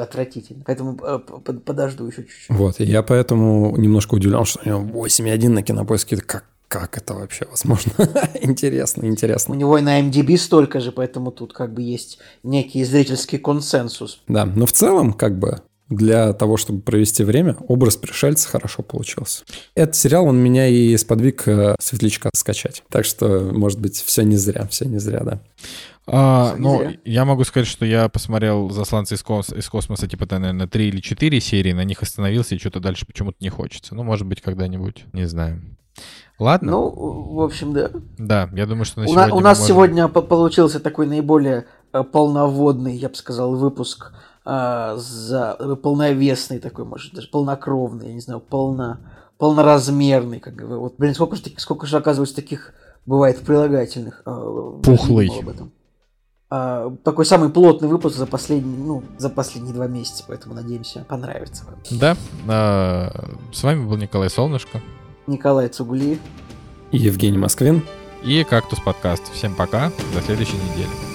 отвратительно. Поэтому э, подожду еще чуть-чуть. Вот, и я поэтому немножко удивлен, что у него 8,1 на кинопоиске. Как, как это вообще возможно? интересно, У интересно. него и на MDB столько же, поэтому тут как бы есть некий зрительский консенсус. Да, но в целом, как бы, для того, чтобы провести время, образ пришельца хорошо получился. Этот сериал, он меня и сподвиг э, Светлячка скачать. Так что, может быть, все не зря, все не зря, да. А, ну, зря. я могу сказать, что я посмотрел «Засланцы из, кос- из космоса», типа, да, наверное, 3 или 4 серии, на них остановился, и что-то дальше почему-то не хочется. Ну, может быть, когда-нибудь, не знаю. Ладно? Ну, в общем, да. да, я думаю, что на У, на- сегодня у мы нас можем- сегодня по- получился такой наиболее э, полноводный, я бы сказал, выпуск а, за э, полновесный такой, может даже полнокровный, я не знаю, полно, полноразмерный, как говорю. Вот, блин, сколько же, сколько же оказывается таких бывает прилагательных. не Пухлый. об этом. А, такой самый плотный выпуск за последние, ну, за последние два месяца, поэтому надеемся, понравится вам. Да, а, с вами был Николай Солнышко Николай Цугулиев. И Евгений Москвин. и «Кактус подкаст». Всем пока, до следующей недели.